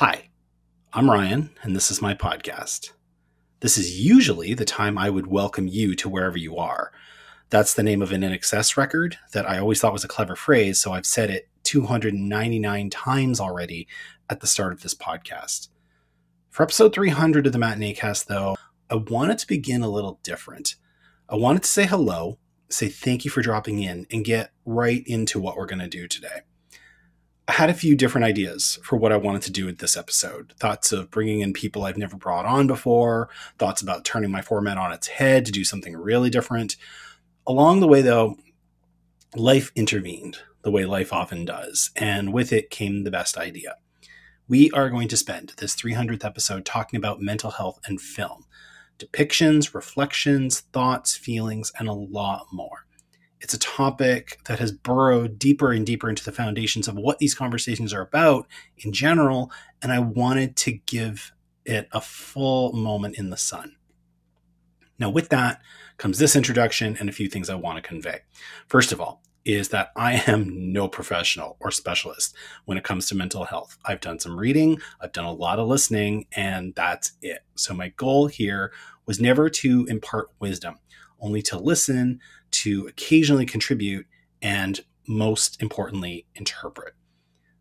Hi, I'm Ryan, and this is my podcast. This is usually the time I would welcome you to wherever you are. That's the name of an INXS record that I always thought was a clever phrase, so I've said it 299 times already at the start of this podcast. For episode 300 of the Matinee Cast, though, I wanted to begin a little different. I wanted to say hello, say thank you for dropping in, and get right into what we're going to do today. I had a few different ideas for what I wanted to do with this episode. Thoughts of bringing in people I've never brought on before, thoughts about turning my format on its head to do something really different. Along the way, though, life intervened the way life often does, and with it came the best idea. We are going to spend this 300th episode talking about mental health and film depictions, reflections, thoughts, feelings, and a lot more. It's a topic that has burrowed deeper and deeper into the foundations of what these conversations are about in general, and I wanted to give it a full moment in the sun. Now, with that comes this introduction and a few things I want to convey. First of all, is that I am no professional or specialist when it comes to mental health. I've done some reading, I've done a lot of listening, and that's it. So, my goal here was never to impart wisdom, only to listen, to occasionally contribute, and most importantly, interpret.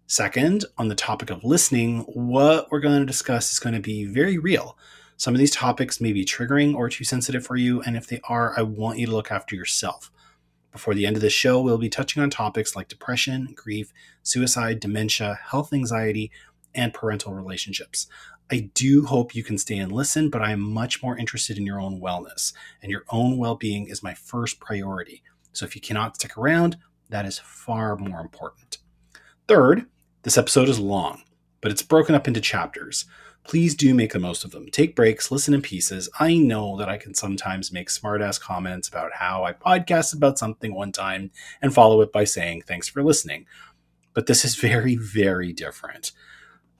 Second, on the topic of listening, what we're going to discuss is going to be very real. Some of these topics may be triggering or too sensitive for you, and if they are, I want you to look after yourself. Before the end of the show, we'll be touching on topics like depression, grief, suicide, dementia, health anxiety, and parental relationships. I do hope you can stay and listen, but I am much more interested in your own wellness, and your own well being is my first priority. So if you cannot stick around, that is far more important. Third, this episode is long, but it's broken up into chapters. Please do make the most of them. Take breaks, listen in pieces. I know that I can sometimes make smartass comments about how I podcasted about something one time and follow it by saying, thanks for listening. But this is very, very different.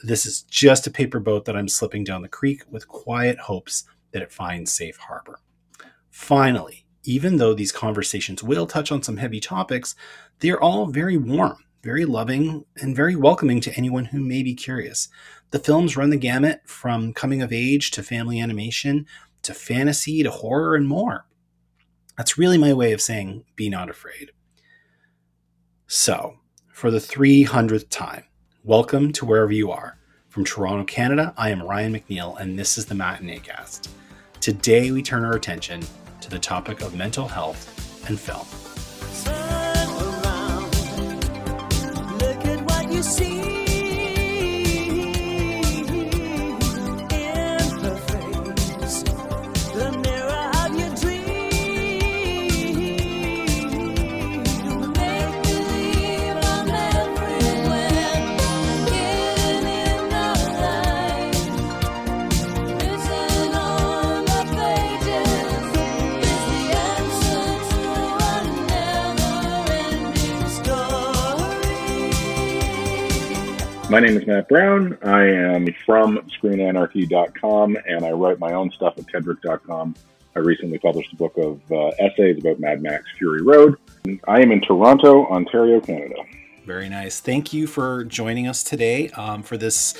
This is just a paper boat that I'm slipping down the creek with quiet hopes that it finds safe harbor. Finally, even though these conversations will touch on some heavy topics, they are all very warm, very loving, and very welcoming to anyone who may be curious. The films run the gamut from coming of age to family animation to fantasy to horror and more. That's really my way of saying be not afraid. So, for the 300th time, Welcome to wherever you are. From Toronto, Canada, I am Ryan McNeil, and this is the Matinee Cast. Today, we turn our attention to the topic of mental health and film. My name is Matt Brown. I am from ScreenAnarchy.com and I write my own stuff at Tedrick.com. I recently published a book of uh, essays about Mad Max Fury Road. I am in Toronto, Ontario, Canada. Very nice. Thank you for joining us today um, for this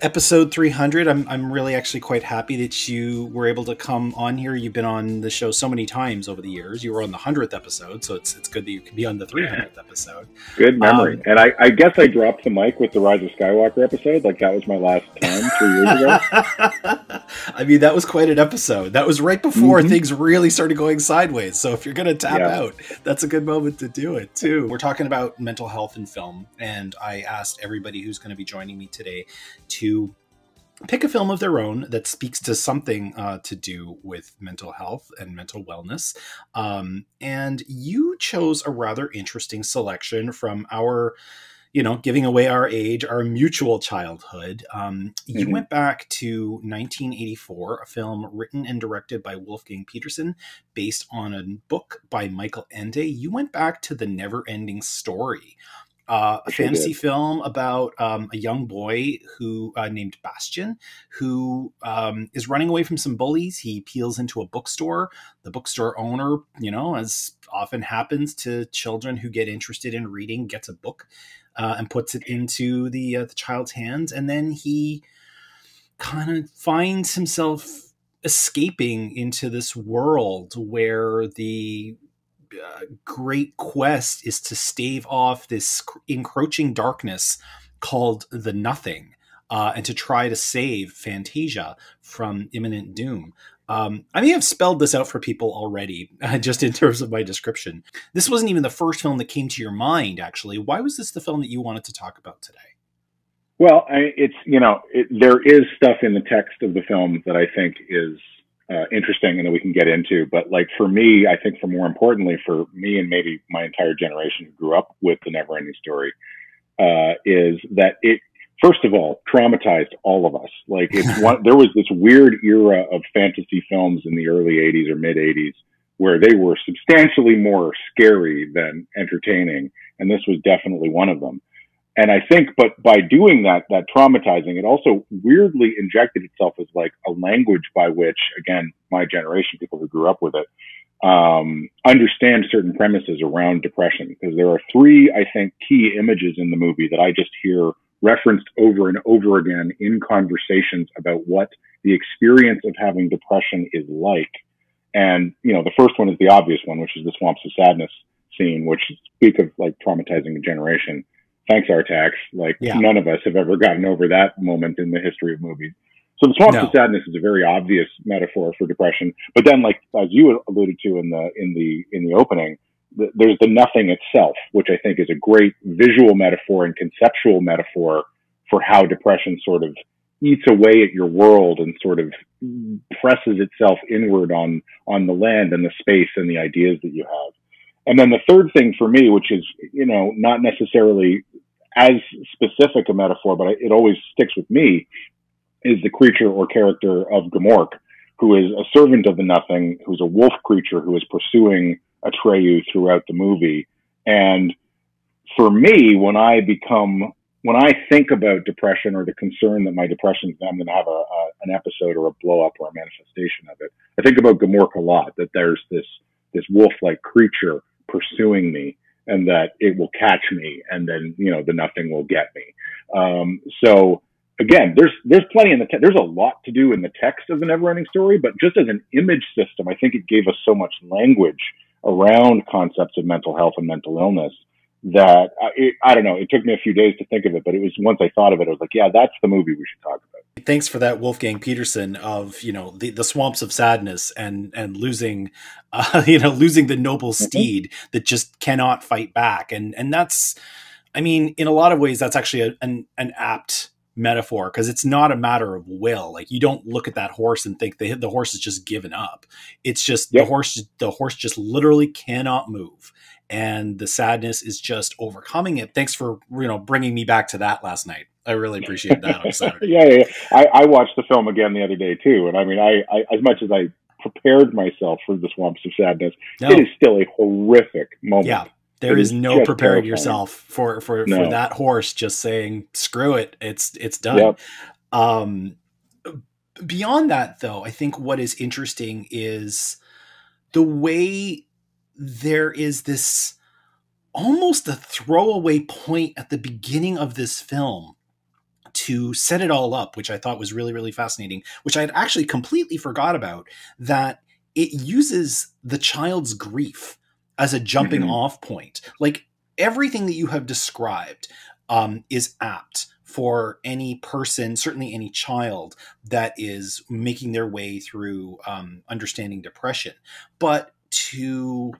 episode 300. I'm, I'm really actually quite happy that you were able to come on here. You've been on the show so many times over the years. You were on the 100th episode, so it's, it's good that you can be on the 300th episode. Good memory. Um, and I, I, guess I dropped the mic with the Rise of Skywalker episode. Like that was my last time three years ago. I mean, that was quite an episode. That was right before mm-hmm. things really started going sideways. So if you're going to tap yeah. out, that's a good moment to do it, too. We're talking about mental health and film. And I asked everybody who's going to be joining me today to pick a film of their own that speaks to something uh, to do with mental health and mental wellness. Um, and you chose a rather interesting selection from our you know, giving away our age, our mutual childhood. Um, mm-hmm. You went back to 1984, a film written and directed by Wolfgang Petersen, based on a book by Michael Ende. You went back to the Never Ending Story, uh, a fantasy film about um, a young boy who uh, named Bastian, who um, is running away from some bullies. He peels into a bookstore. The bookstore owner, you know, as often happens to children who get interested in reading, gets a book uh, and puts it into the uh, the child's hands, and then he kind of finds himself escaping into this world where the great quest is to stave off this encroaching darkness called the Nothing, uh, and to try to save Fantasia from imminent doom. Um, I may have spelled this out for people already, uh, just in terms of my description. This wasn't even the first film that came to your mind, actually. Why was this the film that you wanted to talk about today? Well, I, it's you know it, there is stuff in the text of the film that I think is uh, interesting and that we can get into. But like for me, I think for more importantly, for me and maybe my entire generation who grew up with the Never Ending Story, uh, is that it first of all traumatized all of us. Like it's one, there was this weird era of fantasy films in the early '80s or mid '80s where they were substantially more scary than entertaining, and this was definitely one of them and I think, but by doing that, that traumatizing, it also weirdly injected itself as like a language by which, again, my generation, people who grew up with it, um, understand certain premises around depression. Because there are three, I think, key images in the movie that I just hear referenced over and over again in conversations about what the experience of having depression is like. And, you know, the first one is the obvious one, which is the swamps of sadness scene, which speak of like traumatizing a generation thanks Artax. Like yeah. none of us have ever gotten over that moment in the history of movies. So the swamp no. of sadness is a very obvious metaphor for depression. But then, like as you alluded to in the in the in the opening, the, there's the nothing itself, which I think is a great visual metaphor and conceptual metaphor for how depression sort of eats away at your world and sort of presses itself inward on on the land and the space and the ideas that you have. And then the third thing for me, which is, you know, not necessarily as specific a metaphor, but it always sticks with me, is the creature or character of Gmork, who is a servant of the nothing, who's a wolf creature who is pursuing Atreyu throughout the movie. And for me, when I become, when I think about depression or the concern that my depression is I'm going to have a, a, an episode or a blow up or a manifestation of it, I think about Gmork a lot, that there's this, this wolf-like creature pursuing me and that it will catch me and then you know the nothing will get me. Um, so again there's there's plenty in the te- there's a lot to do in the text of the never ending story but just as an image system i think it gave us so much language around concepts of mental health and mental illness that it, I don't know. It took me a few days to think of it, but it was once I thought of it, I was like, yeah, that's the movie we should talk about. Thanks for that, Wolfgang Petersen, of you know the, the swamps of sadness and and losing, uh, you know, losing the noble mm-hmm. steed that just cannot fight back, and and that's, I mean, in a lot of ways, that's actually a, an an apt metaphor because it's not a matter of will like you don't look at that horse and think the, the horse has just given up it's just yep. the horse the horse just literally cannot move and the sadness is just overcoming it. Thanks for you know bringing me back to that last night. I really appreciate that on Saturday. yeah, yeah, I, I, watched the film again the other day too, and I mean, I, I as much as I prepared myself for the swamps of sadness, no. it is still a horrific moment. Yeah, there is, is, no preparing yourself for for no. for that horse just saying screw it, it's it's done. Yep. Um, beyond that, though, I think what is interesting is the way there is this almost a throwaway point at the beginning of this film to set it all up, which I thought was really, really fascinating, which I had actually completely forgot about, that it uses the child's grief as a jumping mm-hmm. off point. Like everything that you have described um, is apt for any person, certainly any child that is making their way through um, understanding depression. But to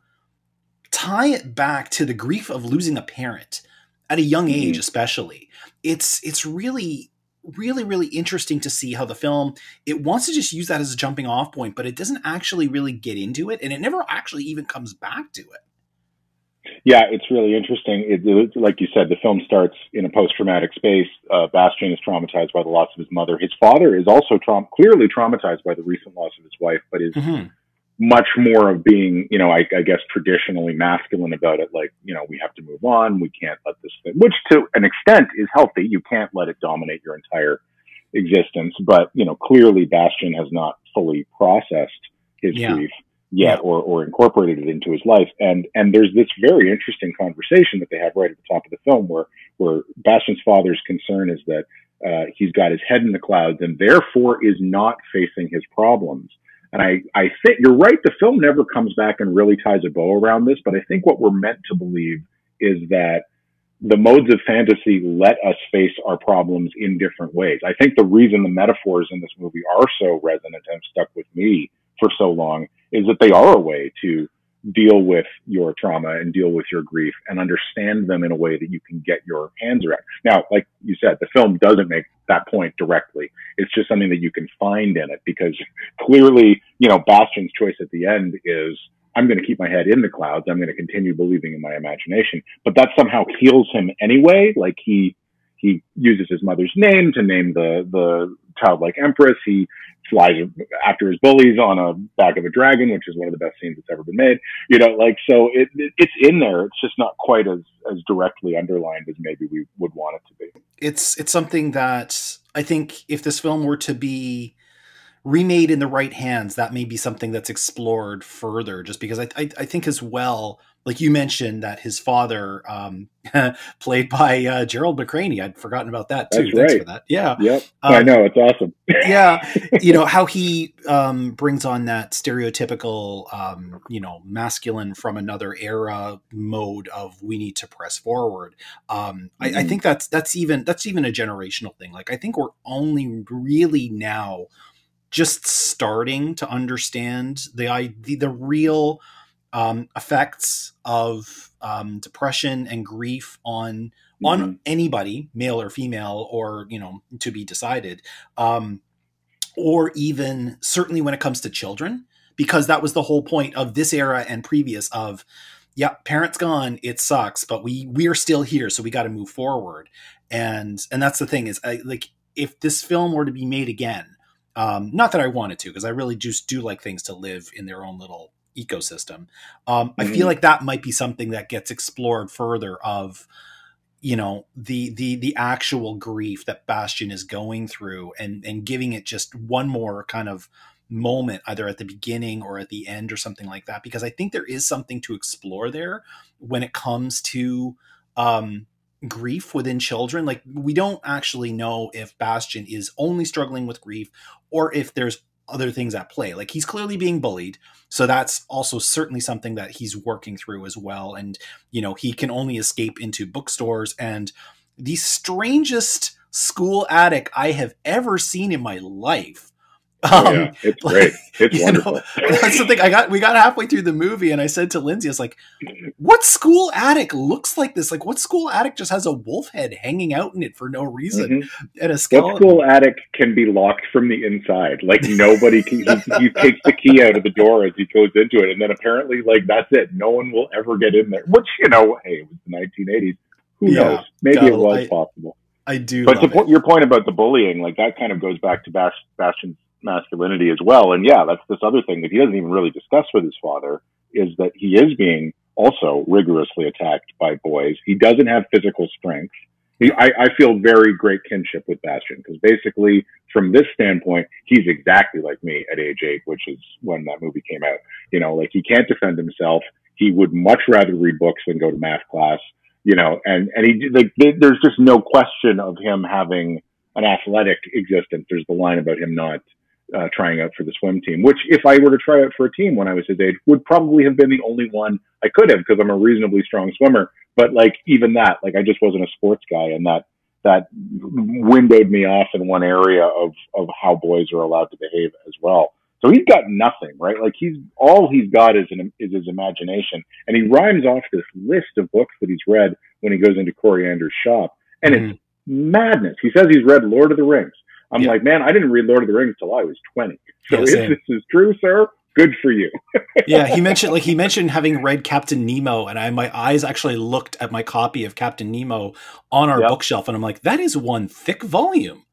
tie it back to the grief of losing a parent at a young age mm-hmm. especially it's it's really really really interesting to see how the film it wants to just use that as a jumping off point but it doesn't actually really get into it and it never actually even comes back to it yeah, it's really interesting. It, like you said, the film starts in a post-traumatic space. Uh, Bastian is traumatized by the loss of his mother. His father is also tra- clearly traumatized by the recent loss of his wife, but is mm-hmm much more of being, you know, I, I, guess traditionally masculine about it. Like, you know, we have to move on. We can't let this thing, which to an extent is healthy. You can't let it dominate your entire existence. But, you know, clearly Bastian has not fully processed his yeah. grief yet or, or incorporated it into his life. And, and there's this very interesting conversation that they have right at the top of the film where, where Bastian's father's concern is that, uh, he's got his head in the clouds and therefore is not facing his problems. And I, I think you're right. The film never comes back and really ties a bow around this, but I think what we're meant to believe is that the modes of fantasy let us face our problems in different ways. I think the reason the metaphors in this movie are so resonant and stuck with me for so long is that they are a way to deal with your trauma and deal with your grief and understand them in a way that you can get your hands around. Now, like you said, the film doesn't make that point directly. It's just something that you can find in it because clearly, you know, Bastian's choice at the end is I'm going to keep my head in the clouds. I'm going to continue believing in my imagination, but that somehow heals him anyway. Like he, he uses his mother's name to name the, the childlike empress. He flies after his bullies on a back of a dragon, which is one of the best scenes that's ever been made. You know, like so it, it, it's in there. It's just not quite as as directly underlined as maybe we would want it to be. It's it's something that I think if this film were to be remade in the right hands, that may be something that's explored further. Just because I I, I think as well like you mentioned that his father um, played by uh, Gerald McRaney. I'd forgotten about that too. That's Thanks right. for that. Yeah. Yep. Um, I know. It's awesome. yeah. You know, how he um, brings on that stereotypical, um, you know, masculine from another era mode of we need to press forward. Mm-hmm. I, I mm-hmm. think that's, that's even, that's even a generational thing. Like, I think we're only really now just starting to understand the, the, the real, um, effects of um, depression and grief on mm-hmm. on anybody, male or female, or you know, to be decided, um, or even certainly when it comes to children, because that was the whole point of this era and previous of yeah parents gone it sucks but we we are still here so we got to move forward and and that's the thing is I, like if this film were to be made again um not that i wanted to because i really just do like things to live in their own little ecosystem. Um, mm-hmm. I feel mm-hmm. like that might be something that gets explored further of you know the the the actual grief that Bastian is going through and and giving it just one more kind of moment either at the beginning or at the end or something like that because I think there is something to explore there when it comes to um grief within children like we don't actually know if Bastian is only struggling with grief or if there's other things at play. Like he's clearly being bullied. So that's also certainly something that he's working through as well. And, you know, he can only escape into bookstores and the strangest school attic I have ever seen in my life Oh, um, yeah. It's great. It's wonderful. Know, that's the thing. I got we got halfway through the movie, and I said to Lindsay, "I was like, what school attic looks like this? Like, what school attic just has a wolf head hanging out in it for no reason mm-hmm. and a skeleton? What school attic can be locked from the inside? Like nobody can. he, he takes the key out of the door as he goes into it, and then apparently, like that's it. No one will ever get in there. Which you know, hey, it was the 1980s. Who yeah, knows? Maybe it was I, possible. I do. But your point about the bullying, like that kind of goes back to Bastian's masculinity as well. And yeah, that's this other thing that he doesn't even really discuss with his father is that he is being also rigorously attacked by boys. He doesn't have physical strength. He, I, I feel very great kinship with Bastian because basically, from this standpoint, he's exactly like me at age eight, which is when that movie came out. You know, like he can't defend himself. He would much rather read books than go to math class. You know, and and he like there's just no question of him having an athletic existence. There's the line about him not uh, trying out for the swim team, which if I were to try out for a team when I was his age would probably have been the only one I could have because I'm a reasonably strong swimmer. But like even that, like I just wasn't a sports guy and that, that windowed me off in one area of, of how boys are allowed to behave as well. So he's got nothing, right? Like he's all he's got is an, is his imagination, and he rhymes off this list of books that he's read when he goes into Koreander's shop, and mm-hmm. it's madness. He says he's read Lord of the Rings. I'm yeah. like, man, I didn't read Lord of the Rings till I was 20. So yeah, if this is true, sir, good for you. yeah, he mentioned like he mentioned having read Captain Nemo, and I my eyes actually looked at my copy of Captain Nemo on our yep. bookshelf, and I'm like, that is one thick volume.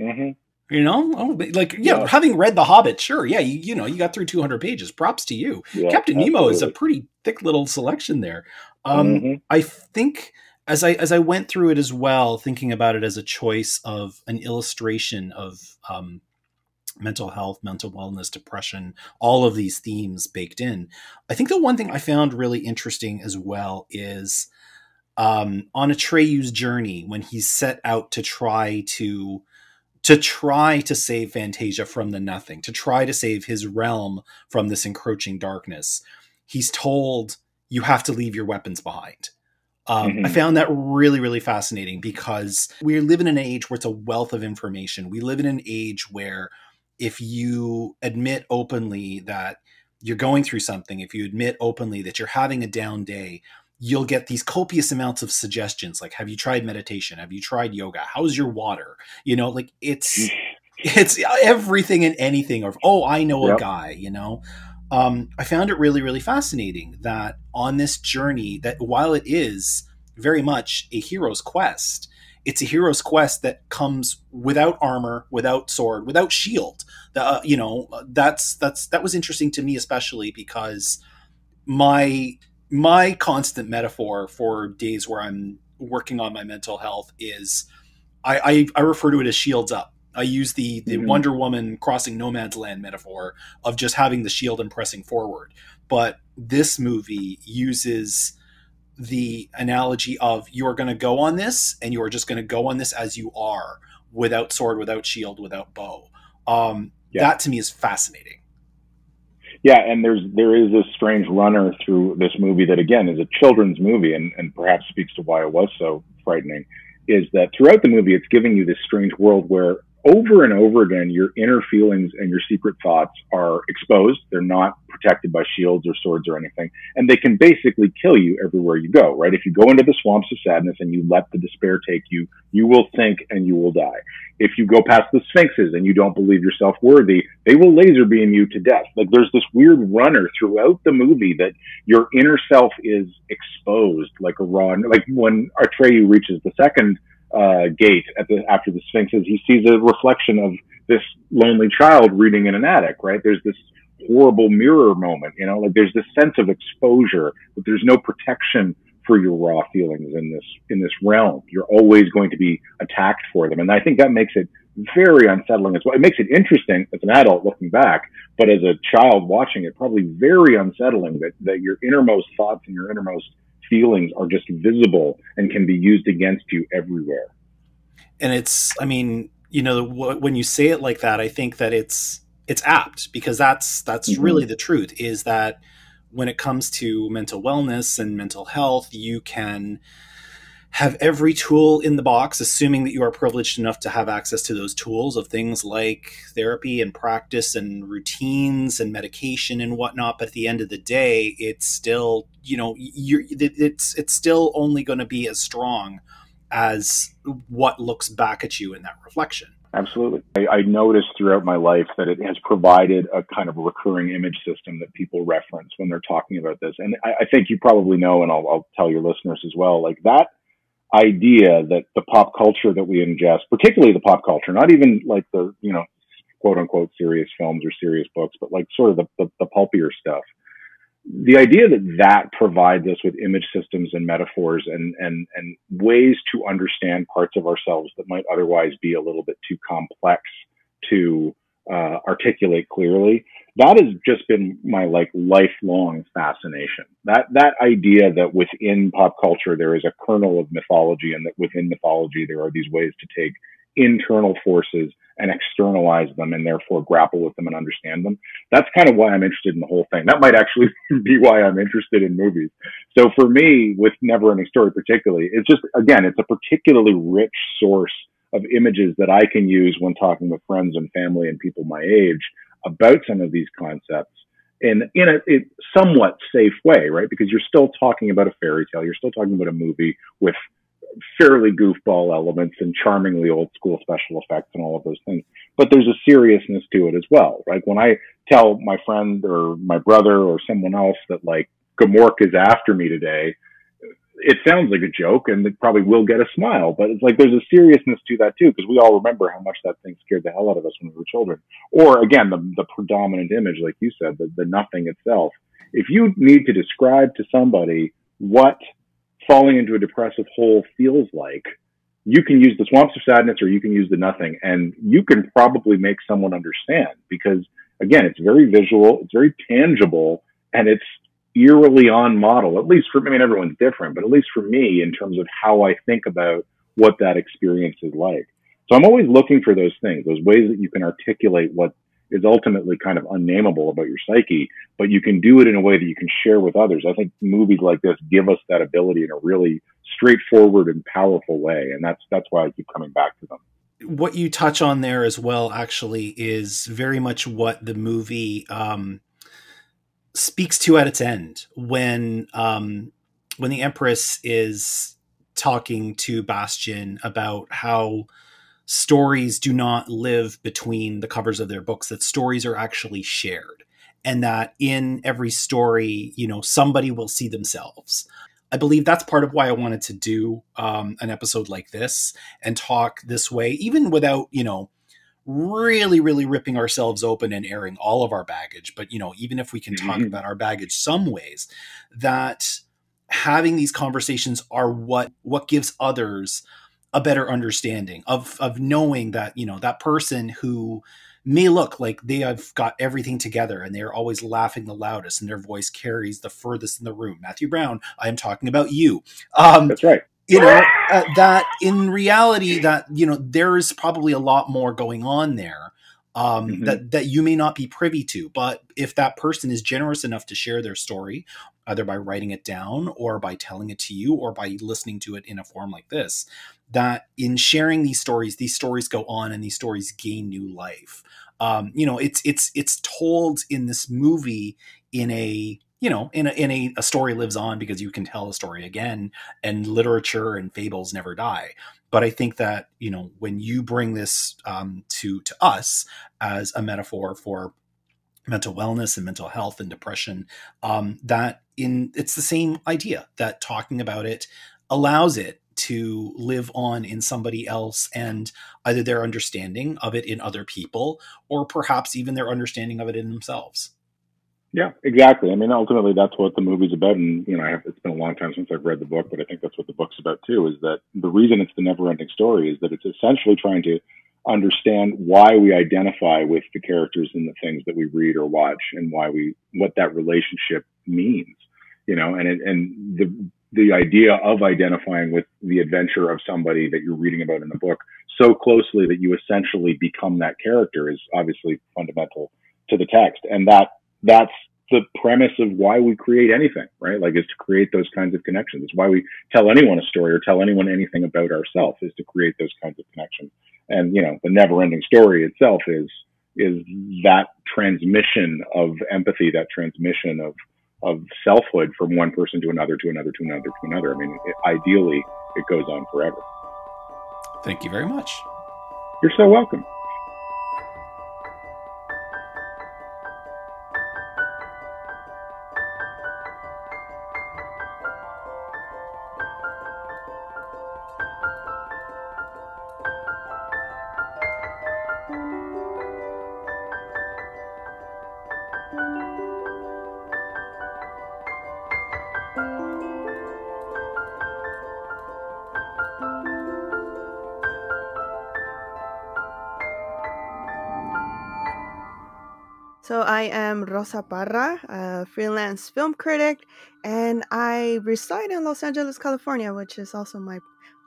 Mm-hmm. You know, oh, like yeah, yeah, having read The Hobbit, sure, yeah, you, you know, you got through 200 pages. Props to you. Yeah, Captain absolutely. Nemo is a pretty thick little selection there. Um, mm-hmm. I think as I as I went through it as well, thinking about it as a choice of an illustration of um, mental health, mental wellness, depression, all of these themes baked in. I think the one thing I found really interesting as well is um, on Atreyu's journey when he's set out to try to to try to save Fantasia from the nothing, to try to save his realm from this encroaching darkness. He's told you have to leave your weapons behind. Um, mm-hmm. I found that really, really fascinating because we live in an age where it's a wealth of information. We live in an age where if you admit openly that you're going through something, if you admit openly that you're having a down day, you'll get these copious amounts of suggestions like have you tried meditation have you tried yoga how's your water you know like it's it's everything and anything of oh i know yep. a guy you know um, i found it really really fascinating that on this journey that while it is very much a hero's quest it's a hero's quest that comes without armor without sword without shield uh, you know that's that's that was interesting to me especially because my my constant metaphor for days where I'm working on my mental health is I, I, I refer to it as shields up. I use the the mm-hmm. Wonder Woman crossing no man's land metaphor of just having the shield and pressing forward. But this movie uses the analogy of you are going to go on this and you are just going to go on this as you are without sword, without shield, without bow. Um, yeah. That to me is fascinating. Yeah, and there's there is this strange runner through this movie that again is a children's movie, and and perhaps speaks to why it was so frightening. Is that throughout the movie, it's giving you this strange world where over and over again, your inner feelings and your secret thoughts are exposed. They're not protected by shields or swords or anything. And they can basically kill you everywhere you go, right? If you go into the swamps of sadness and you let the despair take you, you will sink and you will die. If you go past the sphinxes and you don't believe yourself worthy, they will laser beam you to death. Like there's this weird runner throughout the movie that your inner self is exposed like a raw, like when Atreyu reaches the second uh, gate at the after the Sphinxes, he sees a reflection of this lonely child reading in an attic. Right? There's this horrible mirror moment. You know, like there's this sense of exposure, but there's no protection for your raw feelings in this in this realm. You're always going to be attacked for them, and I think that makes it very unsettling as well. It makes it interesting as an adult looking back, but as a child watching it, probably very unsettling that that your innermost thoughts and your innermost feelings are just visible and can be used against you everywhere. And it's, I mean, you know, when you say it like that, I think that it's it's apt because that's that's mm-hmm. really the truth. Is that when it comes to mental wellness and mental health, you can have every tool in the box, assuming that you are privileged enough to have access to those tools of things like therapy and practice and routines and medication and whatnot. But at the end of the day, it's still, you know, you're, it's it's still only going to be as strong as what looks back at you in that reflection. Absolutely. I, I, noticed throughout my life that it has provided a kind of recurring image system that people reference when they're talking about this. And I, I think you probably know, and I'll, I'll tell your listeners as well, like that idea that the pop culture that we ingest, particularly the pop culture, not even like the, you know, quote unquote serious films or serious books, but like sort of the, the, the pulpier stuff. The idea that that provides us with image systems and metaphors and, and, and ways to understand parts of ourselves that might otherwise be a little bit too complex to uh, articulate clearly that has just been my like lifelong fascination. That that idea that within pop culture there is a kernel of mythology, and that within mythology there are these ways to take internal forces and externalize them, and therefore grapple with them and understand them. That's kind of why I'm interested in the whole thing. That might actually be why I'm interested in movies. So for me, with Never Ending Story particularly, it's just again, it's a particularly rich source of images that I can use when talking with friends and family and people my age about some of these concepts in in a, somewhat safe way, right? Because you're still talking about a fairy tale, you're still talking about a movie with fairly goofball elements and charmingly old school special effects and all of those things. But there's a seriousness to it as well. Like when I tell my friend or my brother or someone else that like Gmork is after me today, it sounds like a joke and it probably will get a smile, but it's like there's a seriousness to that too, because we all remember how much that thing scared the hell out of us when we were children. Or again, the, the predominant image, like you said, the, the nothing itself. If you need to describe to somebody what falling into a depressive hole feels like, you can use the swamps of sadness or you can use the nothing and you can probably make someone understand because again, it's very visual, it's very tangible and it's eerily on model, at least for, I mean, everyone's different, but at least for me in terms of how I think about what that experience is like. So I'm always looking for those things, those ways that you can articulate what is ultimately kind of unnameable about your psyche, but you can do it in a way that you can share with others. I think movies like this give us that ability in a really straightforward and powerful way, and that's that's why I keep coming back to them. What you touch on there as well, actually, is very much what the movie um, speaks to at its end when um, when the Empress is talking to Bastian about how stories do not live between the covers of their books that stories are actually shared and that in every story you know somebody will see themselves. I believe that's part of why i wanted to do um, an episode like this and talk this way even without you know really really ripping ourselves open and airing all of our baggage but you know even if we can talk mm-hmm. about our baggage some ways that having these conversations are what what gives others a better understanding of of knowing that you know that person who may look like they have got everything together and they're always laughing the loudest and their voice carries the furthest in the room. Matthew Brown, I am talking about you. Um, That's right. You know uh, that in reality, that you know there is probably a lot more going on there um, mm-hmm. that that you may not be privy to. But if that person is generous enough to share their story, either by writing it down or by telling it to you or by listening to it in a form like this, that in sharing these stories, these stories go on and these stories gain new life. Um, you know, it's it's it's told in this movie in a you know in a, in a, a story lives on because you can tell a story again and literature and fables never die but i think that you know when you bring this um, to to us as a metaphor for mental wellness and mental health and depression um, that in it's the same idea that talking about it allows it to live on in somebody else and either their understanding of it in other people or perhaps even their understanding of it in themselves. Yeah, exactly. I mean, ultimately, that's what the movie's about. And, you know, have, it's been a long time since I've read the book, but I think that's what the book's about too, is that the reason it's the never ending story is that it's essentially trying to understand why we identify with the characters and the things that we read or watch and why we, what that relationship means, you know, and, it, and the, the idea of identifying with the adventure of somebody that you're reading about in the book so closely that you essentially become that character is obviously fundamental to the text. And that, that's the premise of why we create anything, right? Like is to create those kinds of connections. It's why we tell anyone a story or tell anyone anything about ourselves is to create those kinds of connections. And, you know, the never ending story itself is, is that transmission of empathy, that transmission of, of selfhood from one person to another to another to another to another. I mean, it, ideally, it goes on forever. Thank you very much. You're so welcome. Rosa Parra, a freelance film critic, and I reside in Los Angeles, California, which is also my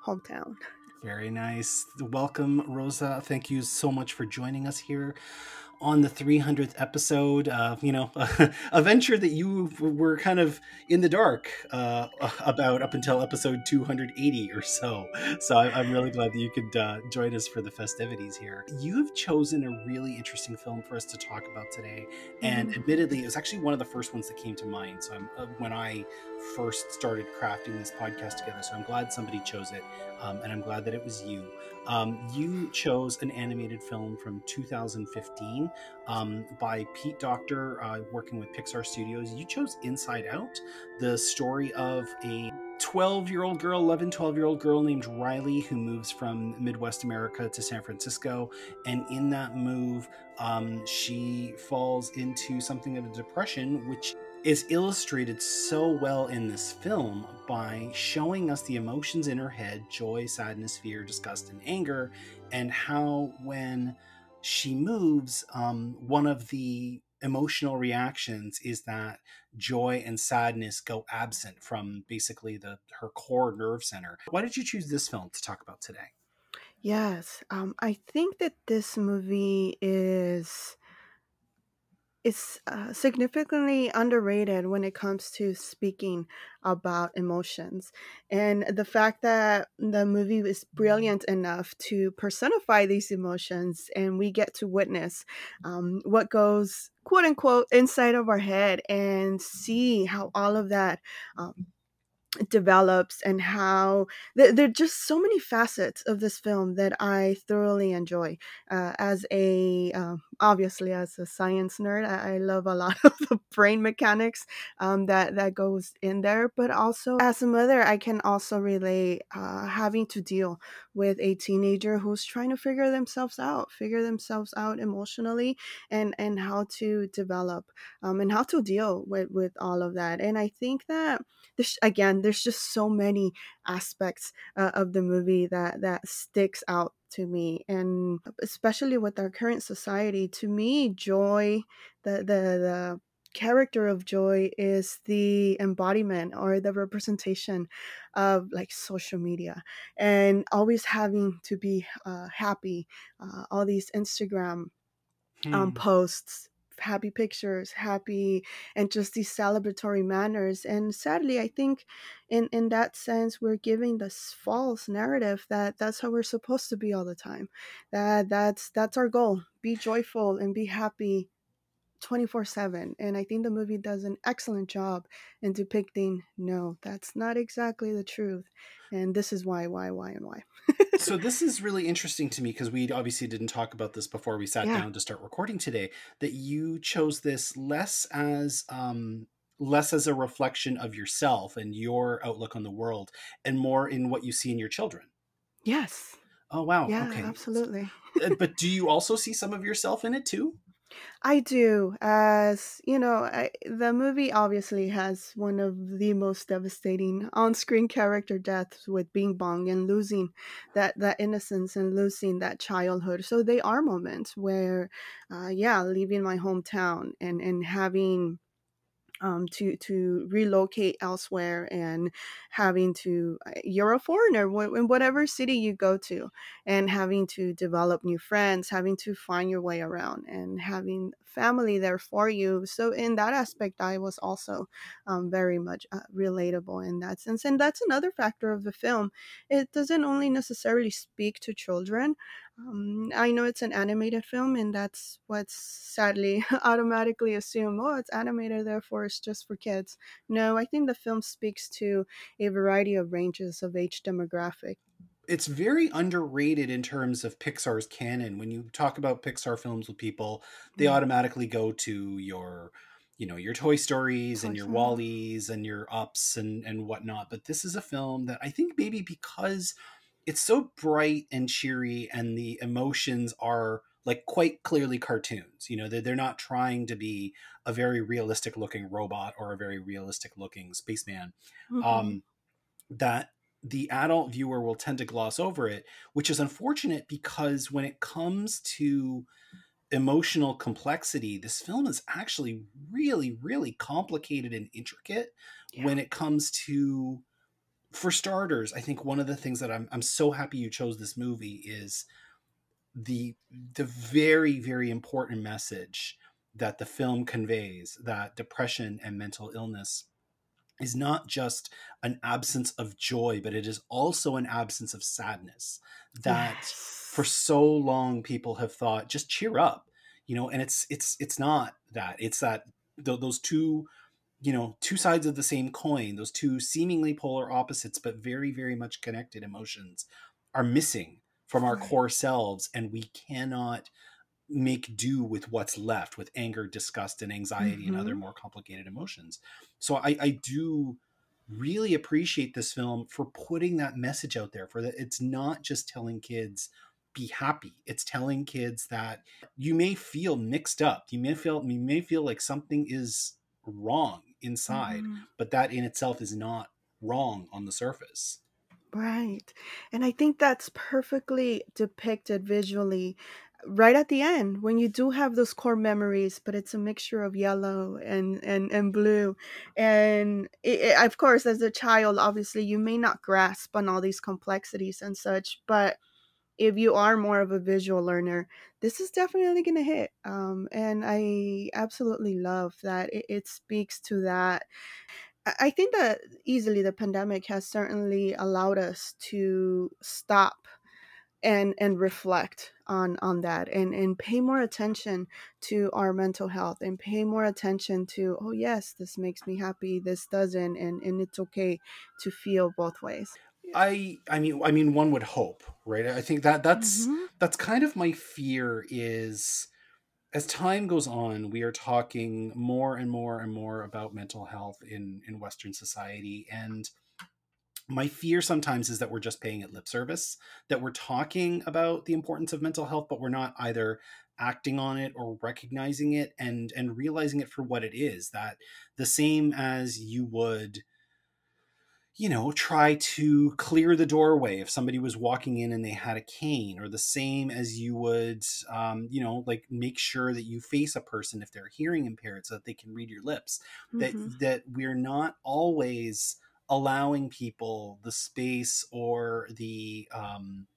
hometown. Very nice. Welcome, Rosa. Thank you so much for joining us here on the 300th episode of you know a venture that you were kind of in the dark uh, about up until episode 280 or so. So i'm really glad that you could uh, join us for the festivities here. You have chosen a really interesting film for us to talk about today. And mm-hmm. admittedly it was actually one of the first ones that came to mind. So uh, when i first started crafting this podcast together so i'm glad somebody chose it um, and i'm glad that it was you um, you chose an animated film from 2015 um, by Pete Docter, uh, working with Pixar Studios. You chose Inside Out, the story of a 12 year old girl, 11, 12 year old girl named Riley who moves from Midwest America to San Francisco. And in that move, um, she falls into something of a depression, which is illustrated so well in this film by showing us the emotions in her head joy, sadness, fear, disgust, and anger, and how when she moves, um, one of the emotional reactions is that joy and sadness go absent from basically the her core nerve center. Why did you choose this film to talk about today? Yes, um, I think that this movie is is uh, significantly underrated when it comes to speaking about emotions. And the fact that the movie is brilliant enough to personify these emotions and we get to witness um, what goes, quote unquote, inside of our head and see how all of that um, develops and how th- there are just so many facets of this film that I thoroughly enjoy. Uh, as a um, obviously as a science nerd, I, I, love a lot of the brain mechanics um, that that goes in there. But also as a mother, I can also relate uh, having to deal with a teenager who's trying to figure themselves out, figure themselves out emotionally, and and how to develop um, and how to deal with with all of that. And I think that this again there's just so many aspects uh, of the movie that that sticks out to me and especially with our current society to me joy the the the character of joy is the embodiment or the representation of like social media and always having to be uh, happy uh, all these instagram um, hmm. posts happy pictures, happy, and just these celebratory manners. And sadly, I think in in that sense, we're giving this false narrative that that's how we're supposed to be all the time. That that's that's our goal: be joyful and be happy 24 7 and i think the movie does an excellent job in depicting no that's not exactly the truth and this is why why why and why. So this is really interesting to me because we obviously didn't talk about this before we sat yeah. down to start recording today that you chose this less as um less as a reflection of yourself and your outlook on the world and more in what you see in your children. Yes. Oh wow. Yeah okay. Absolutely. but do you also see some of yourself in it too I do, as you know, I, the movie obviously has one of the most devastating on-screen character deaths with Bing Bong and losing that that innocence and losing that childhood. So they are moments where, uh, yeah, leaving my hometown and and having um, to to relocate elsewhere and having to uh, you're a foreigner in whatever city you go to and having to develop new friends having to find your way around and having family there for you. So in that aspect i was also um, very much uh, relatable in that sense. And that's another factor of the film. It doesn't only necessarily speak to children um, I know it's an animated film, and that's what's sadly automatically assumed. Oh, it's animated, therefore it's just for kids. No, I think the film speaks to a variety of ranges of age demographic. It's very underrated in terms of Pixar's canon. When you talk about Pixar films with people, they mm. automatically go to your you know your toy stories toy and your wallies and your ups and and whatnot but this is a film that i think maybe because it's so bright and cheery and the emotions are like quite clearly cartoons you know they're, they're not trying to be a very realistic looking robot or a very realistic looking spaceman mm-hmm. um, that the adult viewer will tend to gloss over it which is unfortunate because when it comes to emotional complexity this film is actually really really complicated and intricate yeah. when it comes to for starters, I think one of the things that I'm I'm so happy you chose this movie is the the very very important message that the film conveys that depression and mental illness is not just an absence of joy but it is also an absence of sadness that yes. for so long people have thought just cheer up you know and it's it's it's not that it's that th- those two you know two sides of the same coin those two seemingly polar opposites but very very much connected emotions are missing from our core selves and we cannot make do with what's left with anger disgust and anxiety mm-hmm. and other mm-hmm. more complicated emotions so i i do really appreciate this film for putting that message out there for that it's not just telling kids be happy it's telling kids that you may feel mixed up you may feel you may feel like something is wrong inside mm-hmm. but that in itself is not wrong on the surface Right. And I think that's perfectly depicted visually right at the end when you do have those core memories but it's a mixture of yellow and and and blue and it, it, of course as a child obviously you may not grasp on all these complexities and such but if you are more of a visual learner this is definitely going to hit um, and i absolutely love that it, it speaks to that. I think that easily the pandemic has certainly allowed us to stop and and reflect on on that and and pay more attention to our mental health and pay more attention to oh yes this makes me happy this doesn't and and it's okay to feel both ways i i mean i mean one would hope right i think that that's mm-hmm. that's kind of my fear is as time goes on, we are talking more and more and more about mental health in in Western society, and my fear sometimes is that we're just paying it lip service, that we're talking about the importance of mental health, but we're not either acting on it or recognizing it and and realizing it for what it is. That the same as you would you know, try to clear the doorway if somebody was walking in and they had a cane, or the same as you would, um, you know, like make sure that you face a person if they're hearing impaired so that they can read your lips. Mm-hmm. That that we're not always allowing people the space or the um,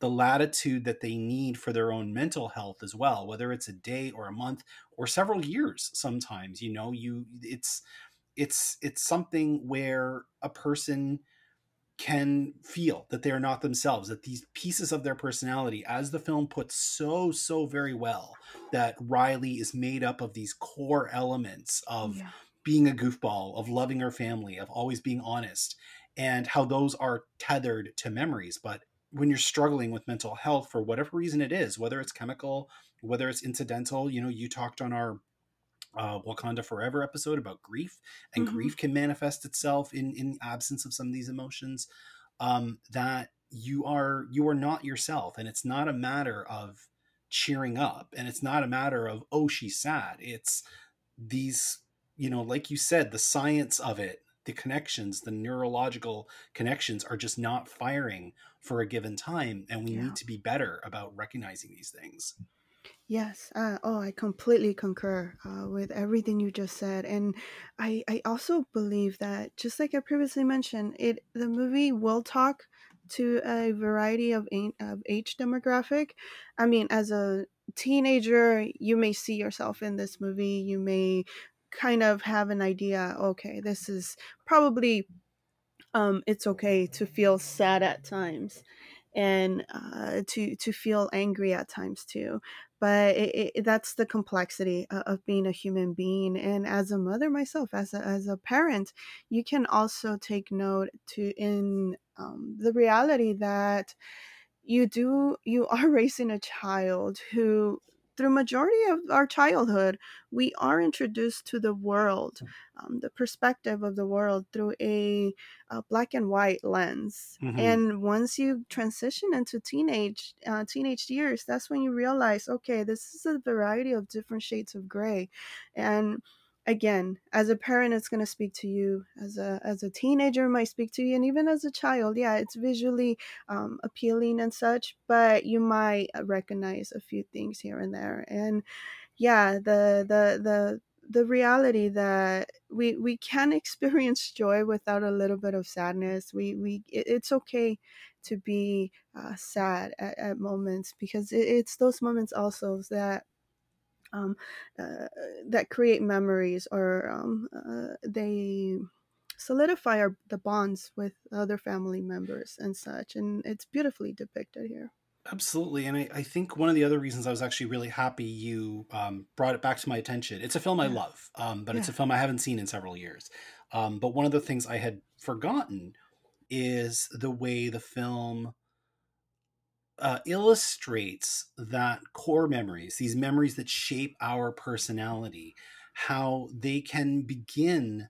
the latitude that they need for their own mental health as well, whether it's a day or a month or several years. Sometimes, you know, you it's it's it's something where a person can feel that they are not themselves that these pieces of their personality as the film puts so so very well that riley is made up of these core elements of yeah. being a goofball of loving her family of always being honest and how those are tethered to memories but when you're struggling with mental health for whatever reason it is whether it's chemical whether it's incidental you know you talked on our uh, Wakanda Forever episode about grief, and mm-hmm. grief can manifest itself in in absence of some of these emotions. Um, that you are you are not yourself, and it's not a matter of cheering up, and it's not a matter of oh she's sad. It's these you know like you said the science of it the connections the neurological connections are just not firing for a given time and we yeah. need to be better about recognizing these things Yes. Uh, oh, I completely concur uh, with everything you just said, and I I also believe that just like I previously mentioned, it the movie will talk to a variety of, of age demographic. I mean, as a teenager, you may see yourself in this movie. You may kind of have an idea. Okay, this is probably um, it's okay to feel sad at times and uh, to to feel angry at times too but it, it, that's the complexity of, of, being a human being and as a mother myself as a, as a parent you can also take note to in um, the reality that you do you are raising a child who through majority of our childhood we are introduced to the world um, the perspective of the world through a, a black and white lens. Mm-hmm. and once you transition into teenage uh, teenage years that's when you realize okay this is a variety of different shades of gray. And again as a parent it's going to speak to you as a as a teenager might speak to you and even as a child yeah it's visually um, appealing and such but you might recognize a few things here and there and yeah the the the the reality that we we can experience joy without a little bit of sadness. We we it, it's okay to be uh, sad at, at moments because it, it's those moments also that um, uh, that create memories or um, uh, they solidify our, the bonds with other family members and such. And it's beautifully depicted here. Absolutely. And I, I think one of the other reasons I was actually really happy you um, brought it back to my attention, it's a film I love, um, but yeah. it's a film I haven't seen in several years. Um, but one of the things I had forgotten is the way the film uh, illustrates that core memories, these memories that shape our personality, how they can begin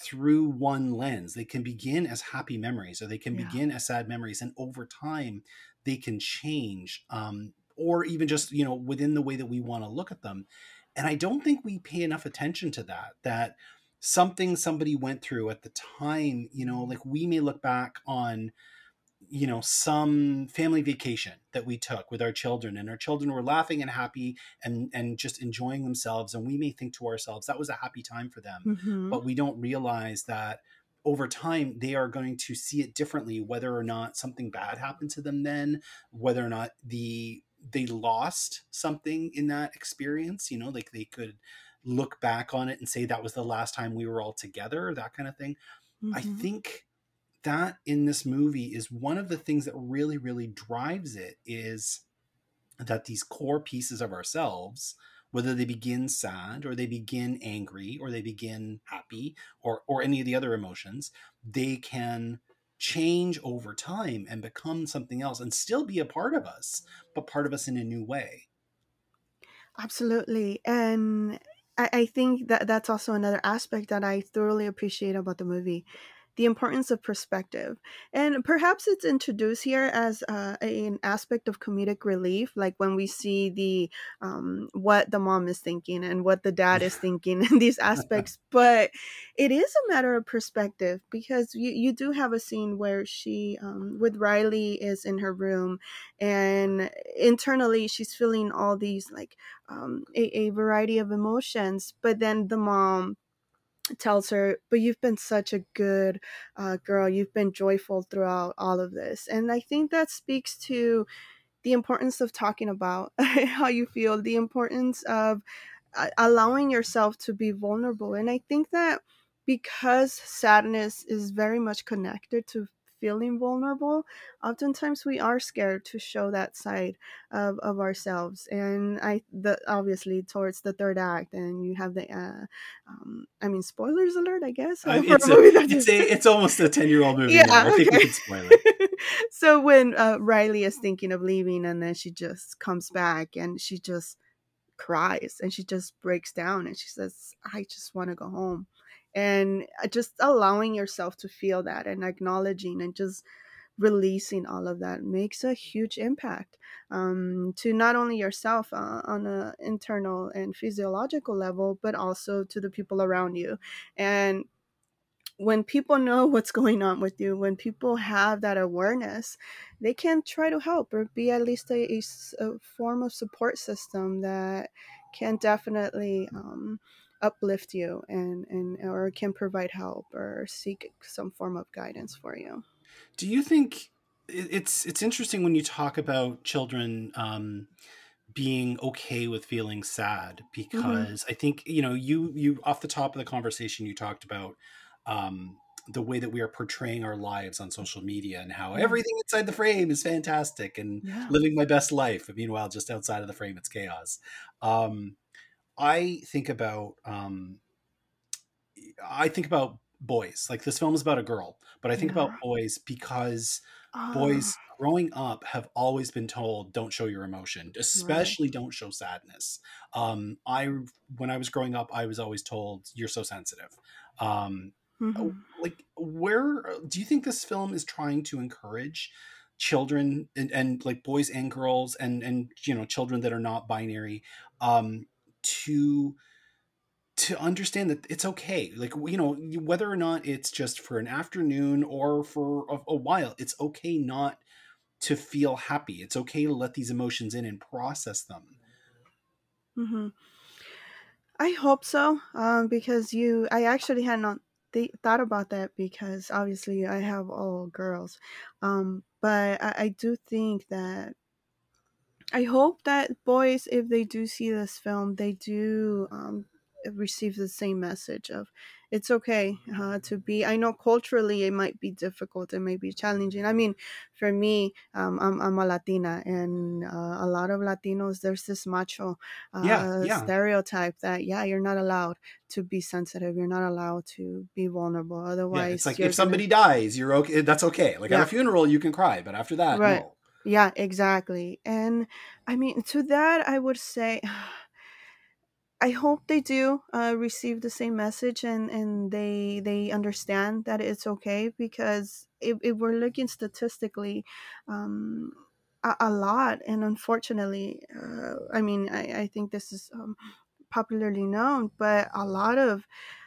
through one lens. They can begin as happy memories or they can yeah. begin as sad memories. And over time, they can change um, or even just, you know, within the way that we want to look at them. And I don't think we pay enough attention to that, that something somebody went through at the time, you know, like we may look back on you know some family vacation that we took with our children and our children were laughing and happy and and just enjoying themselves and we may think to ourselves that was a happy time for them mm-hmm. but we don't realize that over time they are going to see it differently whether or not something bad happened to them then whether or not the they lost something in that experience you know like they could look back on it and say that was the last time we were all together that kind of thing mm-hmm. i think that in this movie is one of the things that really really drives it is that these core pieces of ourselves whether they begin sad or they begin angry or they begin happy or or any of the other emotions they can change over time and become something else and still be a part of us but part of us in a new way. Absolutely. And I, I think that that's also another aspect that I thoroughly appreciate about the movie the importance of perspective. And perhaps it's introduced here as uh, an aspect of comedic relief, like when we see the um, what the mom is thinking and what the dad is thinking in these aspects. but it is a matter of perspective because you, you do have a scene where she, um, with Riley, is in her room and internally she's feeling all these like um, a, a variety of emotions. But then the mom tells her, But you've been such a good uh, girl. You've been joyful throughout all of this. And I think that speaks to the importance of talking about how you feel, the importance of uh, allowing yourself to be vulnerable. And I think that because sadness is very much connected to feeling vulnerable, oftentimes we are scared to show that side of, of ourselves. And I, the obviously towards the third act, and you have the, uh, um, I mean, spoilers alert, I guess. Uh, it's, a, it's, a, it's almost a ten year old movie. Yeah, now. I think we can spoil it. so when uh, Riley is thinking of leaving, and then she just comes back, and she just cries and she just breaks down and she says i just want to go home and uh, just allowing yourself to feel that and acknowledging and just releasing all of that makes a huge impact um, to not only yourself uh, on an internal and physiological level but also to the people around you. And when people know what's going on with you when people have that awareness they can try to help or be at least a, a, a form of support system that can definitely um, uplift you and and or can provide help or seek some form of guidance for you do you think it's it's interesting when you talk about children um, being okay with feeling sad mm-hmm. because mm-hmm. i think you know you you off the top of the conversation you talked about um, the way that we are portraying our lives on social media and how everything inside the frame is fantastic and yeah. living my best life. Meanwhile, just outside of the frame, it's chaos. Um, I think about um, I think about boys. Like this film is about a girl, but I think yeah. about boys because oh. boys growing up have always been told don't show your emotion, especially right. don't show sadness. Um, I when I was growing up, I was always told you're so sensitive. Um, mm-hmm. Like, where do you think this film is trying to encourage? children and, and like boys and girls and and you know children that are not binary um to to understand that it's okay. Like you know whether or not it's just for an afternoon or for a, a, while it's okay not to feel happy. It's okay to let these emotions in and process them. Mm-hmm. i hope so um, because you i actually had not th- thought about that because obviously i have all girls. Um, but I, I do think that I hope that boys, if they do see this film, they do um, receive the same message of it's okay uh, to be. I know culturally it might be difficult, it may be challenging. I mean, for me, um, I'm, I'm a Latina, and uh, a lot of Latinos, there's this macho uh, yeah, yeah. stereotype that yeah, you're not allowed to be sensitive, you're not allowed to be vulnerable. Otherwise, yeah, it's like if somebody gonna... dies, you're okay. That's okay. Like at a funeral, you can cry, but after that, right. no Yeah, exactly. And I mean, to that, I would say, I hope they do uh, receive the same message and, and they they understand that it's okay because if, if we're looking statistically, um, a, a lot and unfortunately, uh, I mean, I, I think this is um, popularly known, but a lot of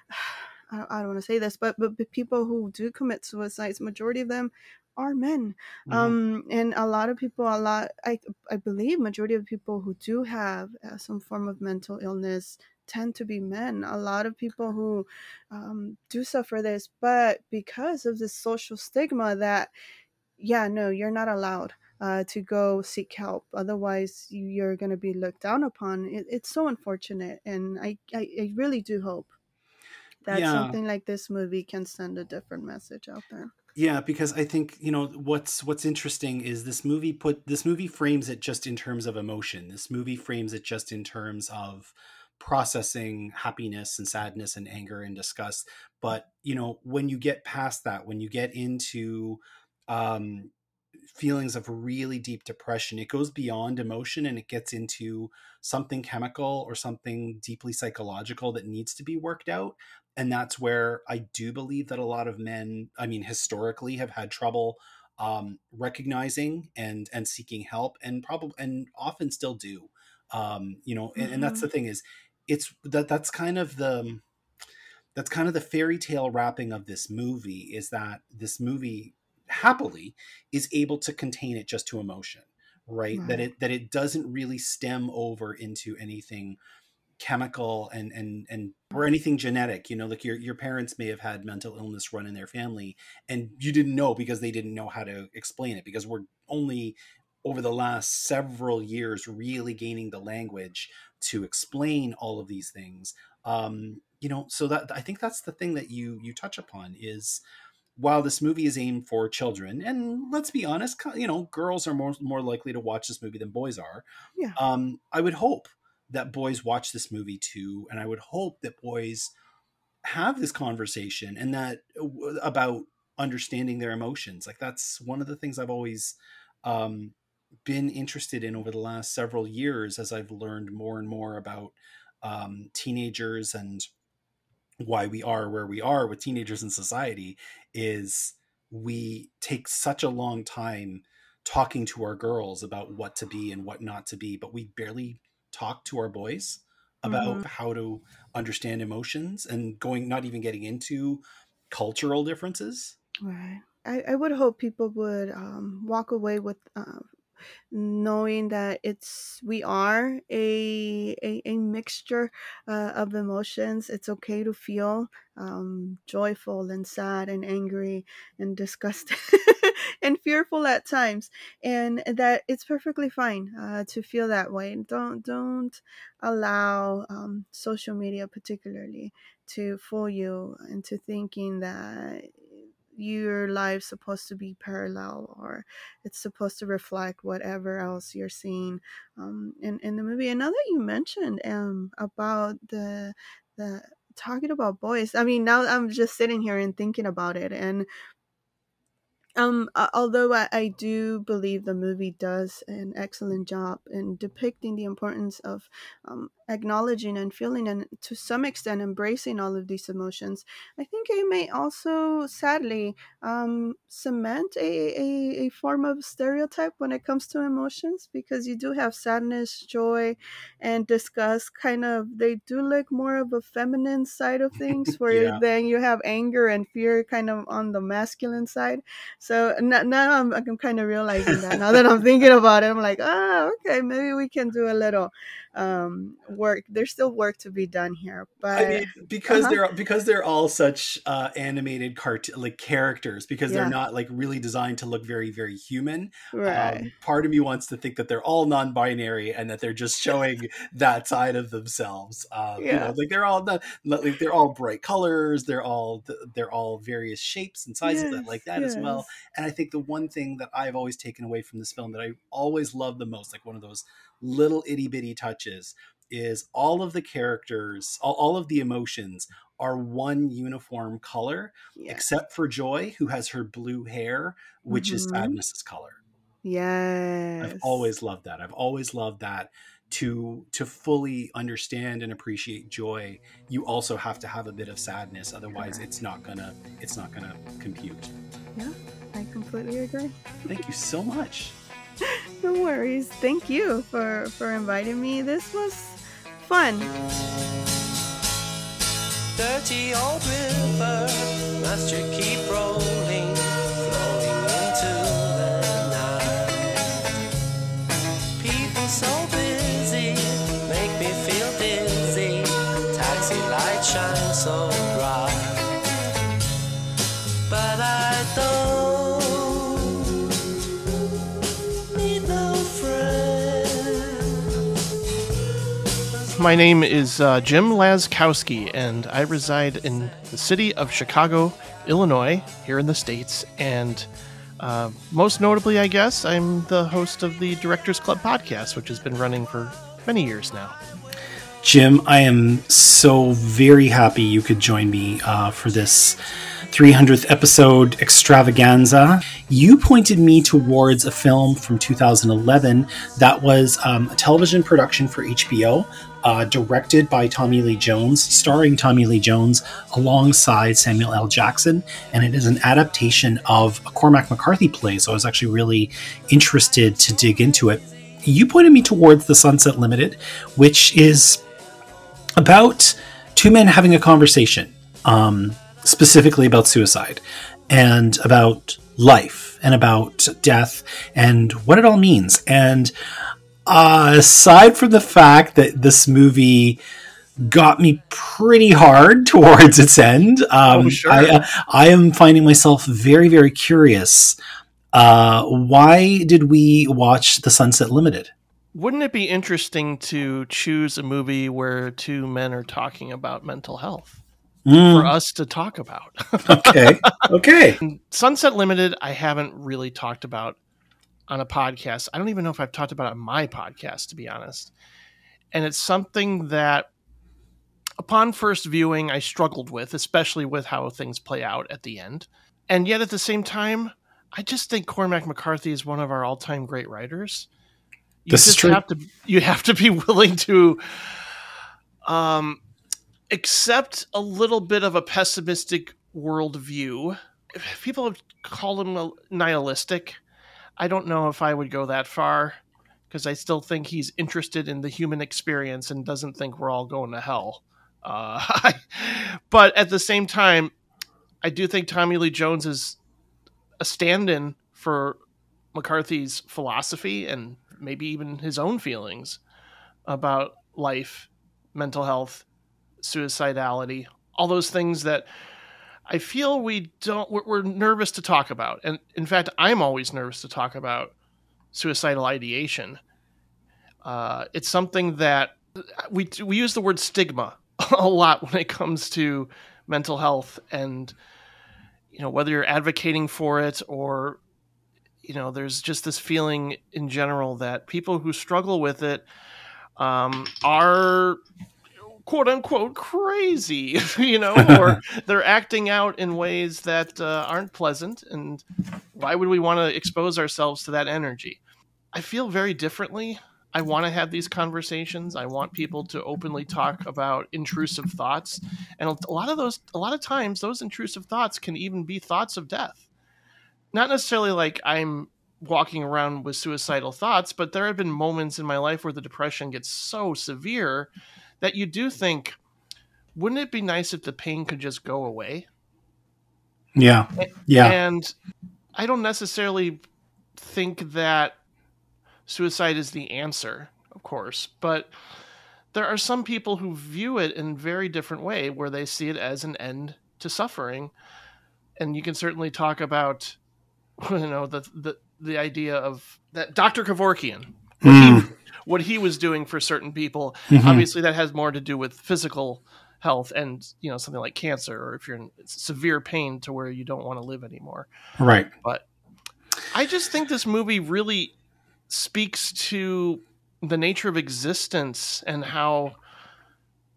I don't, want to say this, but but people who do commit suicides, majority of them are men. Mhm. Um, and a lot of people, a lot, I I believe, majority of people who do have uh, some form of mental illness tend to be men. A lot of people who um, do suffer this, but because of the social stigma that, yeah, no, you're not allowed. Uh, to go seek help otherwise you, you're going to be looked down upon it, it's so unfortunate and I, I, I really do hope that Yeah. something like this movie can send a different message out there. Yeah, because I think you know what's what's interesting is this movie put this movie frames it just in terms of emotion. This movie frames it just in terms of processing happiness and sadness and anger and disgust. But you know when you get past that, when you get into um, feelings of really deep depression, it goes beyond emotion and it gets into something chemical or something deeply psychological that needs to be worked out and that's where I do believe that a lot of men, I mean, historically, have had trouble um, recognizing and and seeking help, and probably and often still do. Um, you know, and, and that's the Mhm. thing is, it's that that's kind of the that's kind of the fairy tale wrapping of this movie is that this movie happily is able to contain it just to emotion right? That it that it doesn't really stem over into anything chemical and and and or anything genetic you know like your your parents may have had mental illness run in their family and you didn't know because they didn't know how to explain it because we're only over the last several years really gaining the language to explain all of these things. Um you know so that i think that's the thing that you you touch upon is while this movie is aimed for children and let's be honest you know girls are more more likely to watch this movie than boys are Yeah. um, I would hope that boys watch this movie too, and I would hope that boys have this conversation and that about understanding their emotions. Like that's one of the things I've always um, been interested in over the last several years as I've learned more and more about um, teenagers and why we are where we are with teenagers in society is we take such a long time talking to our girls about what to be and what not to be but we barely talk to our boys about Mhm. how to understand emotions and going not even getting into cultural differences Right. I, I would hope people would um, walk away with uh, knowing that it's we are a a, a mixture uh, of emotions. It's okay to feel um, joyful and sad and angry and disgusted and fearful at times, and that it's perfectly fine uh, to feel that way. Don't don't allow um, social media, particularly, to fool you into thinking that your life's supposed to be parallel or it's supposed to reflect whatever else you're seeing um, in, in the movie. And now that you mentioned um, about the the talking about boys, I mean, now I'm just sitting here and thinking about it, and um, although I, I do believe the movie does an excellent job in depicting the importance of um, acknowledging and feeling and to some extent embracing all of these emotions, I think it may also sadly um, cement a, a, a form of stereotype when it comes to emotions because you do have sadness, joy, and disgust kind of, they do look more of a feminine side of things, where yeah then you have anger and fear kind of on the masculine side. So now, now I'm, I'm kind of realizing that now that I'm thinking about it, I'm like, ah, okay, maybe we can do a little um, work. There's still work to be done here, I mean, because uh-huh, they're because they're all such uh, animated cartoon like characters, because they're not like really designed to look very very human. right, Um, part of me wants to think that they're all non-binary and that they're just showing that side of themselves. Um, you know, yeah, like they're all not, like they're all bright colors. They're all they're all various shapes and sizes that like yes, that as well. And I think the one thing that I've always taken away from this film that I always love the most, like one of those little itty bitty touches, is all of the characters, all, all of the emotions are one uniform color, yes. except for Joy, who has her blue hair, which is Mm-hmm. sadness's color. Yes. I've always loved that. I've always loved that to to fully understand and appreciate joy, you also have to have a bit of sadness otherwise it's not going to it's not going to compute. Yeah, I completely agree. Thank you so much. no worries. Thank you for for inviting me. This was fun. Dirty old river, must you keep rolling, My name is uh, Jim Laczkowski, and I reside in the city of Chicago, Illinois, here in the States. And uh, most notably, I guess, I'm the host of the Directors Club podcast, which has been running for many years now. Jim, I am so very happy you could join me uh, for this 300th episode extravaganza. You pointed me towards a film from 2011 that was um, a television production for HBO, uh, directed by Tommy Lee Jones, starring Tommy Lee Jones alongside Samuel L. Jackson, and it is an adaptation of a Cormac McCarthy play. So I was actually really interested to dig into it. You pointed me towards The Sunset Limited, which is about two men having a conversation. Um, specifically about suicide and about life and about death and what it all means. And uh, aside from the fact that this movie got me pretty hard towards its end, um, oh, sure. I, uh, I, am finding myself very, very curious. Uh, why did we watch The Sunset Limited? Wouldn't it be interesting to choose a movie where two men are talking about mental health? Mm. for us to talk about. okay. Okay. Sunset Limited, I haven't really talked about on a podcast. I don't even know if I've talked about it on my podcast, to be honest. And it's something that, upon first viewing, I struggled with, especially with how things play out at the end. And yet, at the same time, I just think Cormac McCarthy is one of our all-time great writers. You this just have to you have to be willing to um accept a little bit of a pessimistic worldview. People have called him nihilistic. I don't know if I would go that far because I still think he's interested in the human experience and doesn't think we're all going to hell. Uh, but at the same time, I do think Tommy Lee Jones is a stand in for McCarthy's philosophy and maybe even his own feelings about life, mental health, suicidality, all those things that I feel we don't, we're, nervous to talk about. And in fact, I'm always nervous to talk about suicidal ideation. Uh, it's something that we, we use the word stigma a lot when it comes to mental health and, you know, whether you're advocating for it or, you know, there's just this feeling in general that people who struggle with it um, are quote unquote crazy, you know, or they're acting out in ways that uh, aren't pleasant. And why would we want to expose ourselves to that energy? I feel very differently. I want to have these conversations. I want people to openly talk about intrusive thoughts. And a lot of those, a lot of times, those intrusive thoughts can even be thoughts of death. Not necessarily like I'm walking around with suicidal thoughts, but there have been moments in my life where the depression gets so severe that you do think, wouldn't it be nice if the pain could just go away? Yeah. Yeah. And I don't necessarily think that suicide is the answer, of course, but there are some people who view it in a very different way where they see it as an end to suffering. And you can certainly talk about you know the the, the idea of that Dr. Kevorkian. Mm what he was doing for certain people. Mm-hmm. Obviously, that has more to do with physical health and you know something like cancer, or if you're in severe pain to where you don't want to live anymore. Right. But I just think this movie really speaks to the nature of existence and how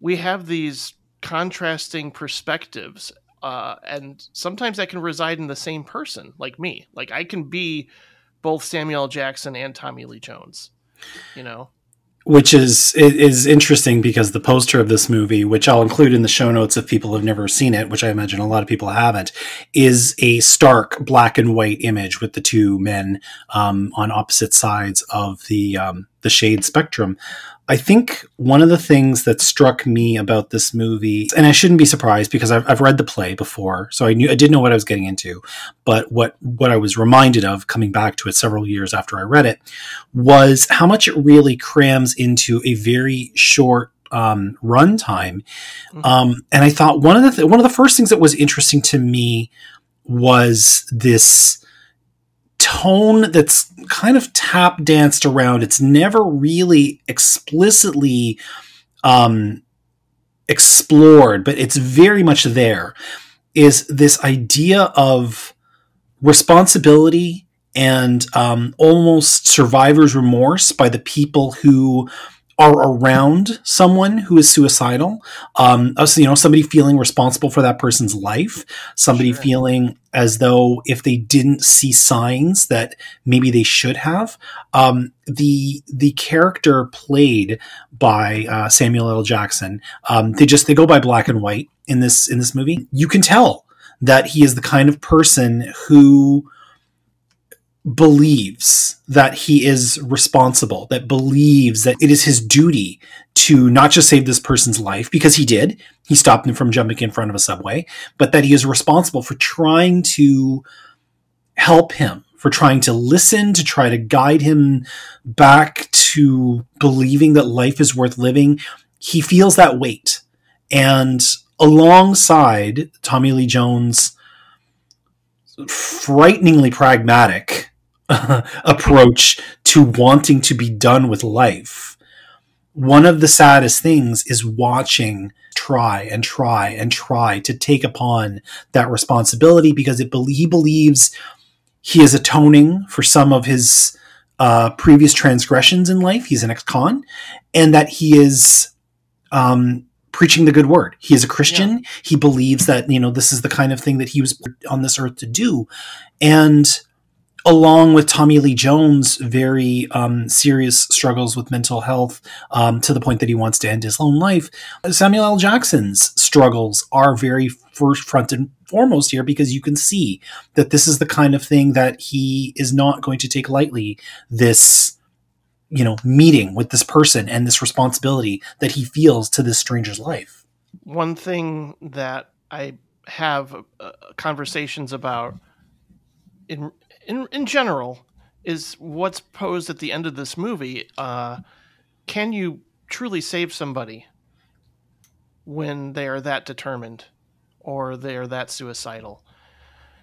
we have these contrasting perspectives uh, and sometimes that can reside in the same person like me like i can be both Samuel Jackson and Tommy Lee Jones. You know, which is is interesting because the poster of this movie, which I'll include in the show notes if people have never seen it, which I imagine a lot of people haven't, is a stark black and white image with the two men um, on opposite sides of the um, the shade spectrum. I think one of the things that struck me about this movie, and I shouldn't be surprised because I've, I've read the play before, so I knew I did know what I was getting into. But what what I was reminded of coming back to it several years after I read it was how much it really crams into a very short um, runtime. Mm-hmm. Um, and I thought one of the th- one of the first things that was interesting to me was this tone that's kind of tap danced around. It's never really explicitly um, explored, but it's very much there. Is this idea of responsibility and um, almost survivor's remorse by the people who are around someone who is suicidal. Um, you know, somebody feeling responsible for that person's life, somebody sure. feeling as though if they didn't see signs that maybe they should have. Um, the the character played by uh, Samuel L. Jackson, um, they just they go by black and white in this in this movie. You can tell that he is the kind of person who believes that he is responsible, that believes that it is his duty to not just save this person's life, because he did, he stopped him from jumping in front of a subway, but that he is responsible for trying to help him, for trying to listen, to try to guide him back to believing that life is worth living. He feels that weight. And alongside Tommy Lee Jones' frighteningly pragmatic approach to wanting to be done with life. One of the saddest things is watching try and try and try to take upon that responsibility because it he believes he is atoning for some of his uh, previous transgressions in life. He's an ex-con, and that he is um, preaching the good word. He is a Christian. Yeah. He believes that you know this is the kind of thing that he was on this earth to do, and along with Tommy Lee Jones' very um, serious struggles with mental health um, to the point that he wants to end his own life, Samuel L. Jackson's struggles are very first front and foremost here because you can see that this is the kind of thing that he is not going to take lightly. This you know meeting with this person and this responsibility that he feels to this stranger's life. One thing that I have uh, conversations about in in in general is what's posed at the end of this movie. Uh, can you truly save somebody when they are that determined or they are that suicidal?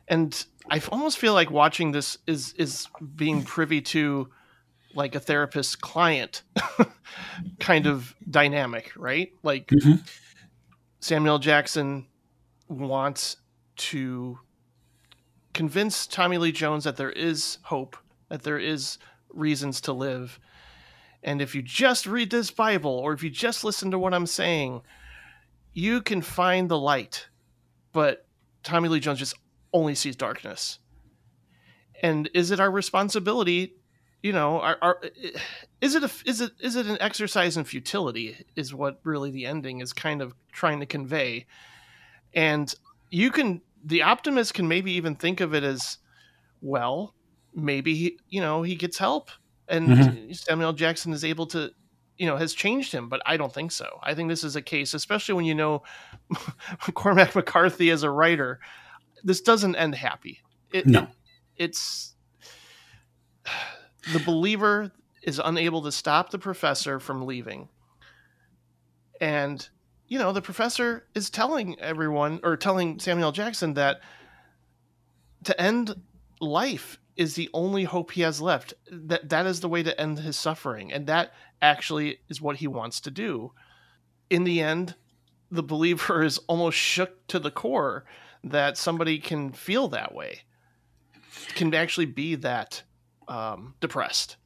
And I almost feel like watching this is is being privy to like a therapist client kind of dynamic, right? Like mm-hmm. Samuel Jackson wants to convince Tommy Lee Jones that there is hope, that there is reasons to live. And if you just read this Bible or if you just listen to what I'm saying, you can find the light. But Tommy Lee Jones just only sees darkness. And is it our responsibility, you know, our, our, is it a, is it is it an exercise in futility is what really the ending is kind of trying to convey. And you can the optimist can maybe even think of it as well maybe he, you know he gets help and mm-hmm. samuel jackson is able to you know has changed him but i don't think so. I think this is a case especially when you know cormac mccarthy as a writer this doesn't end happy. It, no. it, it's the believer is unable to stop the professor from leaving. And you know, the professor is telling everyone or telling Samuel Jackson that to end life is the only hope he has left. That that is the way to end his suffering, and that actually is what he wants to do. In the end, the believer is almost shook to the core that somebody can feel that way, can actually be that um, depressed.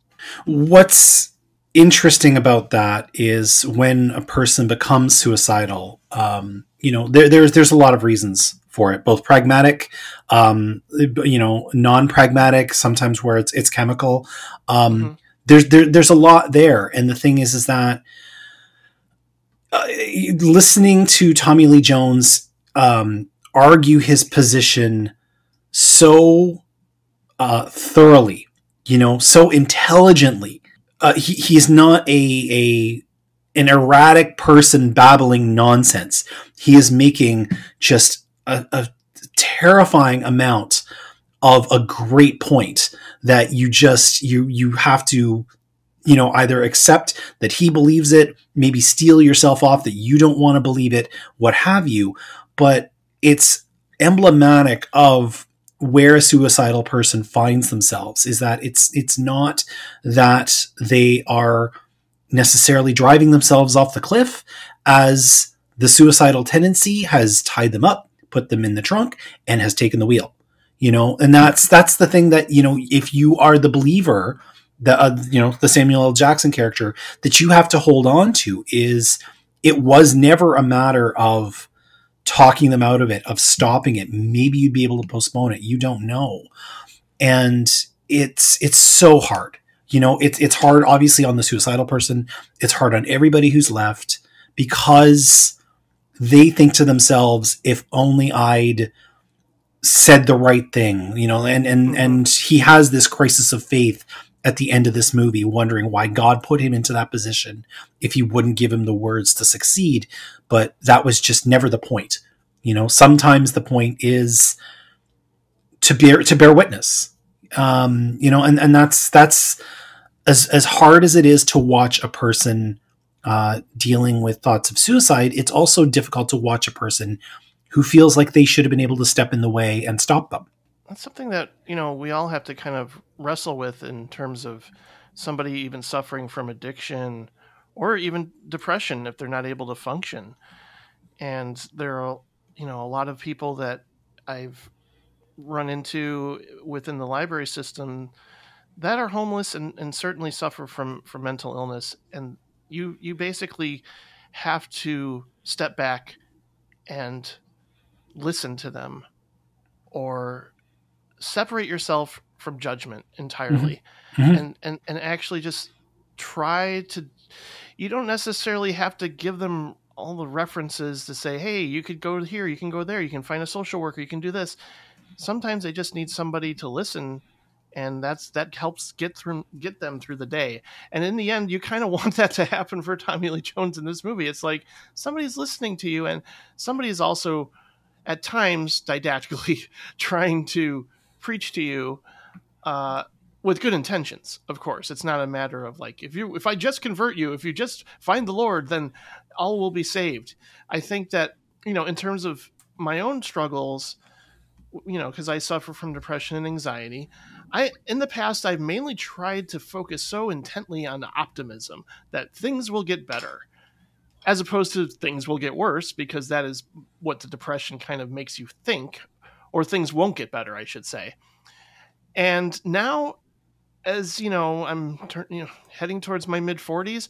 What's interesting about that is when a person becomes suicidal. Um, you know, there, there's there's a lot of reasons for it, both pragmatic, um, you know, non-pragmatic, sometimes where it's it's chemical. Um, mm-hmm. There's there, there's a lot there, and the thing is, is that uh, listening to Tommy Lee Jones um, argue his position so uh, thoroughly, you know, so intelligently. Uh, he, he's not a, a an erratic person babbling nonsense. He is making just a, a terrifying amount of a great point that you just you you have to you know either accept that he believes it maybe steel yourself off that you don't want to believe it what have you but it's emblematic of where a suicidal person finds themselves is that it's it's not that they are necessarily driving themselves off the cliff as the suicidal tendency has tied them up put them in the trunk and has taken the wheel you know and that's that's the thing that you know if you are the believer the uh, you know the Samuel L. Jackson character that you have to hold on to is it was never a matter of talking them out of it, of stopping it. Maybe you'd be able to postpone it. You don't know. And it's it's so hard. You know, it's it's hard obviously on the suicidal person. It's hard on everybody who's left because they think to themselves, if only I'd said the right thing, you know, and and mm-hmm. and he has this crisis of faith at the end of this movie, wondering why God put him into that position if he wouldn't give him the words to succeed. But that was just never the point. You know, sometimes the point is to bear to bear witness. Um, you know, and, and that's that's as as hard as it is to watch a person uh, dealing with thoughts of suicide, it's also difficult to watch a person who feels like they should have been able to step in the way and stop them that's something that you know we all have to kind of wrestle with in terms of somebody even suffering from addiction or even depression if they're not able to function. And there are you know a lot of people that i've run into within the library system that are homeless and, and certainly suffer from from mental illness. And you you basically have to step back and listen to them or separate yourself from judgment entirely mm-hmm. mm-hmm. and, and and actually just try to you don't necessarily have to give them all the references to say hey you could go here you can go there you can find a social worker you can do this sometimes they just need somebody to listen and that's that helps get through get them through the day and in the end you kind of want that to happen for tommy lee jones in this movie it's like somebody's listening to you and somebody's also at times didactically trying to preach to you uh, with good intentions. Of course, it's not a matter of like if you if I just convert you, if you just find the Lord, then all will be saved. I think that you know, in terms of my own struggles, you know, because I suffer from depression and anxiety. I in the past I've mainly tried to focus so intently on optimism that things will get better as opposed to things will get worse because that is what the depression kind of makes you think or things won't get better, I should say. And now, as you know, I'm turning you know heading towards my mid 40s.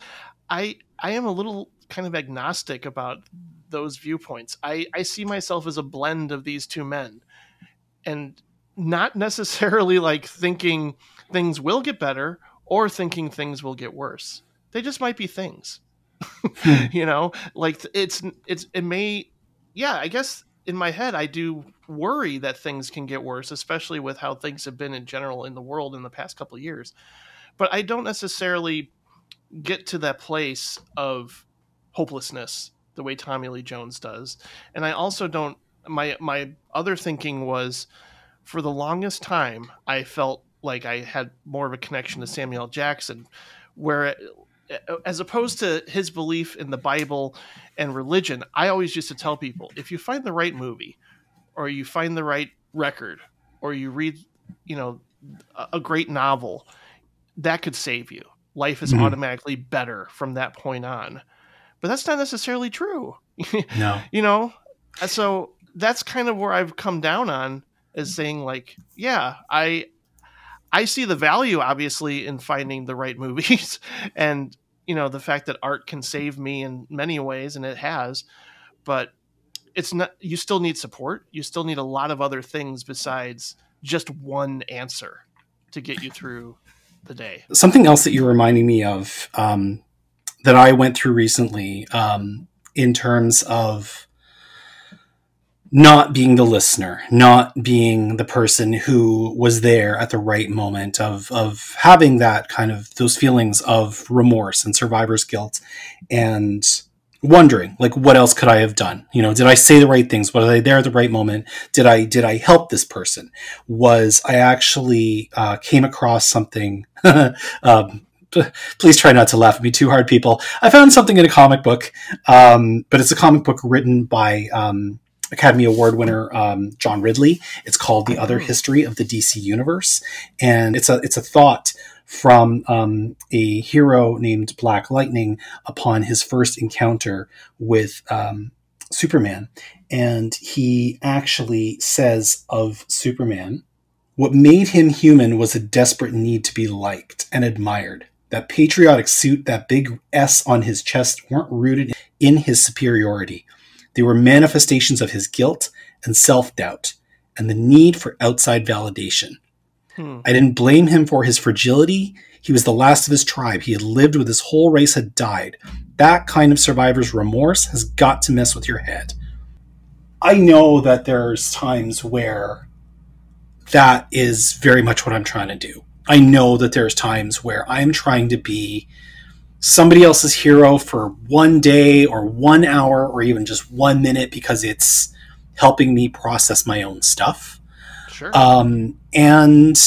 I I am a little kind of agnostic about those viewpoints. I I see myself as a blend of these two men, and not necessarily like thinking things will get better or thinking things will get worse. They just might be things. Hmm. you know, like it's it's it may yeah, I guess in my head, I do worry that things can get worse, especially with how things have been in general in the world in the past couple of years. But I don't necessarily get to that place of hopelessness the way Tommy Lee Jones does. And I also don't my my other thinking was for the longest time I felt like I had more of a connection to Samuel Jackson where as opposed to his belief in the Bible and religion, I always used to tell people if you find the right movie, or you find the right record, or you read, you know, a great novel, that could save you. Life is mm-hmm. automatically better from that point on. But that's not necessarily true. No. you know, so that's kind of where I've come down on is saying like, yeah, I I see the value obviously in finding the right movies and you know the fact that art can save me in many ways and it has but it's not you still need support. You still need a lot of other things besides just one answer to get you through the day. Something else that you're reminding me of um, that i went through recently um, in terms of not being the listener, not being the person who was there at the right moment of of having that kind of those feelings of remorse and survivor's guilt and wondering like what else could I have done? You know, did I say the right things? Was I there at the right moment? Did I did I help this person? Was I actually uh, came across something um, please try not to laugh at me too hard, people. I found something in a comic book, um, but it's a comic book written by um, Academy Award winner um, John Ridley. It's called The Other History of the DC Universe, and it's a it's a thought from um, a hero named Black Lightning upon his first encounter with um, Superman, and he actually says of Superman. What made him human was a desperate need to be liked and admired. That patriotic suit, that big S on his chest weren't rooted in his superiority. They were manifestations of his guilt and self doubt and the need for outside validation. Hmm. I didn't blame him for his fragility. He was the last of his tribe. He had lived with his whole race had died. That kind of survivor's remorse has got to mess with your head. I know that there's times where that is very much what I'm trying to do. I know that there's times where I'm trying to be somebody else's hero for one day or one hour or even just one minute because it's helping me process my own stuff. Sure. Um, and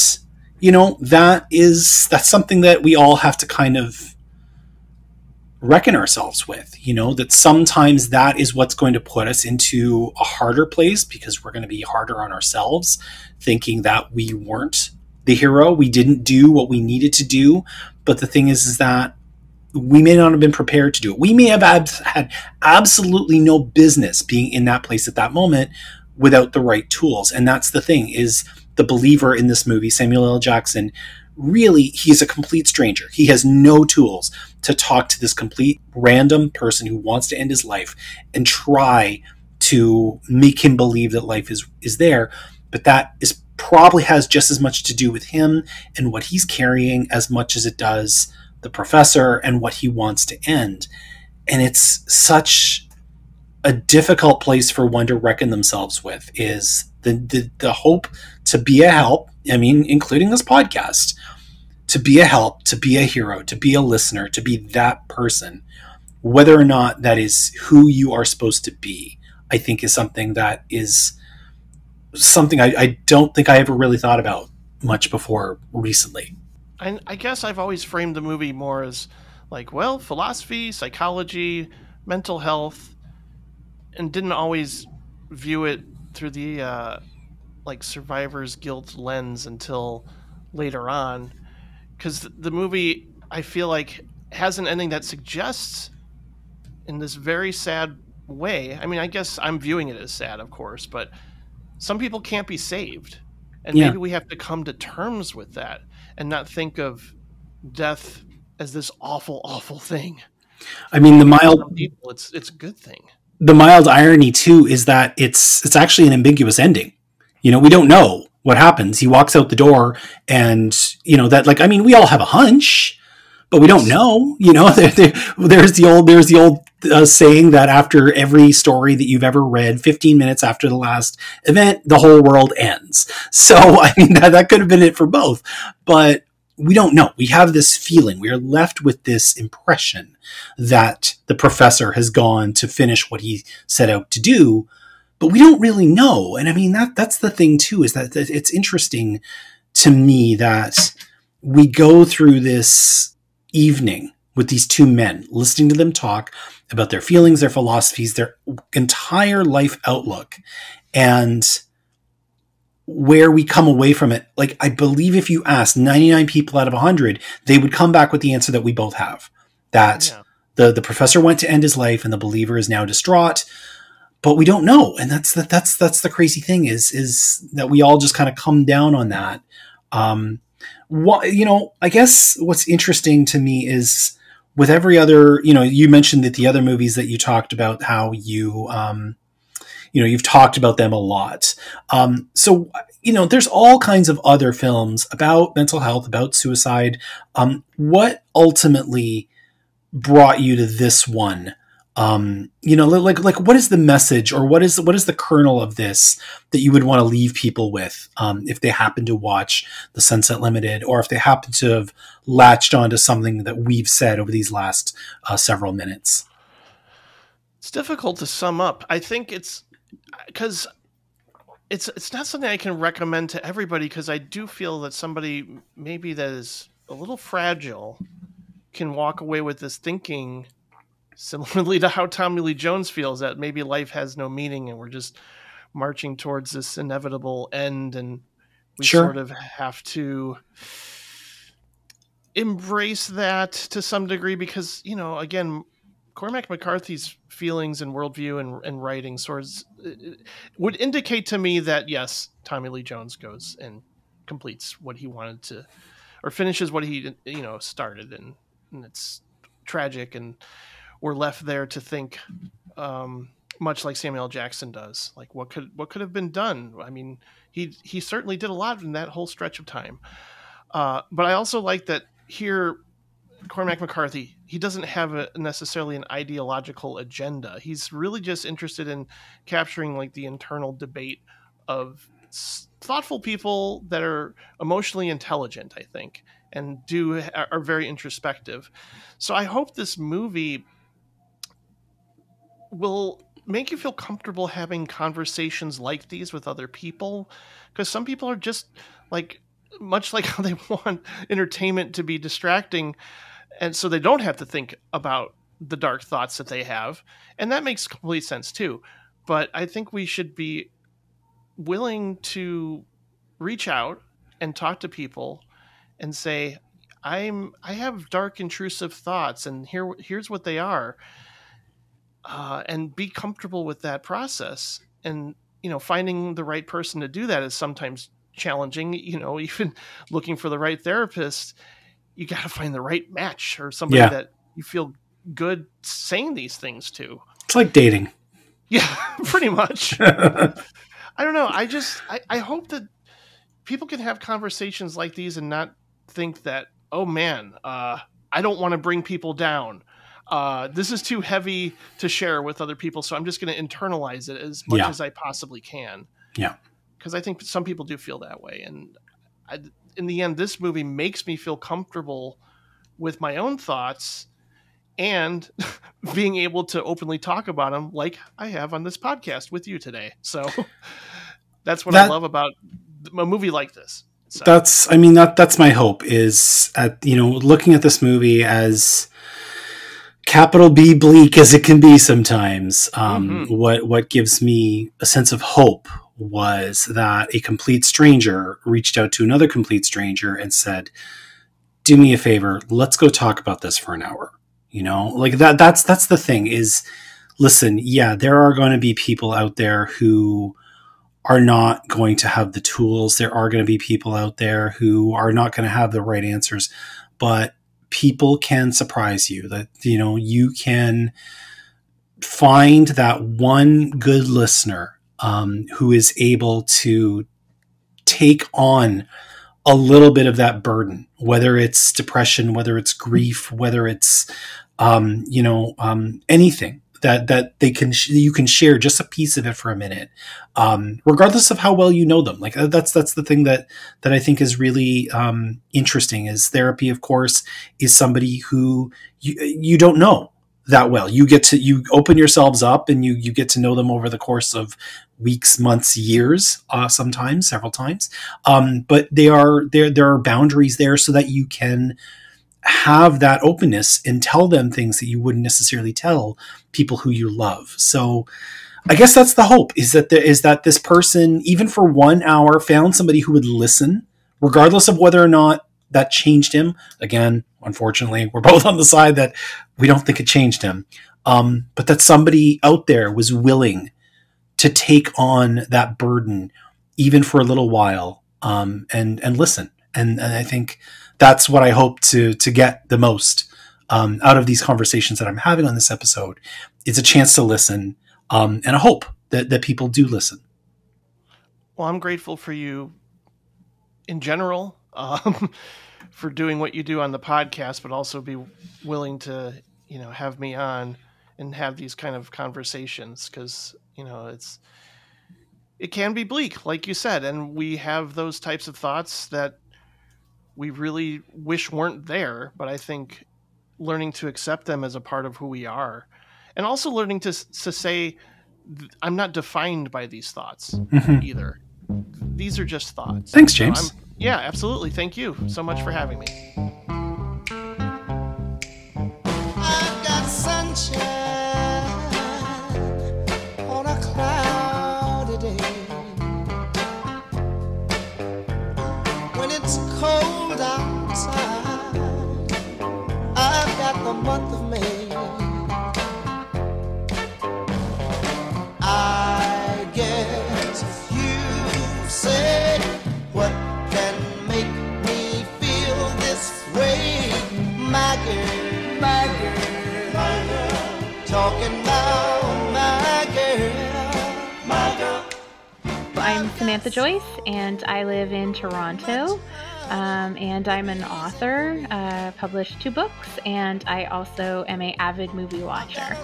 you know that is that's something that we all have to kind of reckon ourselves with. You know that sometimes that is what's going to put us into a harder place because we're going to be harder on ourselves, thinking that we weren't the hero, we didn't do what we needed to do. But the thing is, is that we may not have been prepared to do it. We may have had absolutely no business being in that place at that moment without the right tools. And that's the thing is the believer in this movie, Samuel L. Jackson, really he's a complete stranger. He has no tools to talk to this complete random person who wants to end his life and try to make him believe that life is is there. But that is probably has just as much to do with him and what he's carrying as much as it does the professor and what he wants to end. And it's such a difficult place for one to reckon themselves with is the, the, the hope to be a help. I mean, including this podcast, to be a help, to be a hero, to be a listener, to be that person, whether or not that is who you are supposed to be, I think is something that is something I, I don't think I ever really thought about much before recently. I, I guess I've always framed the movie more as like, well, philosophy, psychology, mental health, and didn't always view it through the uh, like survivor's guilt lens until later on, because the movie I feel like has an ending that suggests in this very sad way. I mean, I guess I'm viewing it as sad, of course, but some people can't be saved, and yeah. maybe we have to come to terms with that and not think of death as this awful, awful thing. I mean, the mild people, it's it's a good thing. The mild irony too is that it's it's actually an ambiguous ending. You know, we don't know what happens. He walks out the door, and you know that like I mean, we all have a hunch, but we don't know. You know, there, there, there's the old there's the old uh, saying that after every story that you've ever read, 15 minutes after the last event, the whole world ends. So, I mean, that, that could have been it for both. But we don't know. We have this feeling. We are left with this impression that the professor has gone to finish what he set out to do, but we don't really know. And I mean, that that's the thing too, is that, that it's interesting to me that we go through this evening with these two men, listening to them talk about their feelings, their philosophies, their entire life outlook, and where we come away from it. Like, I believe if you ask 99 people out of 100, they would come back with the answer that we both have that yeah. the, the professor went to end his life and the believer is now distraught. But we don't know, and that's the, that's that's the crazy thing is is that we all just kind of come down on that. Um, what you know, I guess what's interesting to me is with every other, you know, you mentioned that the other movies that you talked about how you um, you know you've talked about them a lot. Um, so you know, there's all kinds of other films about mental health, about suicide. Um, what ultimately brought you to this one? Um, you know, like like what is the message, or what is what is the kernel of this that you would want to leave people with um, if they happen to watch the Sunset Limited, or if they happen to have latched onto something that we've said over these last uh, several minutes? It's difficult to sum up. I think it's because it's it's not something I can recommend to everybody because I do feel that somebody maybe that is a little fragile can walk away with this thinking similarly to how Tommy Lee Jones feels that maybe life has no meaning and we're just marching towards this inevitable end and we Sure. sort of have to embrace that to some degree because you know again Cormac McCarthy's feelings and worldview and, and writing sort of uh, would indicate to me that yes, Tommy Lee Jones goes and completes what he wanted to, or finishes what he you know started, and, and it's tragic, and we're left there to think, um, much like Samuel Jackson does, like what could what could have been done. I mean, he he certainly did a lot in that whole stretch of time, uh, but I also like that here Cormac McCarthy, he doesn't have a, necessarily an ideological agenda. He's really just interested in capturing like the internal debate of thoughtful people that are emotionally intelligent, I think, and do are very introspective. So I hope this movie will make you feel comfortable having conversations like these with other people because some people are just like much like how they want entertainment to be distracting and so they don't have to think about the dark thoughts that they have and that makes complete sense too. But i think we should be willing to reach out and talk to people and say i'm i have dark intrusive thoughts and here here's what they are uh, and be comfortable with that process and you know finding the right person to do that is sometimes challenging you know even looking for the right therapist you got to find the right match or somebody Yeah. that you feel good saying these things to It's like dating. yeah pretty much i don't know i just I, I hope that people can have conversations like these and not think that oh man uh, i don't want to bring people down uh, this is too heavy to share with other people so i'm just going to internalize it as much Yeah. as i possibly can Yeah. because i think some people do feel that way and I, in the end this movie makes me feel comfortable with my own thoughts and being able to openly talk about them like i have on this podcast with you today so that's what i love about a movie like this so, that's i mean that that's my hope is at you know looking at this movie as capital b bleak as it can be sometimes um, Mhm. what what gives me a sense of hope was that a complete stranger reached out to another complete stranger and said do me a favor let's go talk about this for an hour you know like that that's that's the thing is listen yeah there are going to be people out there who are not going to have the tools. There are going to be people out there who are not going to have the right answers, but people can surprise you. That you know you can find that one good listener um, who is able to take on a little bit of that burden, whether it's depression, whether it's grief, whether it's um, you know um, anything that that they can sh- you can share just a piece of it for a minute um, regardless of how well you know them. Like uh, that's that's the thing that that I think is really um, interesting. Is therapy, of course, is somebody who you you don't know that well. You get to you open yourselves up and you you get to know them over the course of weeks, months, years, uh, sometimes several times. Um, but they are there. There are boundaries there so that you can have that openness and tell them things that you wouldn't necessarily tell people who you love. So I guess that's the hope is that there is that this person, even for one hour, found somebody who would listen, regardless of whether or not that changed him. Again, unfortunately, we're both on the side that we don't think it changed him. Um, but that somebody out there was willing to take on that burden, even for a little while, um, and and listen. And, and I think that's what I hope to to get the most um, out of these conversations that I'm having on this episode. It's a chance to listen um, and a hope that that people do listen. Well, I'm grateful for you in general um, for doing what you do on the podcast, but also be willing to, you know, have me on and have these kind of conversations because, you know, it's, it can be bleak, like you said, and we have those types of thoughts that we really wish weren't there. But I think learning to accept them as a part of who we are, and also learning to to say, I'm not defined by these thoughts mm-hmm. either. These are just thoughts. Thanks, James. So yeah, absolutely. Thank you so much for having me. Samantha Joyce, and I live in Toronto. Um, and I'm an author, uh, published two books, and I also am a avid movie watcher.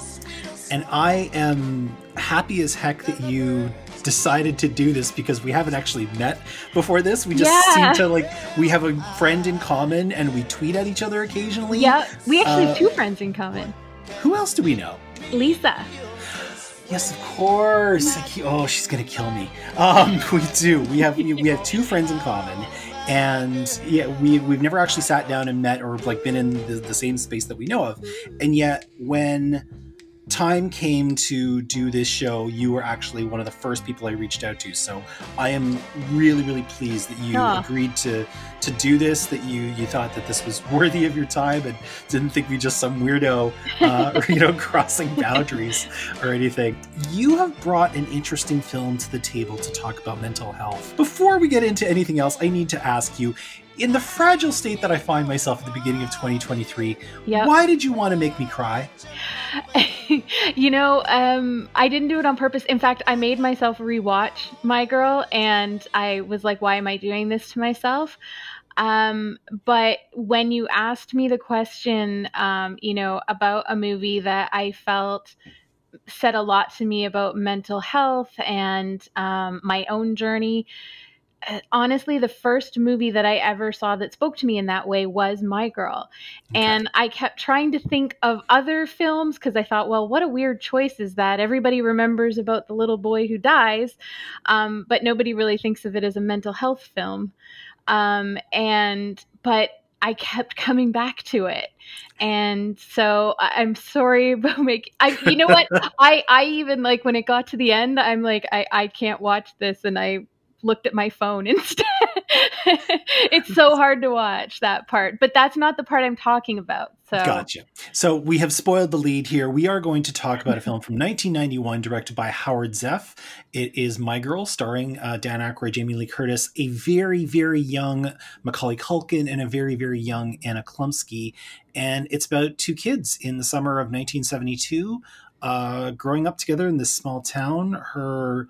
And I am happy as heck that you decided to do this because we haven't actually met before this. We just yeah. seem to like we have a friend in common and we tweet at each other occasionally. Yeah, we actually uh, have two friends in common. Who else do we know? Lisa. Yes, of course. Oh, she's gonna kill me. Um, we do. We have we have two friends in common, and yeah, we we've never actually sat down and met or like been in the, the same space that we know of, and yet when time came to do this show, you were actually one of the first people I reached out to. So I am really, really pleased that you agreed to to do this. That you you thought that this was worthy of your time and didn't think me just some weirdo, uh, or you know, crossing boundaries or anything. You have brought an interesting film to the table to talk about mental health. Before we get into anything else, I need to ask you in the fragile state that I find myself at the beginning of 2023, yep. why did you want to make me cry? you know, um, I didn't do it on purpose. In fact, I made myself rewatch My Girl, and I was like, why am I doing this to myself? Um, but when you asked me the question, um, you know, about a movie that I felt said a lot to me about mental health and um, my own journey, honestly the first movie that i ever saw that spoke to me in that way was my girl okay. and i kept trying to think of other films because i thought well what a weird choice is that everybody remembers about the little boy who dies um, but nobody really thinks of it as a mental health film um, and but I kept coming back to it. And so I'm sorry about making I you know what? I I even like when it got to the end, I'm like I I can't watch this and I looked at my phone instead. it's so hard to watch that part, but that's not the part I'm talking about. So Gotcha. So we have spoiled the lead here. We are going to talk about a film from 1991 directed by Howard Zieff. It is My Girl, starring uh, Dan Aykroyd, Jamie Lee Curtis, a very, very young Macaulay Culkin, and a very, very young Anna Chlumsky. And it's about two kids in the summer of 1972 uh, growing up together in this small town. Her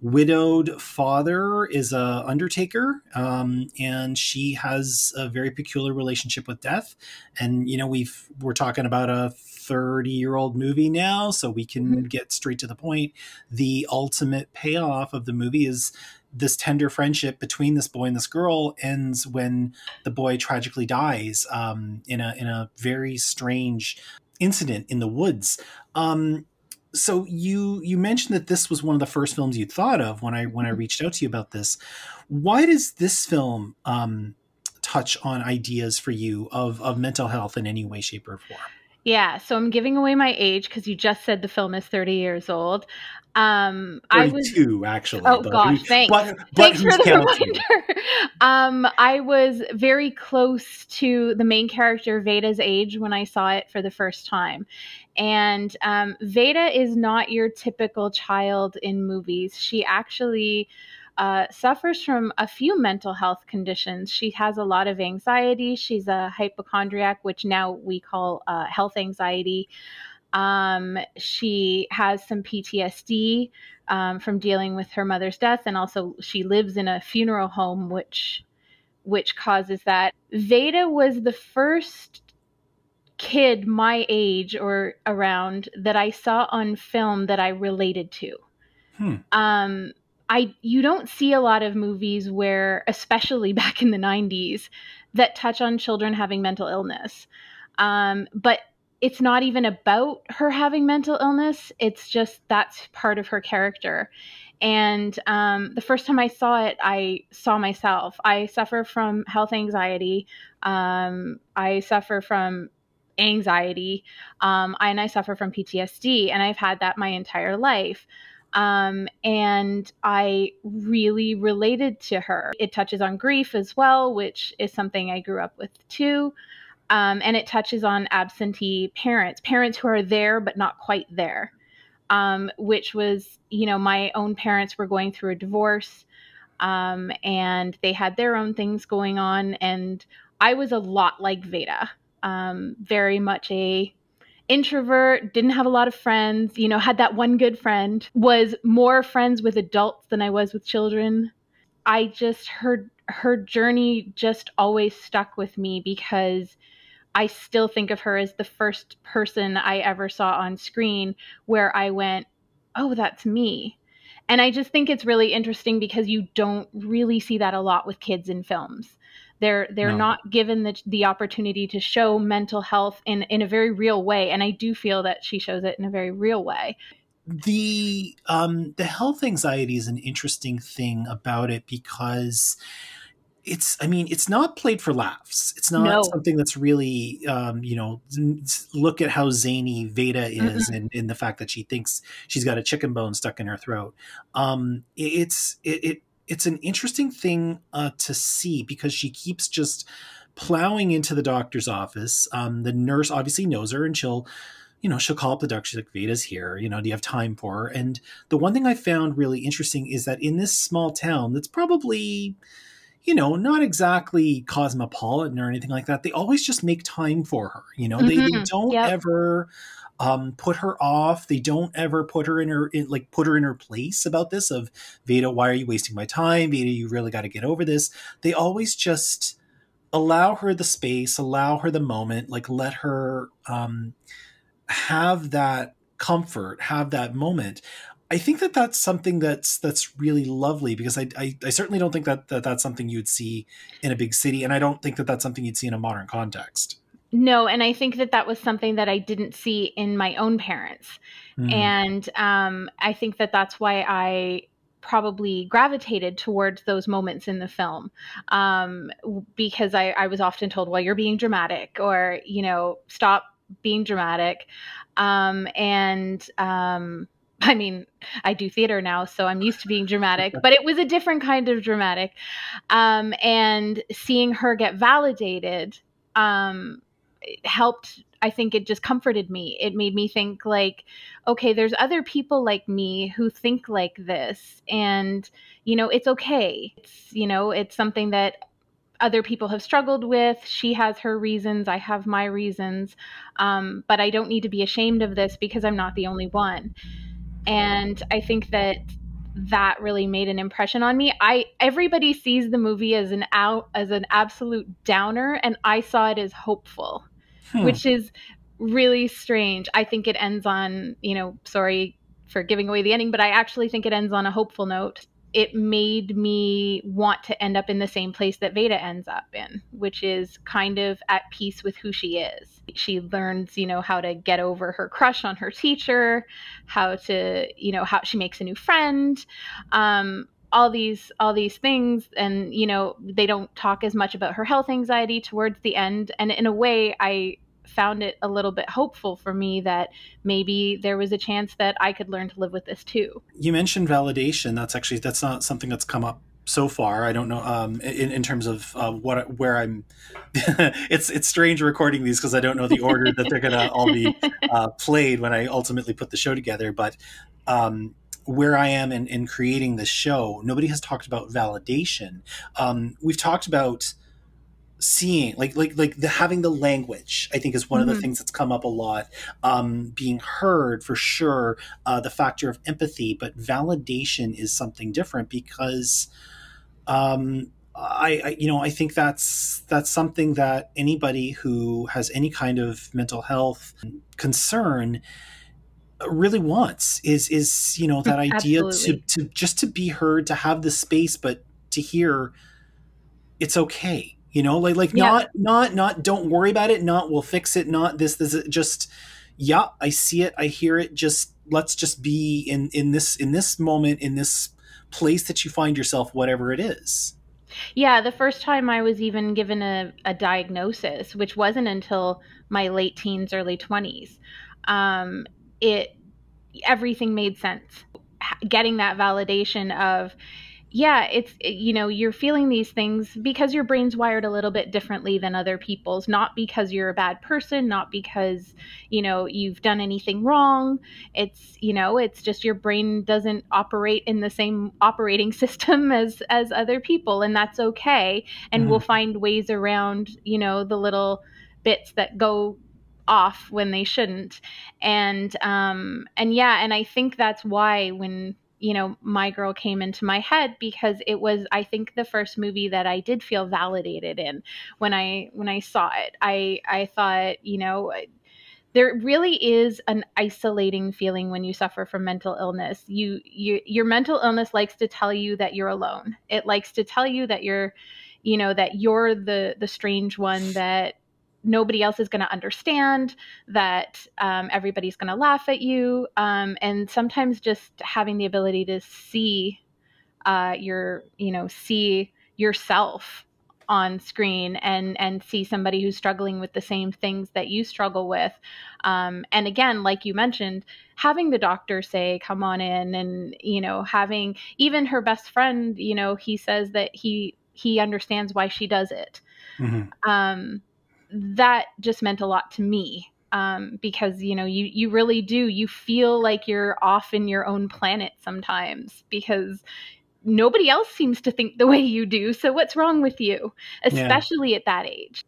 widowed father is a undertaker um, and she has a very peculiar relationship with death. And you know we've we're talking about a 30 year old movie now so we can mm-hmm. get straight to the point. The ultimate payoff of the movie is this tender friendship between this boy and this girl ends when the boy tragically dies um, in a in a very strange incident in the woods. Um, so you you mentioned that this was one of the first films you thought of when I when I mm-hmm. reached out to you about this. Why does this film um, touch on ideas for you of of mental health in any way, shape, or form? Yeah, so I'm giving away my age because you just said the film is 30 years old. Um, I was actually. Oh gosh, thanks. But, but thanks for the reminder. um, I was very close to the main character Veda's age when I saw it for the first time, and um, Veda is not your typical child in movies. She actually uh, suffers from a few mental health conditions. She has a lot of anxiety. She's a hypochondriac, which now we call uh, health anxiety. Um, she has some PTSD um, from dealing with her mother's death, and also she lives in a funeral home, which which causes that. Veda was the first kid my age or around that I saw on film that I related to. Hmm. Um, I you don't see a lot of movies where, especially back in the '90s, that touch on children having mental illness. Um, but it's not even about her having mental illness. It's just that's part of her character. And um, the first time I saw it, I saw myself. I suffer from health anxiety. Um, I suffer from anxiety. Um, and I suffer from PTSD. And I've had that my entire life. Um, and I really related to her. It touches on grief as well, which is something I grew up with too. Um, and it touches on absentee parents, parents who are there but not quite there, um, which was, you know, my own parents were going through a divorce um, and they had their own things going on. And I was a lot like Veda, um, very much a introvert, didn't have a lot of friends, you know, had that one good friend, was more friends with adults than I was with children. I just her her journey just always stuck with me because I still think of her as the first person I ever saw on screen where I went, "Oh, that's me." And I just think it's really interesting because you don't really see that a lot with kids in films. They're they're No. not given the the opportunity to show mental health in in a very real way, and I do feel that she shows it in a very real way. the um the health anxiety is an interesting thing about it because it's i mean it's not played for laughs it's not No. something that's really um you know look at how zany veda is and in the fact that she thinks she's got a chicken bone stuck in her throat um it- it's it, it it's an interesting thing uh to see because she keeps just plowing into the doctor's office um the nurse obviously knows her and she'll you know, she'll call up the doctor. She's like, Veda's here. You know, do you have time for her? And the one thing I found really interesting is that in this small town that's probably, you know, not exactly cosmopolitan or anything like that, they always just make time for her. You know, they, they Mhm. don't Yep. ever um, put her off. They don't ever put her in her, in, like, put her in her place about this of Veda, why are you wasting my time? Veda, you really got to get over this. They always just allow her the space, allow her the moment, like, let her, um, have that comfort, have that moment. I think that that's something that's that's really lovely because I, I I certainly don't think that, that that's something you'd see in a big city, and I don't think that that's something you'd see in a modern context. No, and I think that that was something that I didn't see in my own parents. Mm. And um, I think that that's why I probably gravitated towards those moments in the film um, because I, I was often told, well, you're being dramatic, or, you know, stop being dramatic. Um, and um, I mean, I do theater now, so I'm used to being dramatic, but it was a different kind of dramatic. Um, and seeing her get validated um, helped i think it just comforted me. It made me think like okay there's other people like me who think like this and you know it's okay. It's you know it's something that other people have struggled with. She has her reasons i have my reasons. Um, but i don't need to be ashamed of this because i'm not the only one. And i think that that really made an impression on me. I everybody sees the movie as an out as an absolute downer and i saw it as hopeful Hmm. which is really strange. I think it ends on, you know, sorry for giving away the ending, but I actually think it ends on a hopeful note. It made me want to end up in the same place that Veda ends up in, which is kind of at peace with who she is. She learns, you know, how to get over her crush on her teacher, how to, you know, how she makes a new friend. Um, all these all these things and you know they don't talk as much about her health anxiety towards the end and in a way i found it a little bit hopeful for me that maybe there was a chance that i could learn to live with this too you mentioned validation. That's actually that's not something that's come up so far. I don't know um, in, in terms of uh, what where I'm. it's it's strange recording these because I don't know the order that they're gonna all be uh, played when I ultimately put the show together. But um, where I am in, in creating this show, nobody has talked about validation. Um, we've talked about seeing like like like the having the language i think is one of the Mhm. things that's come up a lot um being heard for sure uh the factor of empathy but validation is something different because um I, I you know i think that's that's something that anybody who has any kind of mental health concern really wants is is you know that idea to to just to be heard to have the space but to hear it's okay you know like like Yeah. not not not don't worry about it not we'll fix it not this this just yeah i see it i hear it just let's just be in in this in this moment in this place that you find yourself whatever it is Yeah, the first time I was even given a, a diagnosis, which wasn't until my late teens, early 20s, um, it everything made sense. Getting that validation of, yeah, it's you know you're feeling these things because your brain's wired a little bit differently than other people's, not because you're a bad person, not because you know you've done anything wrong. It's you know it's just your brain doesn't operate in the same operating system as as other people, and that's okay. And we'll mm-hmm. find ways around you know the little bits that go off when they shouldn't. And um and yeah and i think that's why when you know my girl came into my head because it was i think the first movie that i did feel validated in when i when i saw it. I i thought you know there really is an isolating feeling when you suffer from mental illness. You you your mental illness likes to tell you that you're alone. It likes to tell you that you're you know that you're the the strange one that nobody else is going to understand that um, everybody's going to laugh at you um, and sometimes just having the ability to see uh, your you know see yourself on screen and and see somebody who's struggling with the same things that you struggle with um, and again like you mentioned having the doctor say come on in and you know having even her best friend you know he says that he he understands why she does it Mhm. um, that just meant a lot to me um, because you know you you really do you feel like you're off in your own planet sometimes because nobody else seems to think the way you do so what's wrong with you? Especially at that age.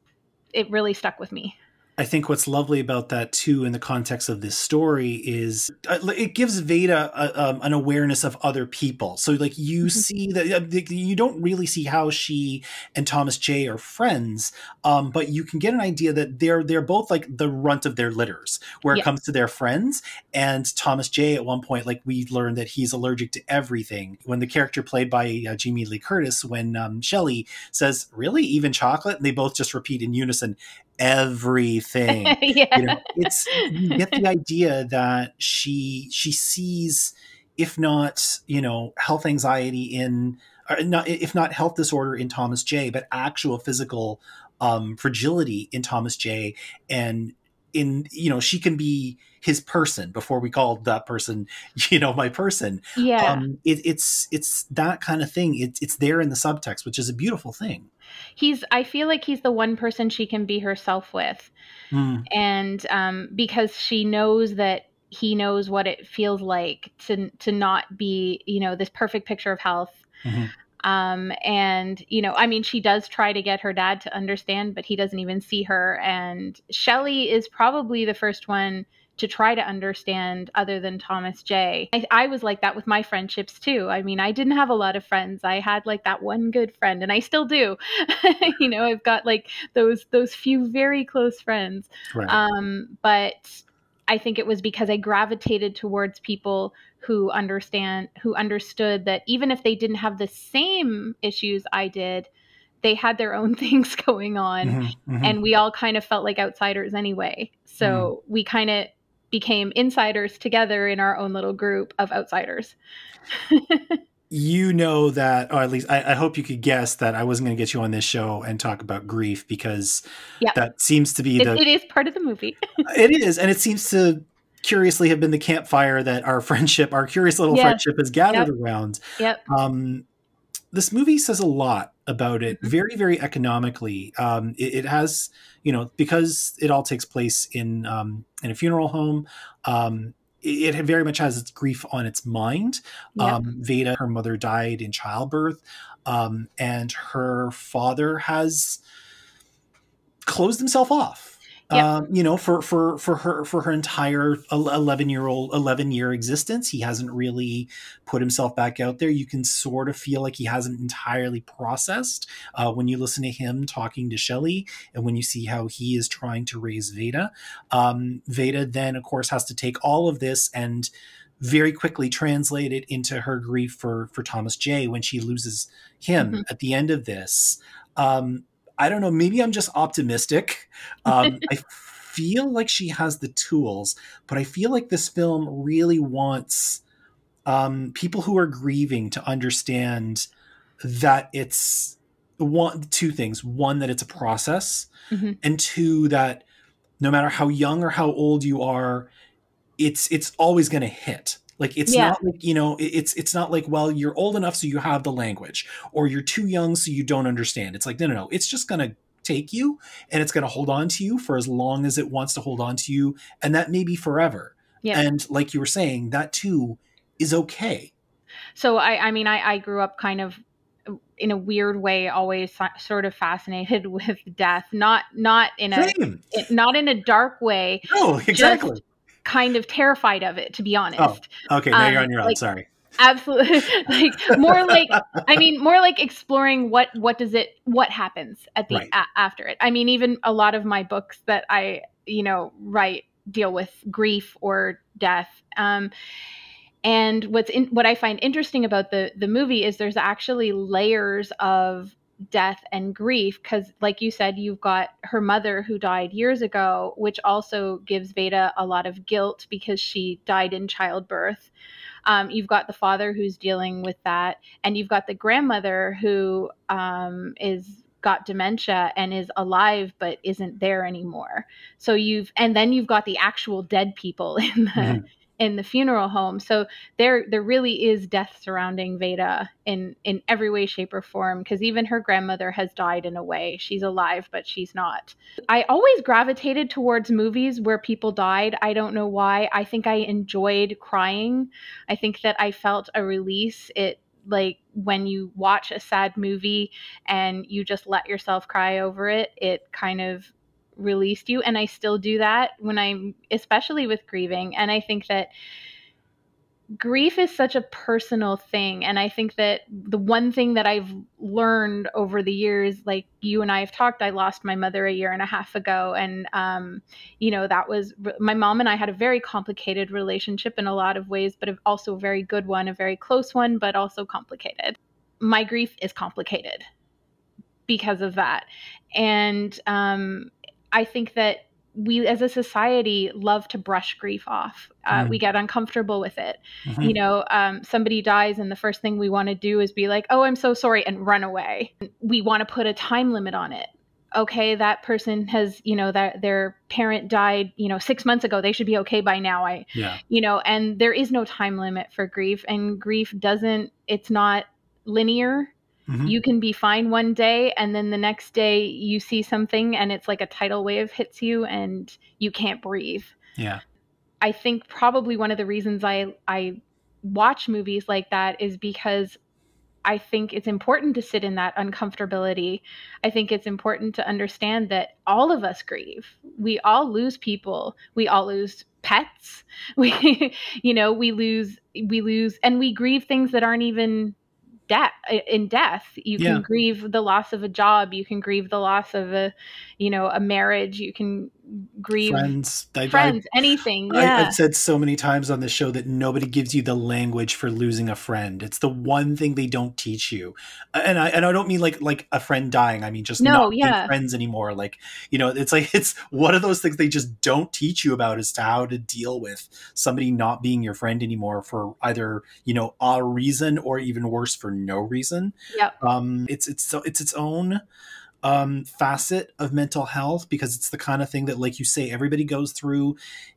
It really stuck with me I think what's lovely about that too, in the context of this story, is uh, it gives Veda a, um, an awareness of other people. So, like, you Mhm. see that uh, you don't really see how she and Thomas J are friends, um, but you can get an idea that they're they're both like the runt of their litters where it comes to their friends. And Thomas J, at one point, like we learned that he's allergic to everything. When the character played by uh, Jamie Lee Curtis, when um, Shelly says, "Really, even chocolate?" and they both just repeat in unison, "Everything." yeah you know it's you get the idea that she she sees if not you know health anxiety in not if not health disorder in thomas j but actual physical um fragility in thomas j and in you know she can be his person before we called that person you know my person. Yeah. Um it, it's it's that kind of thing. It, it's there in the subtext which is a beautiful thing. He's i feel like he's the one person she can be herself with. Mm, and um, because she knows that he knows what it feels like to to not be you know this perfect picture of health. Mhm. um, and you know i mean she does try to get her dad to understand but he doesn't even see her. And shelly is probably the first one to try to understand other than thomas j. I, I was like that with my friendships too. I mean i didn't have a lot of friends. I had like that one good friend and i still do. You know i've got like those those few very close friends. Right. Um, but I think it was because I gravitated towards people who understand, who understood that even if they didn't have the same issues I did, they had their own things going on, Mhm, mhm. and we all kind of felt like outsiders anyway. So we kind of became insiders together in our own little group of outsiders. you know that, or at least I, I hope you could guess that I wasn't going to get you on this show and talk about grief because Yeah. that seems to be It, the it is part of the movie. it is, and it seems to curiously have been the campfire that our friendship, our curious little Yes. friendship, has gathered around. Yep. Um, this movie says a lot about it, Mhm. very, very economically. Um, it, it has, you know, because it all takes place in um, in a funeral home. Um, it, it very much has its grief on its mind. Um, Veda, her mother died in childbirth, um, and her father has closed himself off. Um, you know, for for for her for her entire eleven year old eleven year existence, he hasn't really put himself back out there. You can sort of feel like he hasn't entirely processed uh, when you listen to him talking to Shelly, and when you see how he is trying to raise Veda. Um, Veda then, of course, has to take all of this and very quickly translate it into her grief for for Thomas J when she loses him Mhm. at the end of this. Um, I don't know. Maybe I'm just optimistic. Um, I feel like she has the tools, but I feel like this film really wants um, people who are grieving to understand that it's one, two things: one, that it's a process, Mhm. and two, that no matter how young or how old you are, it's it's always going to hit. Like it's Yeah. not like you know it's it's not like well you're old enough so you have the language or you're too young so you don't understand. It's like no no no it's just going to take you and it's going to hold on to you for as long as it wants to hold on to you and that may be forever. Yeah. And like you were saying that too is okay. So I, I mean, I, I grew up kind of uh, in a weird way, always so- sort of fascinated with death. Not not in a Same. not in a dark way. No, exactly. Kind of terrified of it, to be honest. Oh, okay, now you're um, on your own. like- Sorry. Absolutely, like more like I mean, more like exploring what what does it what happens at the Right. a, after it. I mean, even a lot of my books that I you know write deal with grief or death. Um, and what's in, what I find interesting about the the movie is there's actually layers of death and grief because like you said you've got her mother who died years ago which also gives veda a lot of guilt because she died in childbirth um, you've got the father who's dealing with that and you've got the grandmother who um, is got dementia and is alive but isn't there anymore so you've and then you've got the actual dead people in the Mhm. In the funeral home. So there there really is death surrounding veda in in every way shape or form because even her grandmother has died in a way. She's alive but she's not. I always gravitated towards movies where people died. I don't know why. I think i enjoyed crying. I think that i felt a release. It like when you watch a sad movie and you just let yourself cry over it it kind of released you and i still do that when i'm especially with grieving. And i think that grief is such a personal thing. And i think that the one thing that i've learned over the years like you and i have talked i lost my mother a year and a half ago. And um, you know that was my mom and i had a very complicated relationship in a lot of ways but also a very good one a very close one but also complicated. My grief is complicated because of that. And um, i think that we as a society love to brush grief off. Uh, Mm. we get uncomfortable with it. Mhm. you know um, somebody dies and the first thing we want to do is be like oh i'm so sorry and run away. We want to put a time limit on it. Okay that person has you know that their parent died you know six months ago. They should be okay by now. I Yeah. you know and there is no time limit for grief and grief doesn't it's not linear Mhm. you can be fine one day and then the next day you see something and it's like a tidal wave hits you and you can't breathe Yeah. I think probably one of the reasons I I watch movies like that is because I think it's important to sit in that uncomfortability. I think it's important to understand that all of us grieve. We all lose people. We all lose pets. We you know, we lose we lose and we grieve things that aren't even death in death you can grieve the loss of a job you can grieve the loss of a you know a marriage you can grieve Friends. I- I- friends anything I, yeah I've said so many times on this show that nobody gives you the language for losing a friend. It's the one thing they don't teach you, and I and I don't mean like like a friend dying. I mean just No, not being yeah. friends anymore. Like you know, it's like it's one of those things they just don't teach you about as to how to deal with somebody not being your friend anymore for either you know a reason or even worse for no reason. Yeah. Um, it's it's so it's its own um, facet of mental health because it's the kind of thing that, like you say, everybody goes through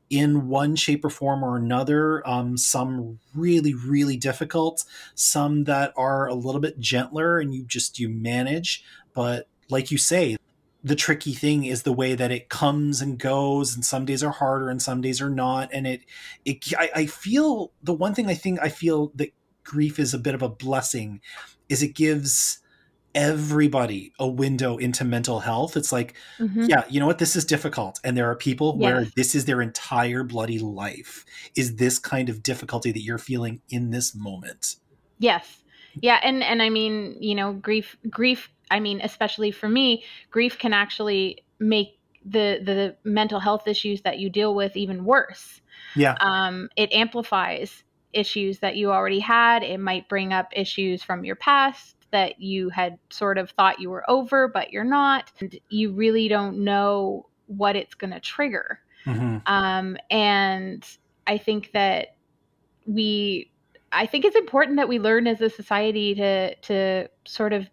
in one shape or form or another. Um, some really, really difficult, some that are a little bit gentler, and you just you manage. But like you say, the tricky thing is the way that it comes and goes, and some days are harder and some days are not. And it, it, I, I feel the one thing I think I feel that grief is a bit of a blessing is it gives everybody a window into mental health. It's like, Mhm. yeah, you know what? This is difficult. And there are people where this is their entire bloody life is this kind of difficulty that you're feeling in this moment. Yes. Yeah, and and I mean, you know, grief grief, I mean, especially for me, grief can actually make the the mental health issues that you deal with even worse. Yeah. Um it amplifies issues that you already had. It might bring up issues from your past that you had sort of thought you were over, but you're not. And you really don't know what it's going to trigger. Mhm. Um, and I think that we, I think it's important that we learn as a society to to sort of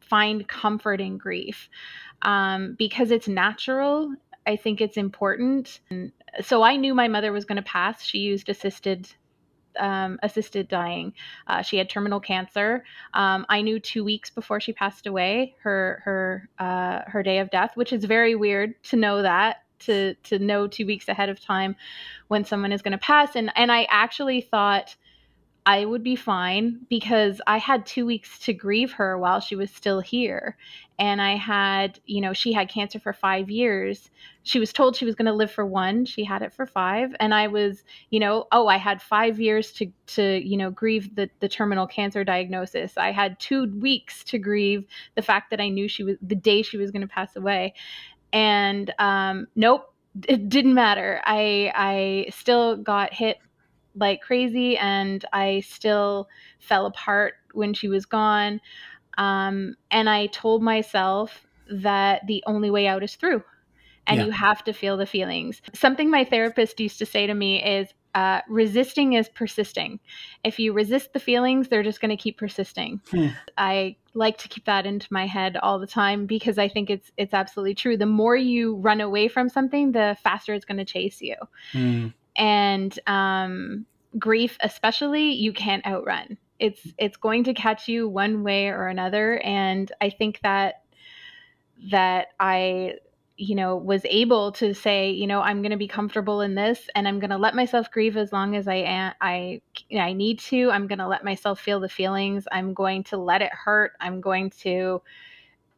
find comfort in grief um, because it's natural. I think it's important. And so I knew my mother was going to pass. She used assisted um, assisted dying. Uh, she had terminal cancer. Um, I knew two weeks before she passed away her her uh, her day of death, which is very weird to know that to to know two weeks ahead of time when someone is going to pass. And and I actually thought I would be fine because I had two weeks to grieve her while she was still here. And I had, you know, she had cancer for five years. She was told she was going to live for one. She had it for five. And I was, you know, oh, I had five years to, to you know, grieve the, the terminal cancer diagnosis. I had two weeks to grieve the fact that I knew she was the day she was going to pass away. And um, nope, it didn't matter. I I still got hit like crazy and I still fell apart when she was gone. Um, and I told myself that the only way out is through and Yeah. you have to feel the feelings. Something my therapist used to say to me is uh, resisting is persisting. If you resist the feelings, they're just going to keep persisting. Hmm. I like to keep that into my head all the time because I think it's it's absolutely true. The more you run away from something, the faster it's going to chase you Mm. And um, grief especially you can't outrun. It's it's going to catch you one way or another. And i think that that i you know was able to say you know i'm going to be comfortable in this and i'm going to let myself grieve as long as i am i i need to. I'm going to let myself feel the feelings. I'm going to let it hurt. I'm going to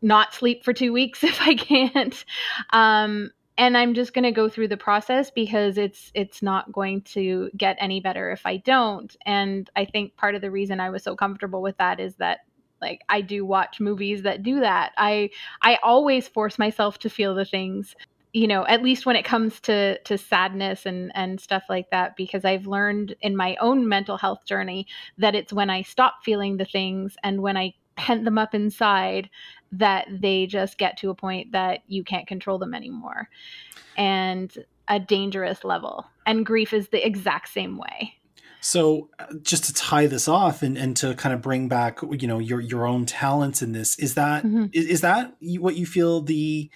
not sleep for two weeks if i can't. Um and i'm just going to go through the process because it's it's not going to get any better if i don't. And i think part of the reason i was so comfortable with that is that like i do watch movies that do that. I i always force myself to feel the things you know at least when it comes to to sadness and and stuff like that because i've learned in my own mental health journey that it's when i stop feeling the things and when i pent them up inside that they just get to a point that you can't control them anymore. And a dangerous level. And grief is the exact same way. So, uh, just to tie this off and, and to kind of bring back, you know, your your own talents in this, is that Mhm. is, is that what you feel the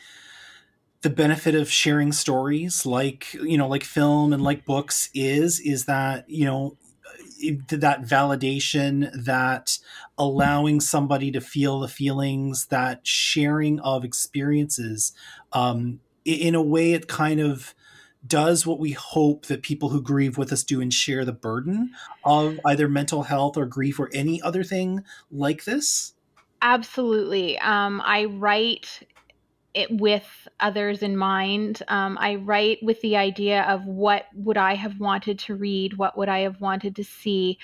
the benefit of sharing stories like you know like film and like books is is that you know that validation that allowing somebody to feel the feelings that sharing of experiences um, in a way it kind of does what we hope that people who grieve with us do and share the burden of either mental health or grief or any other thing like this Absolutely. Um, I write it with others in mind. Um, I write with the idea of what would I have wanted to read, what would I have wanted to see,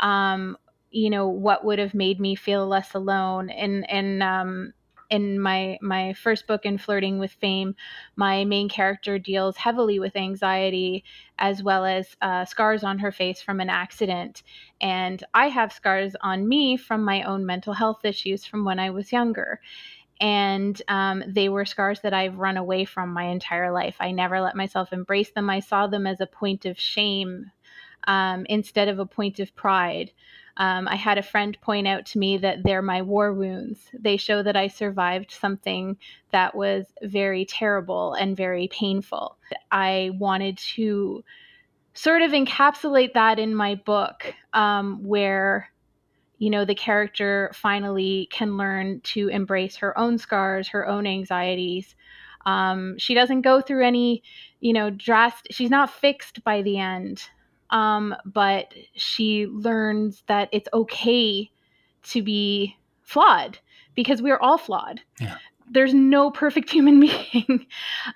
um, you know, what would have made me feel less alone. And and um, in my my first book, in Flirting with Fame, my main character deals heavily with anxiety as well as uh, scars on her face from an accident. And I have scars on me from my own mental health issues from when I was younger. And um, they were scars that I've run away from my entire life. I never let myself embrace them. I saw them as a point of shame um, instead of a point of pride. Um, I had a friend point out to me that they're my war wounds. They show that I survived something that was very terrible and very painful. I wanted to sort of encapsulate that in my book, um, where you know the character finally can learn to embrace her own scars, her own anxieties. Um, she doesn't go through any, you know, drastic. She's not fixed by the end, um, but she learns that it's okay to be flawed because we're all flawed. Yeah. There's no perfect human being.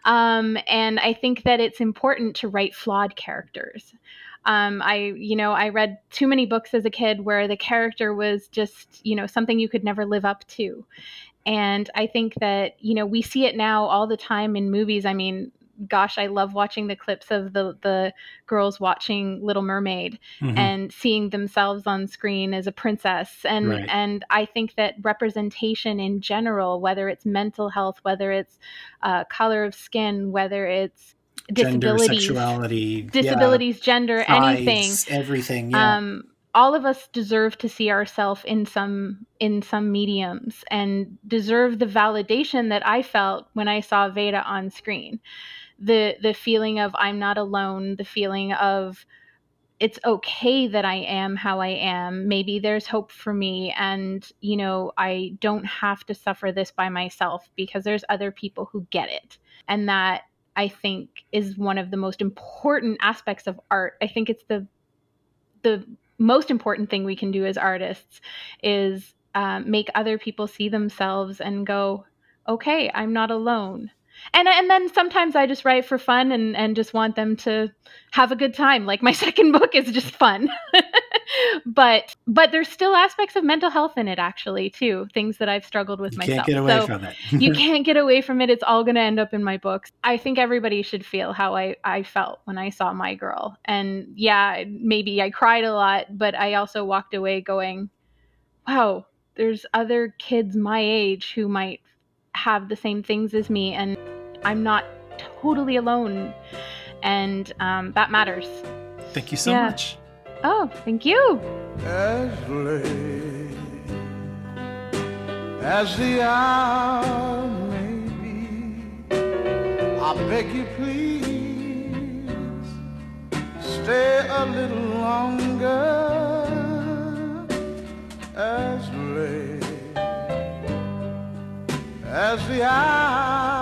um, and I think that it's important to write flawed characters. Um, I, you know, I read too many books as a kid where the character was just, you know, something you could never live up to. And I think that, you know, we see it now all the time in movies. I mean, gosh, I love watching the clips of the the girls watching Little Mermaid Mhm. and seeing themselves on screen as a princess. And Right. and I think that representation in general, whether it's mental health, whether it's uh, color of skin, whether it's Gender, disabilities, sexuality, yeah, disabilities, gender, anything everything. Yeah. um, all of us deserve to see ourselves in some in some mediums and deserve the validation that I felt when I saw Vada on screen. The the feeling of I'm not alone, the feeling of it's okay that I am how I am. Maybe there's hope for me and you know, I don't have to suffer this by myself because there's other people who get it. And that I think is one of the most important aspects of art. I think it's the the most important thing we can do as artists is um, make other people see themselves and go, okay, I'm not alone. And and then sometimes I just write for fun and and just want them to have a good time. Like my second book is just fun. but but there's still aspects of mental health in it actually too. Things that I've struggled with you myself. can't get away So- from it. you can't get away from it. It's all going to end up in my books. I think everybody should feel how I, I felt when I saw My Girl. And yeah, maybe I cried a lot, but I also walked away going, wow, there's other kids my age who might have the same things as me, and I'm not totally alone. And um, that matters. Thank you so Yeah. much. Oh, thank you. as late as the hour may be. I beg you, please stay a little longer. As late as the hour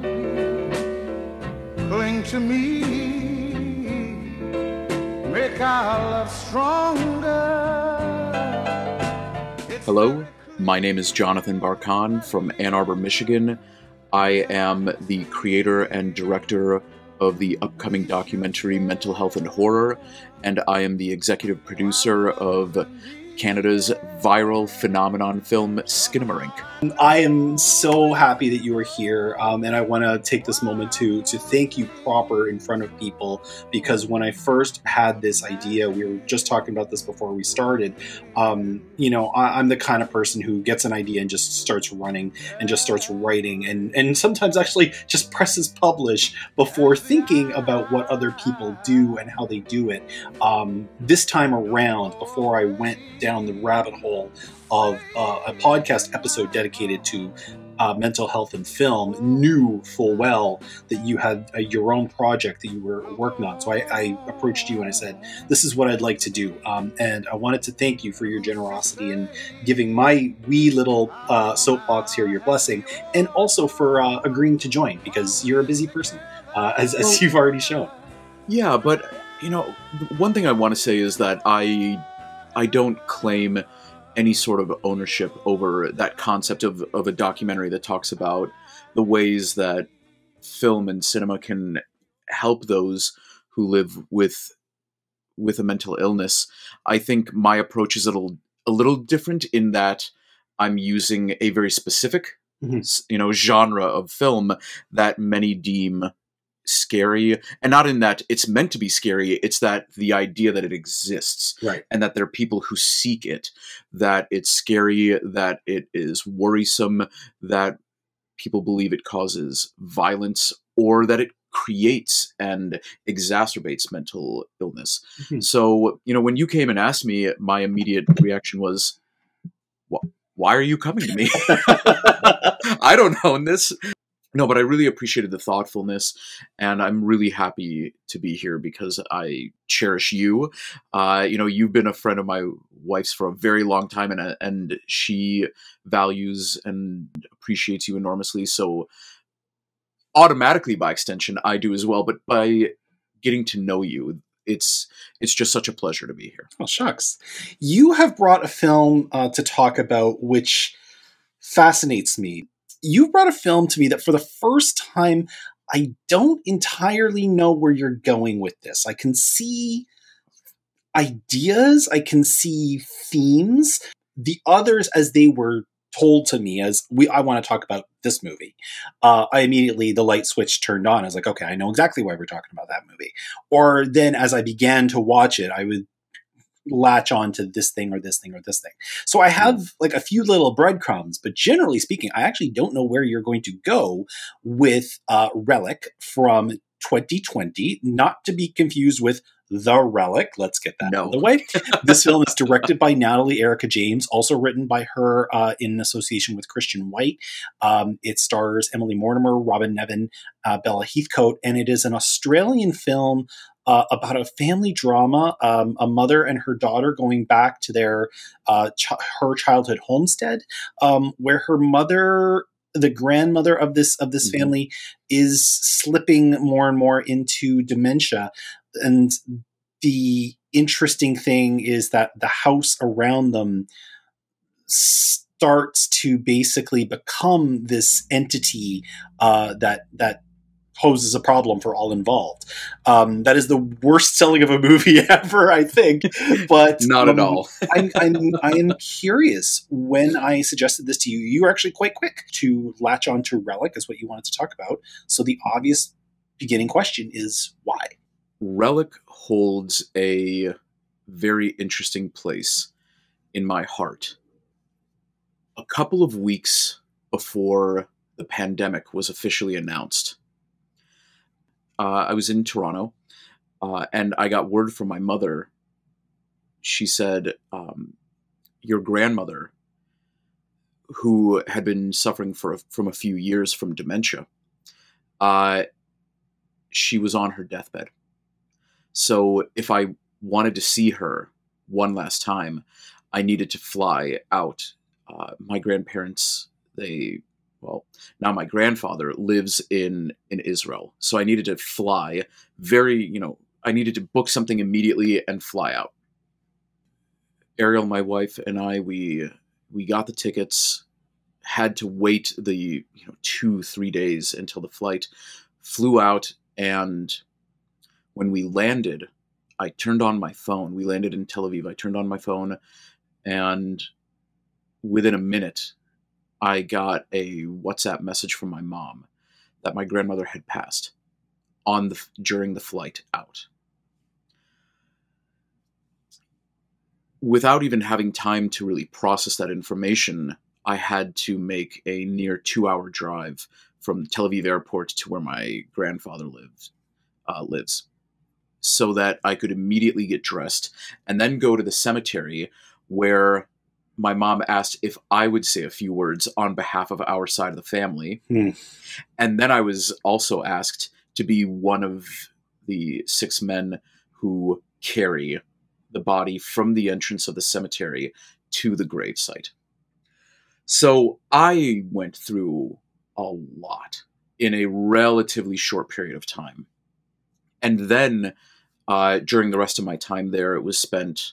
may be, cling to me make our love stronger. It's Hello, my name is Jonathan Barkan from Ann Arbor, Michigan. I am the creator and director of the upcoming documentary Mental Health and Horror, and I am the executive producer of Canada's viral phenomenon film Skinamarink. I am so happy that you are here, um, and I want to take this moment to to thank you proper in front of people because when I first had this idea, we were just talking about this before we started. Um, you know, I, I'm the kind of person who gets an idea and just starts running and just starts writing, and and sometimes actually just presses publish before thinking about what other people do and how they do it. Um, this time around, before I went down the rabbit hole of uh, a podcast episode dedicated to uh, mental health and film knew full well that you had uh, your own project that you were working on. So I, I approached you and I said, This is what I'd like to do. Um, and I wanted to thank you for your generosity in giving my wee little uh, soapbox here your blessing, and also for uh, agreeing to join because you're a busy person, uh, as, as you've already shown. Yeah, but you know, one thing I want to say is that I I don't claim any sort of ownership over that concept of, of a documentary that talks about the ways that film and cinema can help those who live with with a mental illness. I think my approach is a little a little different in that I'm using a very specific Mhm. you know genre of film that many deem scary and not in that it's meant to be scary it's that the idea that it exists Right. and that there are people who seek it that it's scary that it is worrisome that people believe it causes violence or that it creates and exacerbates mental illness Mhm. so you know when you came and asked me my immediate reaction was "Wh- why are you coming to me i don't own this no but i really appreciated the thoughtfulness and i'm really happy to be here because i cherish you uh, you know you've been a friend of my wife's for a very long time and, uh, and she values and appreciates you enormously so automatically by extension i do as well but by getting to know you it's it's just such a pleasure to be here. Oh shucks, you have brought a film uh, to talk about which fascinates me. You brought a film to me that for the first time I don't entirely know where you're going with this. I can see ideas, I can see themes. The others, as they were told to me, as we I want to talk about this movie, uh, I immediately the light switch turned on. I was like, okay, I know exactly why we're talking about that movie. Or then as I began to watch it, I would latch on to this thing or this thing or this thing. So I have like a few little breadcrumbs, but generally speaking, I actually don't know where you're going to go with uh, Relic from 2020, not to be confused with The Relic. Let's get that No. out of the way. this film is directed by Natalie Erica James, also written by her uh, in association with Christian White. Um, it stars Emily Mortimer, Robyn Nevin, uh, Bella Heathcote, and it is an Australian film uh, about a family drama, um, a mother and her daughter going back to their uh, ch- her childhood homestead, um, where her mother, the grandmother of this of this Mhm. family, is slipping more and more into dementia, and the interesting thing is that the house around them starts to basically become this entity uh, that that poses a problem for all involved. Um, that is the worst selling of a movie ever, I think. But Not at um, all. I'm, I'm, I am curious. When I suggested this to you, you were actually quite quick to latch on to Relic as what you wanted to talk about. So the obvious beginning question is why? Relic holds a very interesting place in my heart. A couple of weeks before the pandemic was officially announced, uh, I was in Toronto uh, and I got word from my mother. She said, um, Your grandmother, who had been suffering for, from a few years from dementia, uh, she was on her deathbed. So if I wanted to see her one last time, I needed to fly out. Uh, my grandparents, they, well, now my grandfather lives in in Israel, so I needed to fly. Very, you know, I needed to book something immediately and fly out. Ariel, my wife, and I, we we got the tickets. Had to wait the you know two three days until the flight. Flew out and when we landed, I turned on my phone. We landed in Tel Aviv. I turned on my phone, and within a minute, I got a WhatsApp message from my mom that my grandmother had passed on the during the flight out. Without even having time to really process that information, I had to make a near two-hour drive from Tel Aviv airport to where my grandfather lived uh, lives so that I could immediately get dressed and then go to the cemetery where my mom asked if I would say a few words on behalf of our side of the family. Hmm. And then I was also asked to be one of the six men who carry the body from the entrance of the cemetery to the gravesite. So I went through a lot in a relatively short period of time. And then uh, during the rest of my time there, it was spent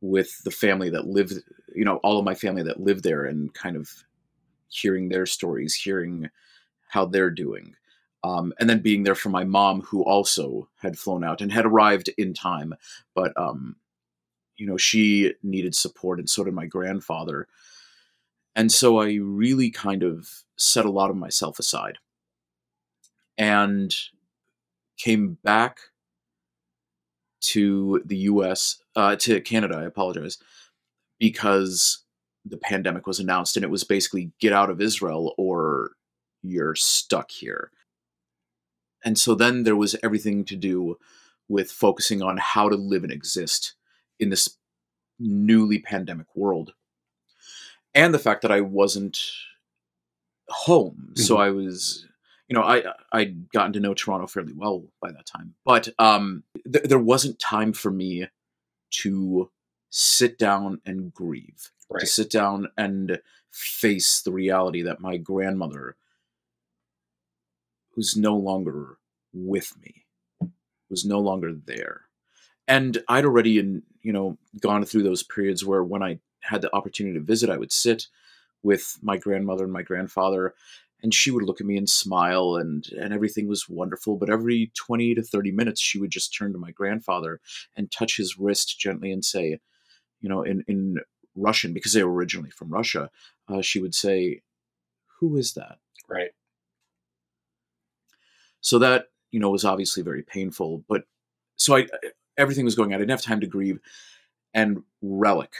with the family that lived, you know, all of my family that lived there and kind of hearing their stories, hearing how they're doing. Um, and then being there for my mom, who also had flown out and had arrived in time, but um, you know she needed support, and so did my grandfather. And so I really kind of set a lot of myself aside, and came back to the U.S. Uh, to Canada. I apologize because the pandemic was announced, and it was basically get out of Israel or you're stuck here. And so then there was everything to do with focusing on how to live and exist in this newly pandemic world. And the fact that I wasn't home. So I was, you know, I I'd gotten to know Toronto fairly well by that time. But um th- there wasn't time for me to sit down and grieve. To sit down and face the reality that my grandmother who's no longer with me, was no longer there. and I'd already, in you know, gone through those periods where when I had the opportunity to visit, I would sit with my grandmother and my grandfather, and she would look at me and smile, and and everything was wonderful. But every twenty to thirty minutes, she would just turn to my grandfather and touch his wrist gently and say, you know, in in Russian because they were originally from Russia, uh, she would say, "Who is that?" Right. So that you know was obviously very painful. But so I everything was going. on. I didn't have time to grieve, and Relic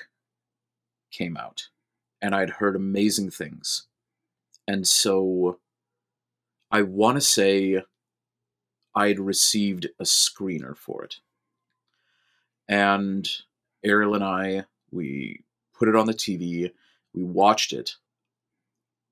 came out, and I'd heard amazing things, and so I want to say I'd received a screener for it, and Ariel and I we put it on the TV, we watched it,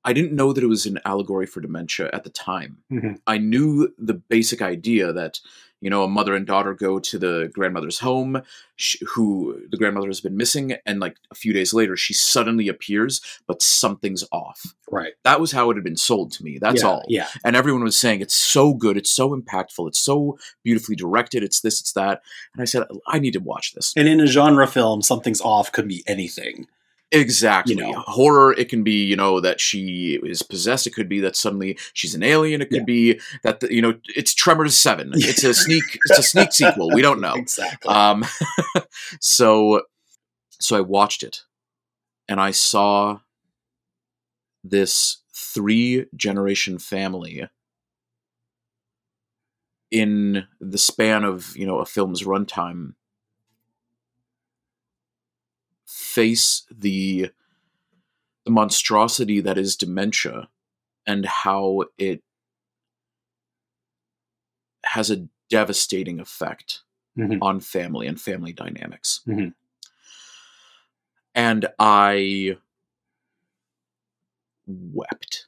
I didn't know that it was an allegory for dementia at the time. Mm-hmm. I knew the basic idea that you know a mother and daughter go to the grandmother's home, sh- who the grandmother has been missing, and like a few days later she suddenly appears, but something's off. Right. That was how it had been sold to me. That's yeah, all. Yeah. And everyone was saying it's so good, it's so impactful, it's so beautifully directed, it's this, it's that. And I said I need to watch this. And in a genre film, something's off could be anything. Exactly. You know. Horror, it can be, you know, that she is possessed. It could be that suddenly she's an alien. It could Yeah. be that, the, you know, it's Tremors 7. It's a sneak, it's a sneak sequel. We don't know. Exactly. Um, so, so I watched it and I saw this three generation family in the span of, you know, a film's runtime face the the monstrosity that is dementia and how it has a devastating effect Mhm. on family and family dynamics. Mhm. And I wept.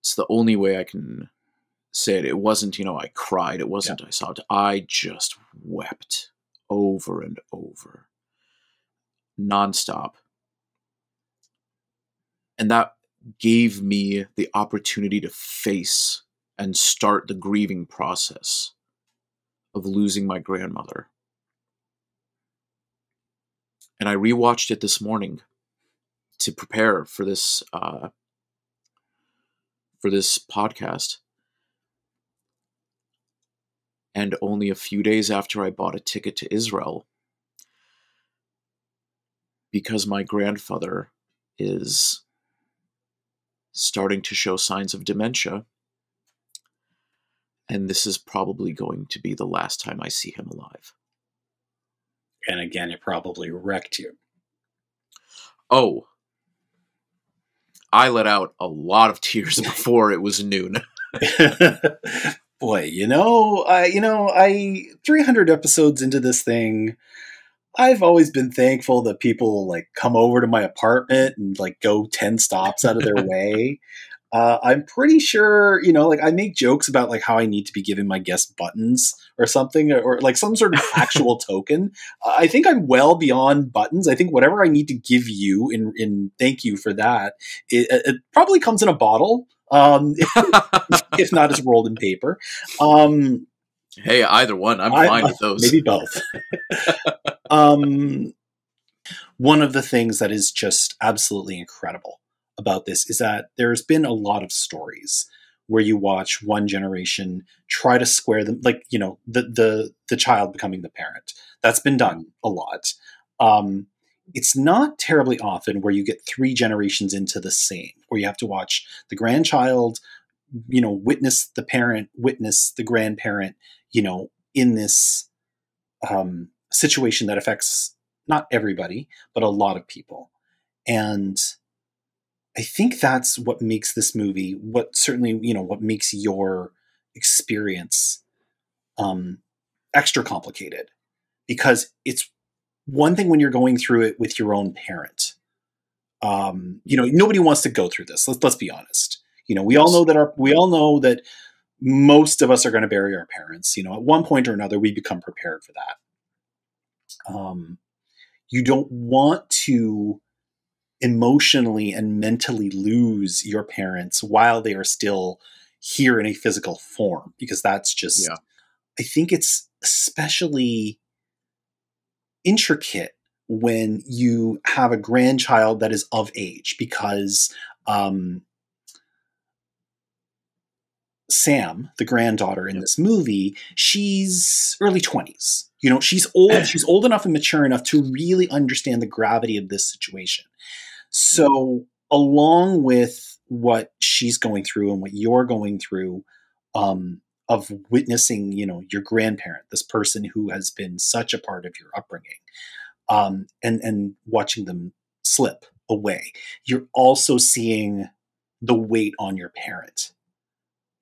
It's the only way I can say it. It wasn't, you know, I cried. It wasn't I sobbed. I just wept over and over, nonstop. And that gave me the opportunity to face and start the grieving process of losing my grandmother. And I rewatched it this morning to prepare for this uh, for this podcast. And only a few days after I bought a ticket to Israel, because my grandfather is starting to show signs of dementia, and this is probably going to be the last time I see him alive. and again, it probably wrecked you. Oh, I let out a lot of tears before it was noon. Boy, you know, I you know, I 300 episodes into this thing, I've always been thankful that people like come over to my apartment and like go 10 stops out of their way. Uh, I'm pretty sure, you know, like I make jokes about like how I need to be giving my guests buttons or something, or, or like some sort of actual token. Uh, I think I'm well beyond buttons. I think whatever I need to give you in in thank you for that, it, it probably comes in a bottle. Um, if, if not as rolled in paper. Um, hey, either one, I'm I- fine with those. Maybe both. um, one of the things that is just absolutely incredible about this is that there's been a lot of stories where you watch one generation try to square them, like you know the the the child becoming the parent. That's been done a lot. Um, it's not terribly often where you get three generations into the same, where you have to watch the grandchild, you know, witness the parent, witness the grandparent, you know, in this um, situation that affects not everybody, but a lot of people. And I think that's what makes this movie, what certainly, you know, what makes your experience um, extra complicated. Because it's one thing when you're going through it with your own parent. Um, you know, nobody wants to go through this. Let's let's be honest. You know, we all know that our we all know that most of us are going to bury our parents. You know, at one point or another, we become prepared for that. Um, you don't want to emotionally and mentally lose your parents while they are still here in a physical form because that's just Yeah. i think it's especially intricate when you have a grandchild that is of age because um, Sam, the granddaughter in this movie, she's early 20s. You know, she's old, she's old enough and mature enough to really understand the gravity of this situation. So, along with what she's going through and what you're going through, um, of witnessing, you know, your grandparent, this person who has been such a part of your upbringing, um, and and watching them slip away, you're also seeing the weight on your parent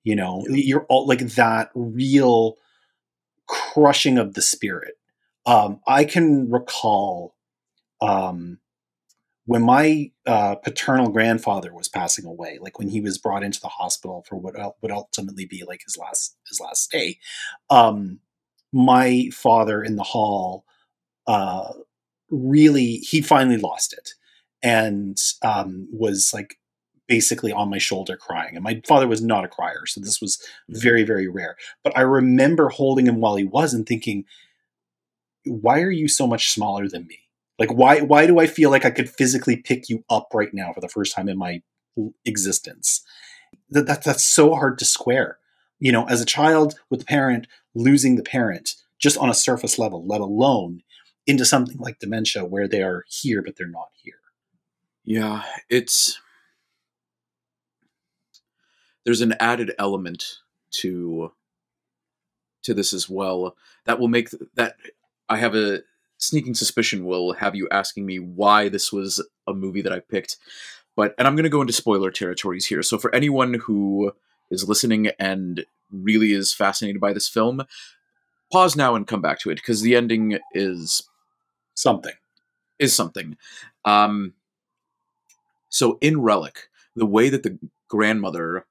you know you're all like that real crushing of the spirit. Um i can recall um when my uh, paternal grandfather was passing away like when he was brought into the hospital for what would ultimately be like his last his last stay um my father in the hall uh really he finally lost it and um was like basically on my shoulder crying. And my father was not a crier, so this was very, very rare. But I remember holding him while he was and thinking, why are you so much smaller than me? Like why why do I feel like I could physically pick you up right now for the first time in my existence? That, that that's so hard to square. You know, as a child with the parent losing the parent just on a surface level, let alone into something like dementia where they are here but they're not here. Yeah, it's there's an added element to to this as well that will make that I have a sneaking suspicion will have you asking me why this was a movie that I picked. But and I'm going to go into spoiler territories here. So for anyone who is listening and really is fascinated by this film, pause now and come back to it because the ending is something. Is something. Um so in Relic, the way that the grandmother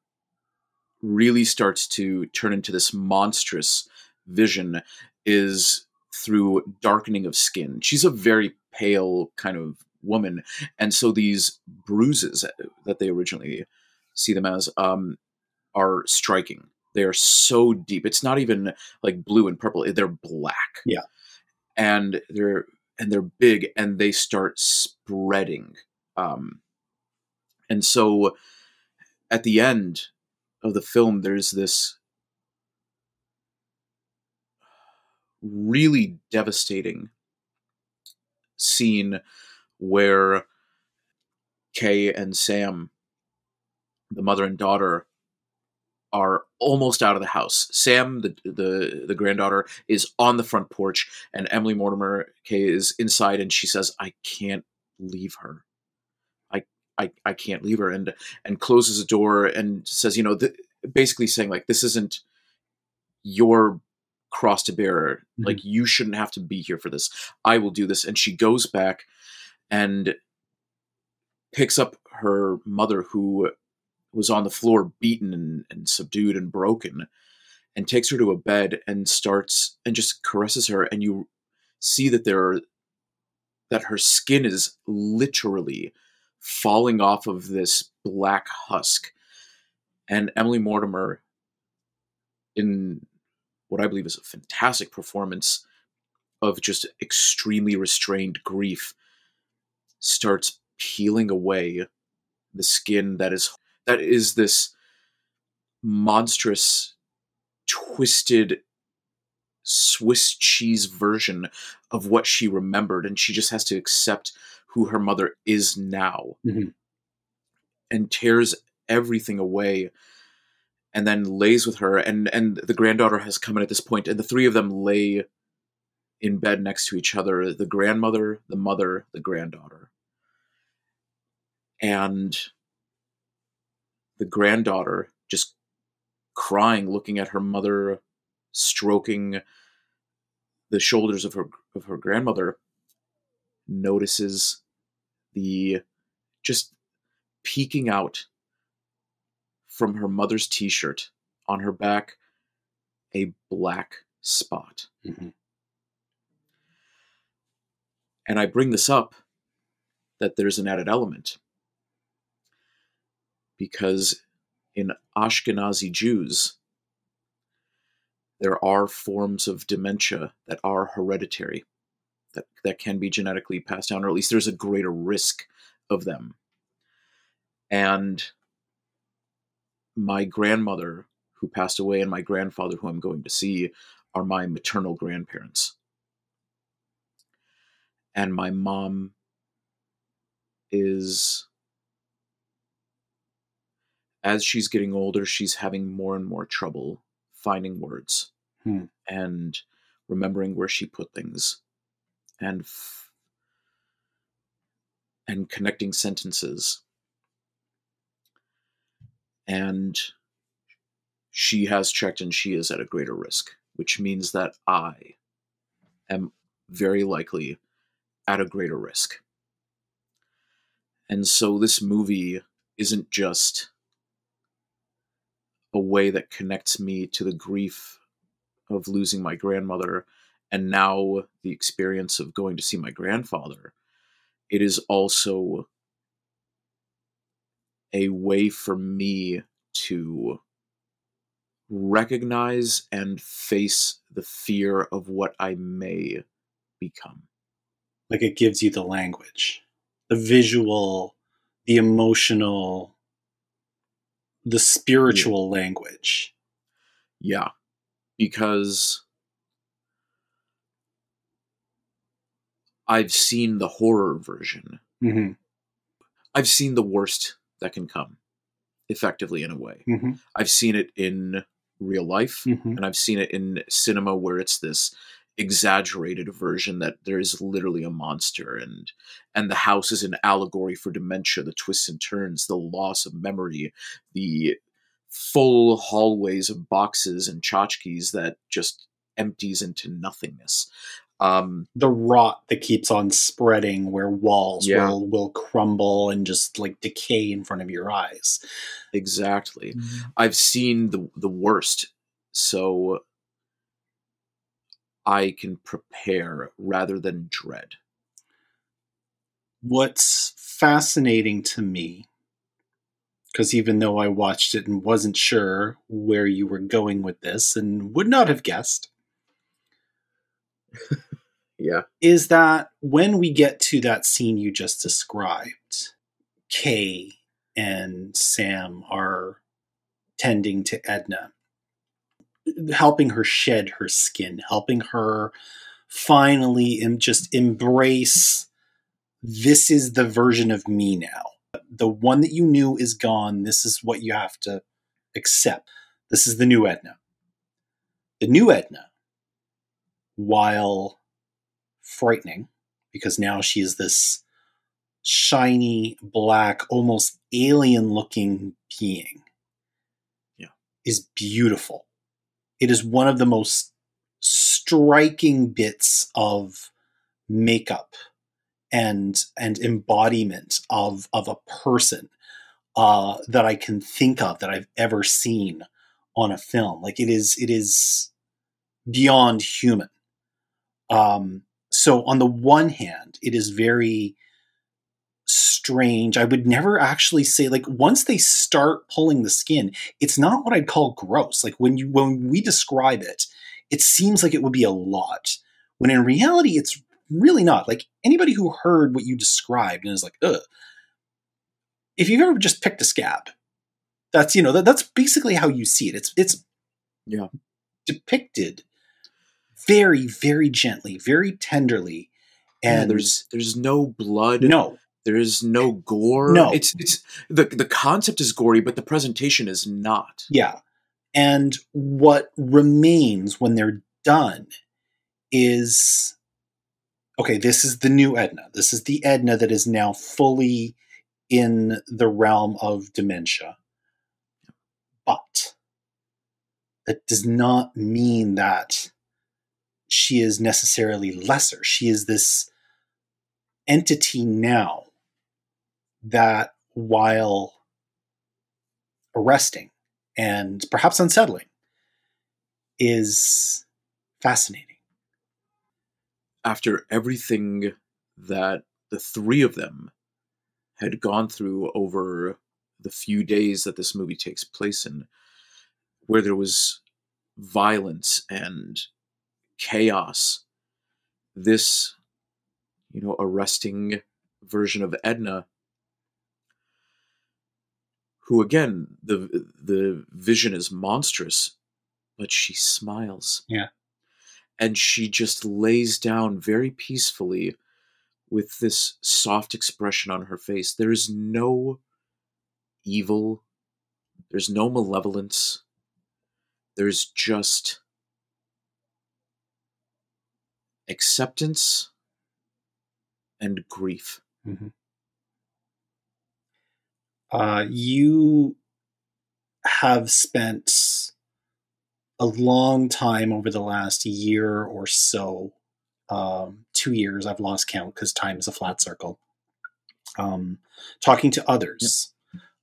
really starts to turn into this monstrous vision is through darkening of skin. She's a very pale kind of woman, and so these bruises that they originally see them as um, are striking. They are so deep. It's not even like blue and purple; they're black. Yeah, and they're and they're big, and they start spreading. Um, and so, at the end, of the film, there's this really devastating scene where Kay and Sam, the mother and daughter, are almost out of the house. Sam, the the the granddaughter, is on the front porch, and Emily Mortimer Kay is inside, and she says, "I can't leave her. I, I can't leave her and and closes the door and says you know th- basically saying like this isn't your cross to bear. Mm-hmm. like you shouldn't have to be here for this. I will do this. And she goes back and picks up her mother who was on the floor beaten and, and subdued and broken and takes her to a bed and starts and just caresses her and you see that there are that her skin is literally falling off of this black husk. And Emily Mortimer, in what I believe is a fantastic performance of just extremely restrained grief, starts peeling away the skin that is that is this monstrous twisted Swiss cheese version of what she remembered, and she just has to accept who her mother is now mm-hmm. and tears everything away and then lays with her and and the granddaughter has come in at this point and the three of them lay in bed next to each other the grandmother the mother the granddaughter and the granddaughter just crying looking at her mother stroking the shoulders of her of her grandmother notices the just peeking out from her mother's t-shirt on her back a black spot. Mm-hmm. And I bring this up that there's an added element because in Ashkenazi Jews, there are forms of dementia that are hereditary. that that can be genetically passed down, or at least there's a greater risk of them. And my grandmother, who passed away, and my grandfather, who I'm going to see, are my maternal grandparents. And my mom is as she's getting older, she's having more and more trouble finding words Hmm. and remembering where she put things and f- and connecting sentences. And she has checked and she is at a greater risk, which means that I am very likely at a greater risk. And so this movie isn't just a way that connects me to the grief of losing my grandmother and now the experience of going to see my grandfather. It is also a way for me to recognize and face the fear of what I may become. Like it gives you the language, the visual, the emotional, the spiritual language. Yeah. Because I've seen the horror version. hmm I've seen the worst that can come, effectively, in a way. hmm I've seen it in real life, hmm and I've seen it in cinema where it's this exaggerated version that there is literally a monster and and the house is an allegory for dementia the twists and turns the loss of memory the full hallways of boxes and tchotchkes that just empties into nothingness um The rot that keeps on spreading, where walls Yeah. will will crumble and just like decay in front of your eyes. exactly I've seen the the worst, so I can prepare rather than dread. What's fascinating to me, because even though I watched it and wasn't sure where you were going with this and would not have guessed, Yeah. is that when we get to that scene you just described, Kay and Sam are tending to Edna, helping her shed her skin, helping her finally just embrace this is the version of me now. The one that you knew is gone. This is what you have to accept. This is the new Edna. The new Edna, while frightening, because now she is this shiny, black, almost alien looking being, Yeah. is beautiful. It is one of the most striking bits of makeup and and embodiment of of a person uh, that I can think of that I've ever seen on a film. Like it is it is beyond human. Um, so on the one hand, it is very strange. I would never actually say like once they start pulling the skin, it's not what I'd call gross. Like when you when we describe it, it seems like it would be a lot. When in reality, it's really not. Like anybody who heard what you described and is like, ugh. If you've ever just picked a scab, that's you know that, that's basically how you see it. It's it's Yeah. depicted very very gently, very tenderly, And and there's there's no blood. no There's no gore. No. It's it's the the concept is gory, but the presentation is not. Yeah. And what remains when they're done is okay, this is the new Edna. This is the Edna that is now fully in the realm of dementia. But that does not mean that she is necessarily lesser. She is this entity now that, while arresting and perhaps unsettling, is fascinating. After everything that the three of them had gone through over the few days that this movie takes place in, where there was violence and chaos, this you know, arresting version of Edna, who again, the the vision is monstrous, but she smiles. Yeah. And she just lays down very peacefully with this soft expression on her face. There's no evil, there's no malevolence, there's just acceptance and grief. Mm-hmm. Uh, you have spent a long time over the last year or so, um, two years, I've lost count because time is a flat circle, um, talking to others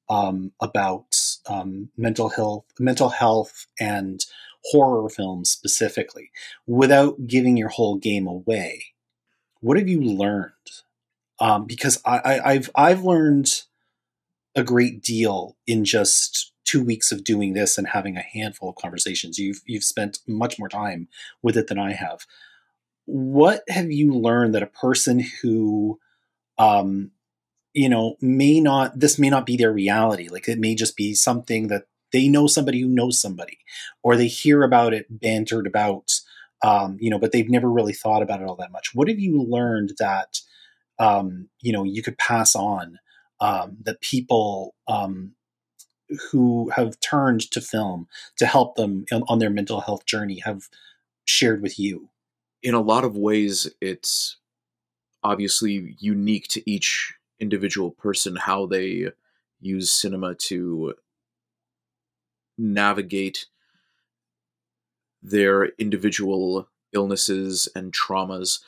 um, about um, mental health, mental health, and horror films specifically, without giving your whole game away. What have you learned? Um, because I, I, I've I've learned a great deal in just two weeks of doing this and having a handful of conversations. You've you've spent much more time with it than I have. What have you learned that a person who um, you know may not this may not be their reality like it may just be something that they know somebody who knows somebody or they hear about it bantered about um, you know but they've never really thought about it all that much what have you learned that um, you know you could pass on um, that people um, who have turned to film to help them on, their mental health journey have shared with you In a lot of ways, it's obviously unique to each individual person how they use cinema to navigate their individual illnesses and traumas.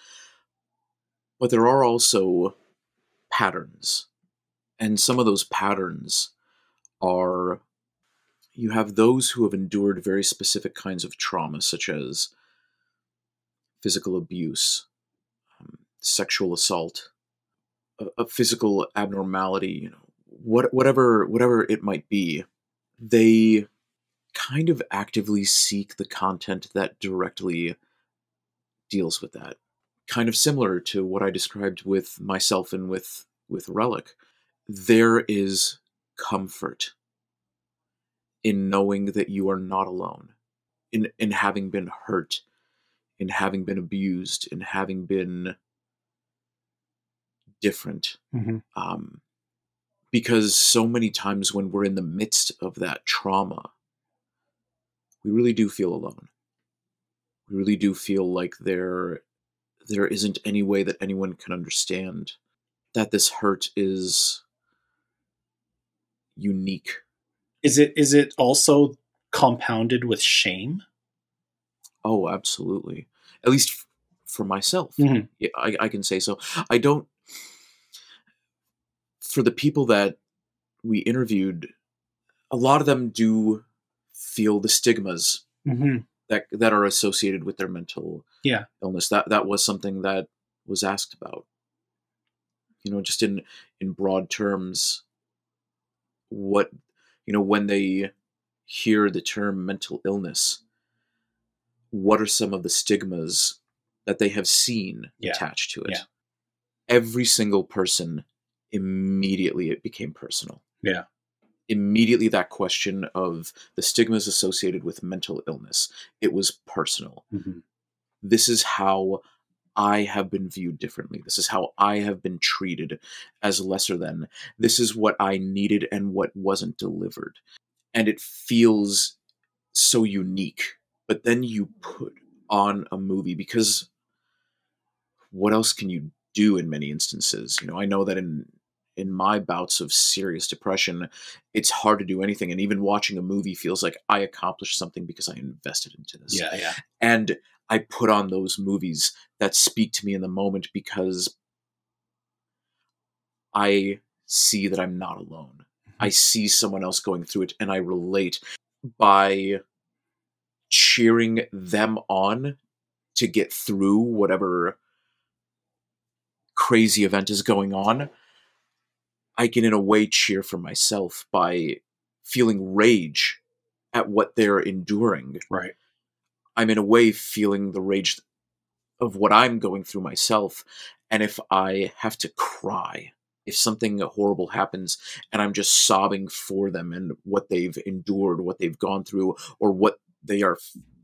But there are also patterns. And some of those patterns are you have those who have endured very specific kinds of trauma, such as physical abuse, um, sexual assault, a, a physical abnormality, you know, what, whatever whatever it might be, they kind of actively seek the content that directly deals with that. Kind of similar to what I described with myself and with with Relic. There is comfort in knowing that you are not alone, in in having been hurt, in having been abused, in having been different. mm-hmm. Um, because so many times when we're in the midst of that trauma, we really do feel alone. We really do feel like there there isn't any way that anyone can understand that this hurt is unique. is it is it also compounded with shame Oh, absolutely. At least f- for myself. Mhm. Yeah, I, I can say so. I don't. For the people that we interviewed, a lot of them do feel the stigmas mm-hmm. that that are associated with their mental Yeah. illness. That that was something that was asked about. You know, just in in broad terms, what you know when they hear the term mental illness, what are some of the stigmas that they have seen Yeah. attached to it? Yeah. Every single person immediately it became personal. Yeah. Immediately that question of the stigmas associated with mental illness, it was personal Mm-hmm. this is how I have been viewed differently. This is how I have been treated as lesser than. This is what I needed and what wasn't delivered. And it feels so unique. But then you put on a movie because what else can you do in many instances? You know, I know that in in my bouts of serious depression, it's hard to do anything. And even watching a movie feels like I accomplished something because I invested into this yeah yeah and I put on those movies that speak to me in the moment because I see that I'm not alone. I mm-hmm. see someone else going through it and I relate by cheering them on to get through whatever crazy event is going on. I can, in a way, cheer for myself by feeling rage at what they're enduring. right I'm in a way feeling the rage of what I'm going through myself. And if I have to cry, if something horrible happens and I'm just sobbing for them and what they've endured, what they've gone through, or what they are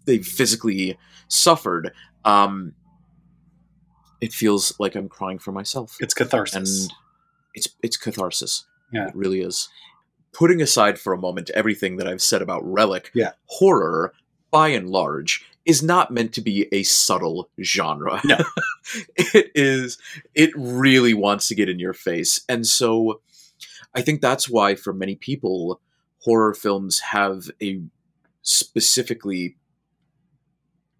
they've physically suffered, um, it feels like I'm crying for myself. It's catharsis. And it's it's catharsis. Yeah. It really is. Putting aside for a moment everything that I've said about Relic, Yeah. horror, by and large, is not meant to be a subtle genre. No. it is it really wants to get in your face. And so I think that's why for many people horror films have a specifically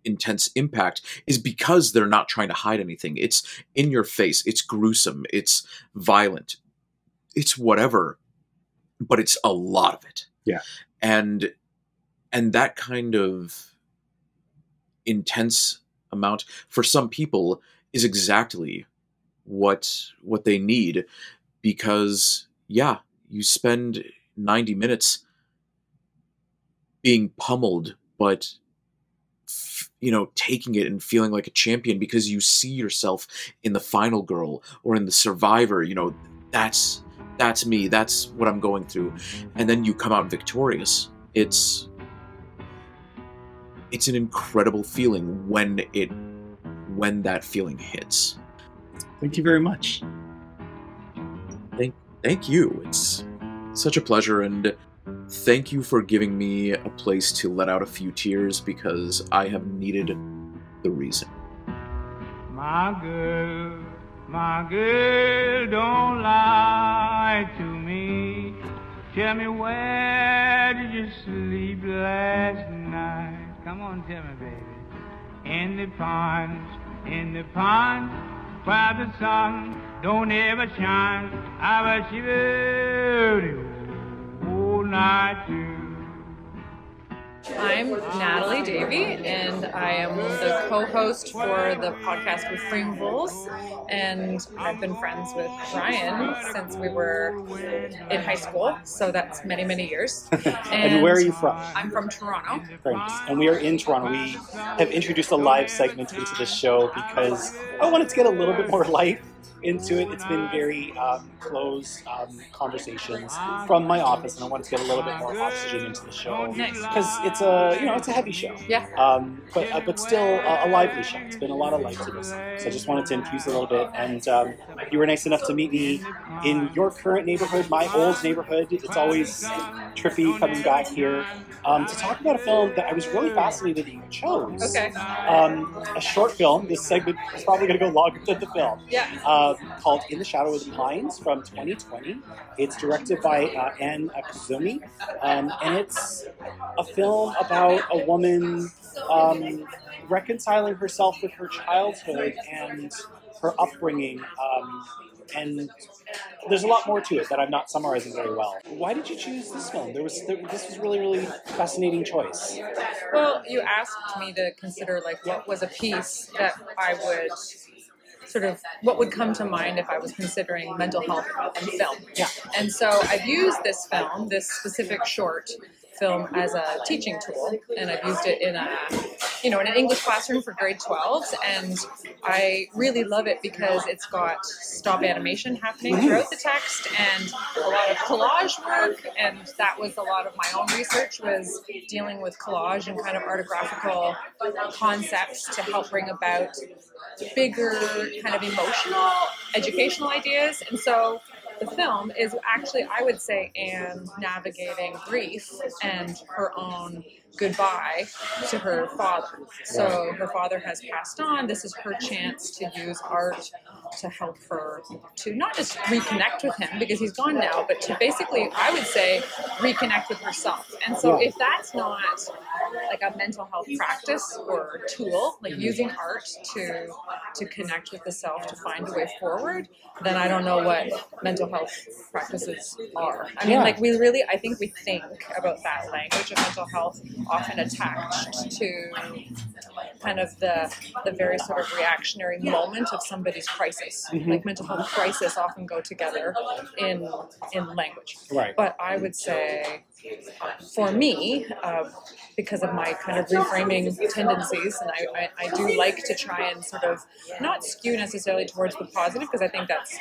intense impact is because they're not trying to hide anything. It's in your face. It's gruesome. It's violent. It's whatever, but it's a lot of it. Yeah. And and that kind of intense amount for some people is exactly what what they need because yeah, you spend 90 minutes being pummeled but you know taking it and feeling like a champion because you see yourself in the final girl or in the survivor you know that's that's me that's what i'm going through. And then you come out victorious. It's it's an incredible feeling when it when that feeling hits Thank you very much. thank thank you it's such a pleasure and thank you for giving me a place to let out a few tears because i have needed the reason My girl, my girl, don't lie to me. Tell me where did you sleep last night? Come on, tell me, baby. In the pond, in the pond, where the sun don't ever shine. I was shivering all night too. I'm Natalie Davey, and I am the co-host for the podcast Reframables. And I've been friends with Ryan since we were in high school, so that's many, many years. And where are you from? I'm from Toronto. Thanks. And we are in Toronto. We have introduced a live segment into the show because I wanted to get a little bit more life into it. It's been very um, close um, conversations from my office, and I wanted to get a little bit more oxygen into the show Nice. because it's a you know it's a heavy show. Yeah. Um, but uh, but still a, a lively show. It's been a lot of life to this, so I just wanted to infuse a little bit. And um, you were nice enough to meet me in your current neighborhood, my old neighborhood. It's always trippy coming back here um, to talk about a film that I was really fascinated that you chose. Okay. Um, a short film. This segment is probably going to go longer than the film. Yeah. Uh, called In the Shadow of the Pines from 2020. It's directed by uh, Anne Koizumi, um, and it's a film about a woman um, reconciling herself with her childhood and her upbringing. Um, and there's a lot more to it that I'm not summarizing very well. Why did you choose this film? There was there, this was really really fascinating choice. Well, you asked me to consider like what was a piece that I would sort of what would come to mind if I was considering mental health and film. Yeah. And so I've used this film, this specific short film as a teaching tool and I've used it in a you know in an English classroom for grade 12s and I really love it because it's got stop animation happening throughout the text and a lot of collage work and that was a lot of my own research was dealing with collage and kind of artographical concepts to help bring about bigger kind of emotional educational ideas. And so the film is actually i would say anne navigating grief and her own goodbye to her father. So her father has passed on. This is her chance to use art to help her to not just reconnect with him because he's gone now but to basically i would say reconnect with herself. And so if that's not like a mental health practice or tool like mm-hmm. using art to to connect with the self to find a way forward then i don't know what mental health practices are. I mean Yeah. like we really i think we think about that language of mental health often attached to kind of the the very sort of reactionary moment of somebody's crisis. Mhm. Like mental health crisis often go together in in language. Right. But I would say, for me, uh, because of my kind of reframing tendencies, and I, I, I do like to try and sort of not skew necessarily towards the positive, because I think that's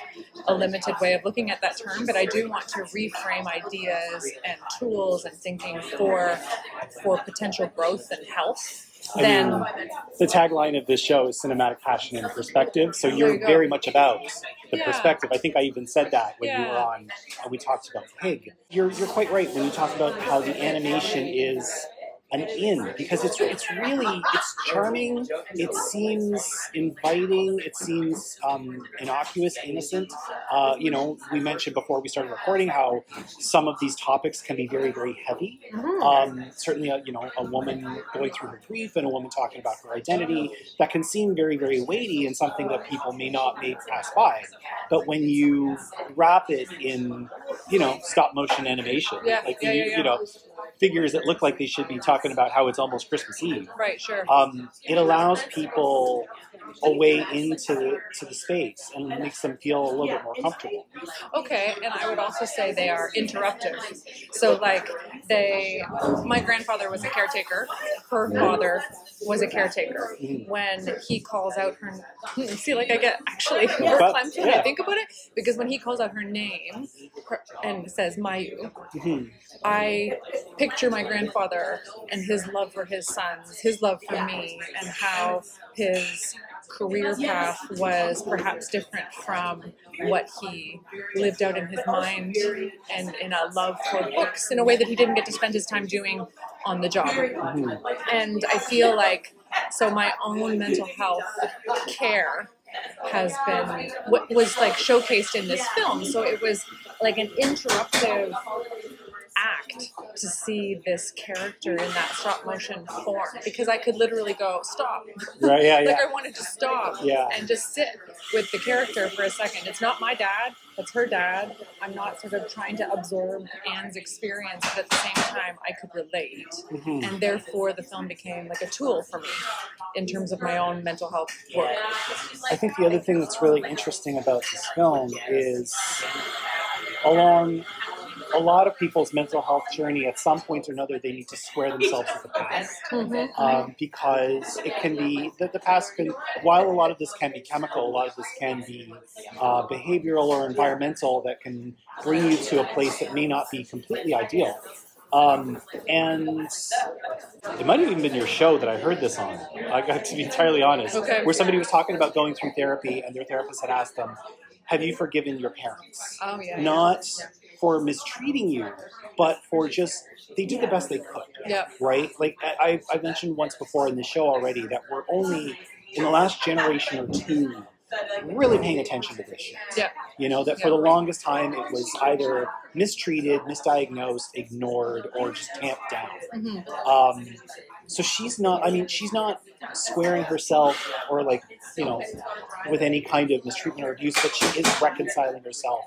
a limited way of looking at that term, but I do want to reframe ideas and tools and thinking for for potential growth and health. I Then mean, the tagline of this show is cinematic passion and perspective. So you're you very much about the Yeah. perspective. I think I even said that when you were on and we talked about Pig. You're you're quite right when you talk about how the animation is an inn because it's it's really it's charming. It seems inviting. It seems um, innocuous, innocent. Uh, you know, we mentioned before we started recording how some of these topics can be very very heavy. Mhm. Um, certainly, a, you know, a woman going through her grief and a woman talking about her identity that can seem very, very weighty and something that people may not may pass by. But when you wrap it in, you know, stop motion animation, like you, you know, figures that look like they should be talking about how it's almost Christmas Eve. right, sure. Um, it allows people a way into to the space and makes them feel a little bit more comfortable. Okay, and I would also say they are interruptive. So, like, they, my grandfather was a caretaker. Her father was a caretaker. Mhm. When he calls out her, see, like I get actually when. I think about it, because when he calls out her name and says Mayu, Mhm. I picture my grandfather and his love for his sons, his love for me, and how his career path was perhaps different from what he lived out in his mind and in a love for books in a way that he didn't get to spend his time doing on the job. Mhm. And I feel like so my own mental health care has been what was like showcased in this film. So it was like an interruptive act to see this character in that stop motion form because I could literally go stop. Right? Yeah, like yeah. I wanted to stop Yeah. and just sit with the character for a second. It's not my dad, it's her dad. I'm not sort of trying to absorb Anne's experience, but at the same time I could relate. Mhm. And therefore the film became like a tool for me in terms of my own mental health work. I think the other thing that's really interesting about this film is along a lot of people's mental health journey, at some point or another, they need to square themselves with the past. Mm-hmm. Um, because it can be, the, the past can, while a lot of this can be chemical, a lot of this can be uh, behavioral or environmental that can bring you to a place that may not be completely ideal. Um, and it might have even been your show that I heard this on. I got to be entirely honest. Okay. Where somebody was talking about going through therapy, and their therapist had asked them, "Have you forgiven your parents?" Oh yeah. Not for mistreating you, but for just they do the best they could Yeah. right? Like I, I mentioned once before in the show already that we're only in the last generation or two really paying attention to this shit. Yeah. You know that for the longest time it was either mistreated, misdiagnosed, ignored, or just tamped down. Mhm. Um, so she's not. I mean, she's not squaring herself or like you know with any kind of mistreatment or abuse, but she is reconciling herself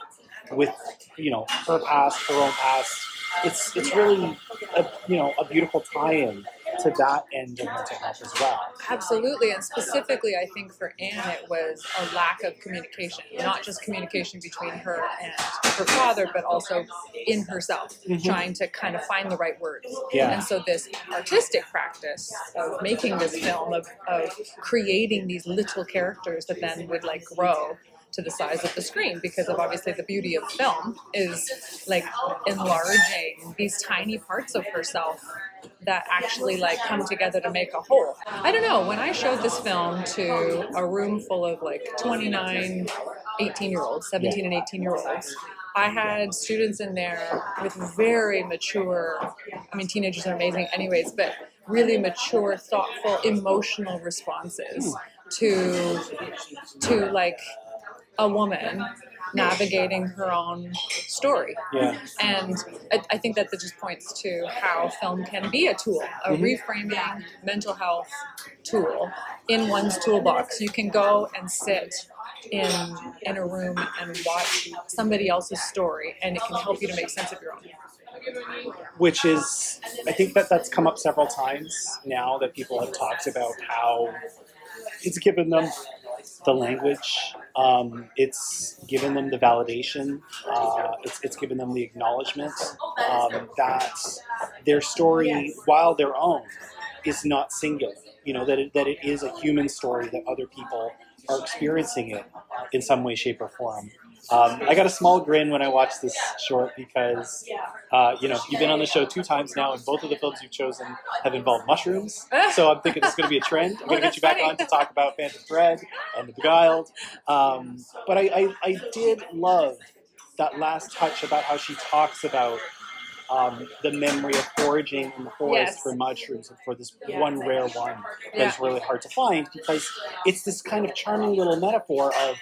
with you know her past, her own past. It's it's really a you know a beautiful tie-in to that end of mental health as well. Absolutely, and specifically, I think for Anne, it was a lack of communication, not just communication between her and her father, but also in herself, Mhm. trying to kind of find the right words. Yeah. And so, this artistic practice of making this film, of, of creating these little characters that then would like grow to the size of the screen because of obviously the beauty of film is like enlarging these tiny parts of herself that actually like come together to make a whole. I don't know, when I showed this film to a room full of like 29 18 year olds, 17 and 18 year olds, I had students in there with very mature, I mean teenagers are amazing anyways, but really mature, thoughtful, emotional responses to to like a woman navigating her own story. Yeah. And I, I think that that just points to how film can be a tool, a Mhm. reframing mental health tool in one's toolbox. You can go and sit in in a room and watch somebody else's story, and it can help you to make sense of your own. which is I think that that's come up several times now that people have talked about how it's given them the language, um, it's given them the validation, uh, it's, it's given them the acknowledgement um, that their story, while their own, is not singular. You know that it, that it is a human story that other people are experiencing it in some way, shape, or form. Um, I got a small grin when I watched this short because, uh, you know, you've been on the show two times now, and both of the films you've chosen have involved mushrooms. So I'm thinking it's going to be a trend. I'm going to get you back on to talk about Phantom Thread and The Beguiled. Um, but I, I, I did love that last touch about how she talks about um, the memory of foraging in the forest Yes. for mushrooms and for this Yeah. one rare one that Yeah. is really hard to find because it's this kind of charming little metaphor of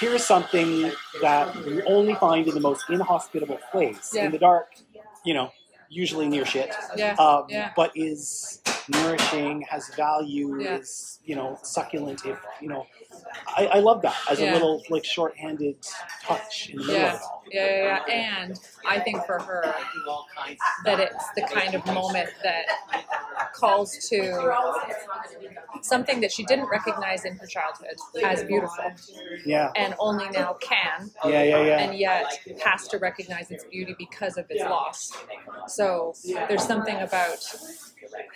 here's something that you only find in the most inhospitable place Yeah. in the dark, you know, usually near shit, Yeah. um, Yeah. but is nourishing, has value, Yeah. is you know succulent. If you know, I, I love that as Yeah. a little like short-handed touch in the middle of it all. Yeah, yeah, yeah. And I think for her that it's the kind of moment that calls to something that she didn't recognize in her childhood as beautiful Yeah, and only now can yeah, yeah, yeah. and yet has to recognize its beauty because of its loss. So there's something about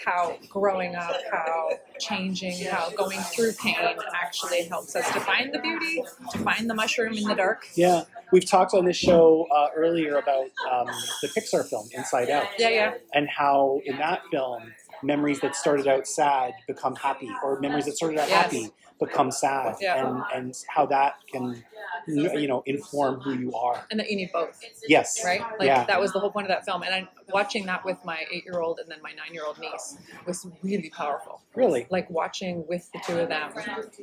how growing up, how changing, how going through pain actually helps us to find the beauty, to find the mushroom in the dark. Yeah, we've talked on this show uh, earlier about um, the Pixar film Inside Out Yeah, yeah, and how in that film memories that started out sad become happy, or memories that started out Yes. happy become sad, Yeah. and and how that can you know inform who you are. and that you need both, Yes, right? Like Yeah. that was the whole point of that film. And I watching that with my eight-year-old and then my nine-year-old niece was really powerful. Really? Like watching with the two of them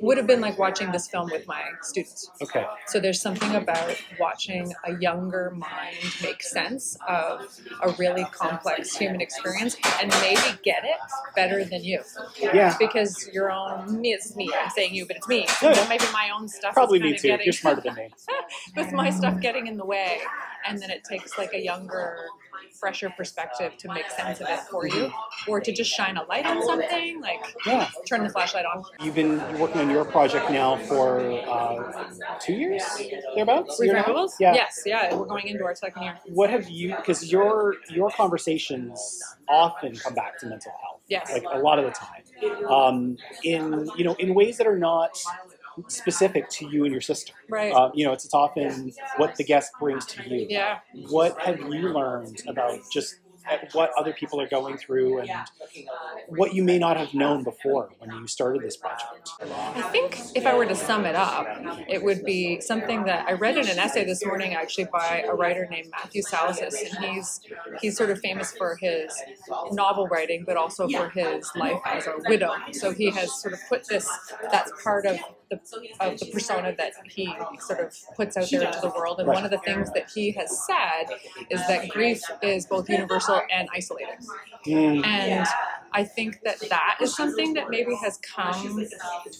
would have been like watching this film with my students. Okay. So there's something about watching a younger mind make sense of a really complex human experience and maybe get it better than you. Yeah. Because your own me, it's me. I'm saying you, but it's me. No. Maybe my own stuff. Probably is me too. Getting, You're smarter than me. with my stuff getting in the way, and then it takes like a younger, fresher perspective to make sense of it for you, or to just shine a light on something, like Yeah. turn the flashlight on. You've been working on your project now for uh, two years, thereabouts. Year and a half? Reframables? Yeah. Yes, yeah. We're going into our second year. What have you? Because your your conversations often come back to mental health. Yes. Like a lot of the time, um, in you know in ways that are not specific to you and your sister. Right. Uh, you know, it's, it's often what the guest brings to you. yeah. What have you learned about just what other people are going through and what you may not have known before when you started this project? I think if I were to sum it up, it would be something that I read in an essay this morning, actually by a writer named Matthew Salesses, and he's he's sort of famous for his novel writing, but also for his life as a widow. So he has sort of put this. That's part of the of the persona that he sort of puts out there into the world. And one of the things that he has said is that grief is both universal and isolating. Mm, And I think that that is something that maybe has come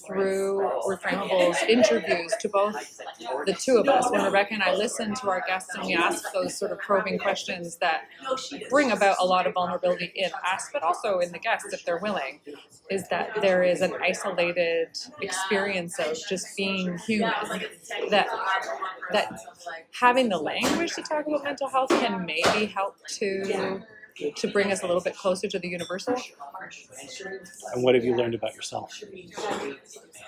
through Reframable's interviews to both the two of us. When Rebecca and I listen to our guests and we ask those sort of probing questions that bring about a lot of vulnerability in us, but also in the guests if they're willing, is that there is an isolated experience of just being human. That that having the language to talk about mental health can maybe help to to bring us a little bit closer to the universal. and what have you learned about yourself?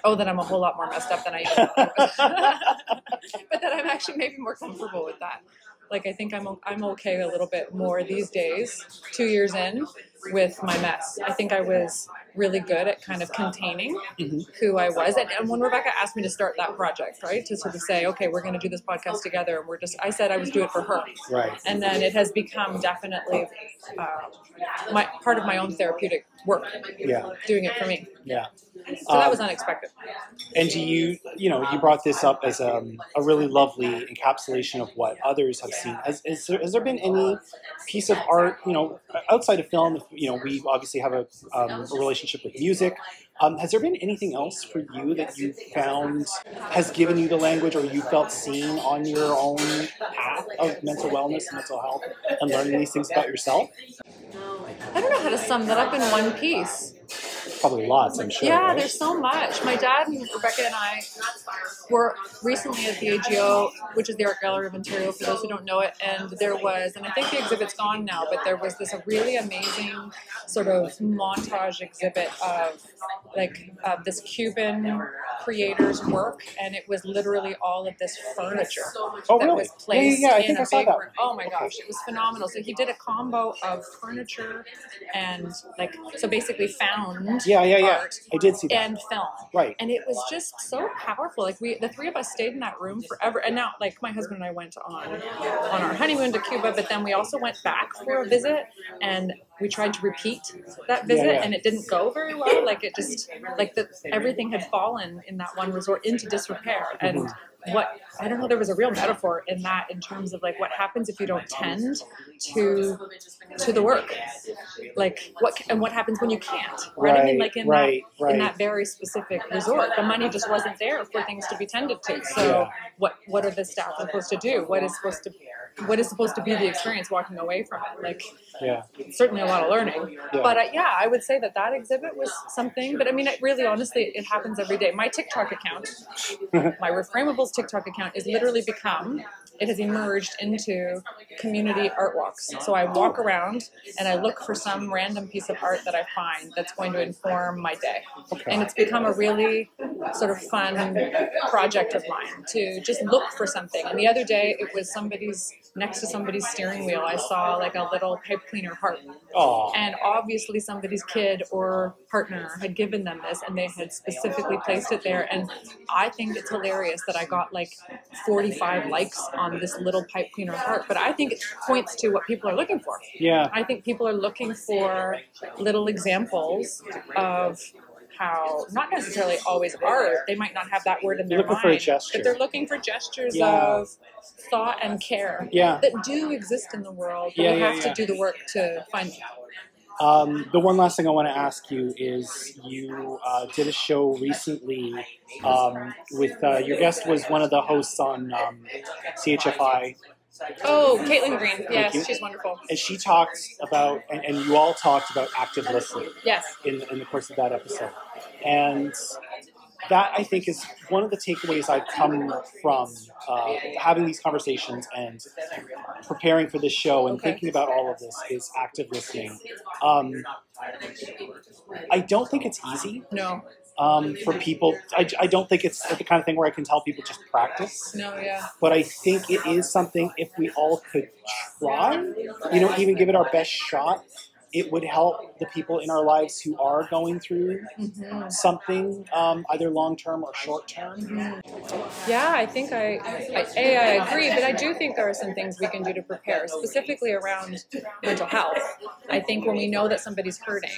Oh, that I'm a whole lot more messed up than I even thought. but that I'm actually maybe more comfortable with that. Like I think I'm I'm okay a little bit more these days, two years in, with my mess. I think I was really good at kind of containing Mhm. who I was. And, and when Rebecca asked me to start that project, right, to sort of say, okay, we're going to do this podcast together, and we're just, I said I was do it for her. Right. And then it has become definitely uh, my part of my own therapeutic work, Yeah. doing it for me. Yeah. So that Um, was unexpected. And do you, you know, you brought this up as um, a really lovely encapsulation of what others have seen. Has, is there, has there been any piece of art, you know, outside of film? You know, we obviously have a, um, a relationship with music. Um, has there been anything else for you that you found has given you the language, or you felt seen on your own path of mental wellness and mental health, and learning these things about yourself? I don't know how to sum that up in one piece. Probably lots, I'm sure. Yeah, right? there's so much. My dad and Rebecca and I were recently at the AGO, which is the Art Gallery of Ontario, for those who don't know it. And there was, and I think the exhibit's gone now, but there was this really amazing sort of montage exhibit of like of this Cuban creator's work, and it was literally all of this furniture Oh, that really? was placed yeah, yeah, yeah. In think a I saw big room. Oh my gosh, it was phenomenal. So he did a combo of furniture and like so basically found Yeah, yeah, yeah. I did see that. and film. Right. And it was just so powerful. Like we the three of us stayed in that room forever. And now like my husband and I went on on our honeymoon to Cuba, but then we also went back for a visit and we tried to repeat that visit yeah. and it didn't go very well. Like it just like the everything had fallen in that one resort into disrepair. And Mm-hmm. What I don't know, there was a real metaphor in that in terms of like what happens if you don't tend to to the work. Like what and what happens when you can't. Right. I mean like in right, that right. in that very specific resort. The money just wasn't there for things to be tended to. So Yeah. what what are the staff supposed to do? What is supposed to what is supposed to be the experience walking away from it? Like yeah. certainly a lot of learning. Yeah. But uh, yeah, I would say that that exhibit was something. But I mean, it really, honestly, it happens every day. My TikTok account, my Reframables TikTok account, is literally become. It has emerged into community art walks. So I walk around and I look for some random piece of art that I find that's going to inform my day. And it's become a really sort of fun project of mine to just look for something. And the other day, it was somebody's next to somebody's steering wheel. I saw like a little pipe cleaner heart Oh, and obviously somebody's kid or partner had given them this and they had specifically placed it there and i think it's hilarious that i got like 45 likes on this little pipe cleaner heart but i think it points to what people are looking for yeah. i think people are looking for little examples of how not necessarily always art they might not have that word in their Looking mind for a gesture. but they're looking for gestures Yeah. of thought and care Yeah. that do exist in the world but Yeah, we yeah, have to do the work to find them Um, the one last thing I want to ask you is you uh, did a show recently um, with uh, your guest was one of the hosts on um, CHFI, Oh, Caitlin Green. Yes, she's wonderful. and she talked about, and, and you all talked about active listening Yes. in, in the course of that episode. And that, I think, is one of the takeaways I've come from uh, having these conversations and preparing for this show and Okay. thinking about all of this is active listening. Um, I don't think it's easy No. Um, for people. I, I don't think it's the kind of thing where I can tell people just practice. No. Yeah. But I think it is something if we all could try, you know, even give it our best shot, it would help the people in our lives who are going through hmm something, um, either long term or short term. Yeah, I think I, I, a, I agree, but I do think there are some things we can do to prepare, specifically around mental health. I think when we know that somebody's hurting,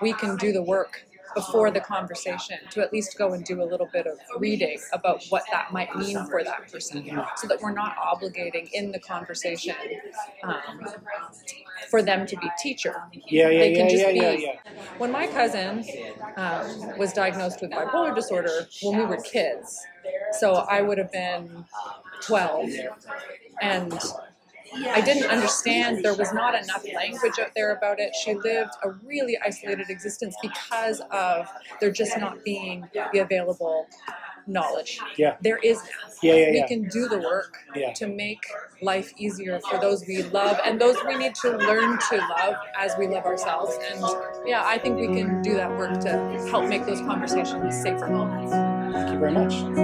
we can do the work before the conversation to at least go and do a little bit of reading about what that might mean for that person so that we're not obligating in the conversation um, for them to be teacher. Yeah, yeah, They yeah, just yeah, be- yeah, yeah. When my cousin um, was diagnosed with bipolar disorder when we were kids, so I would have been 12, and I didn't understand. There was not enough language out there about it. She lived a really isolated existence because of there just not being the available knowledge. Yeah. There is now. Yeah, yeah, yeah. We can do the work Yeah. to make life easier for those we love and those we need to learn to love as we love ourselves. And yeah, I think we can do that work to help make those conversations safer. Thank you very much.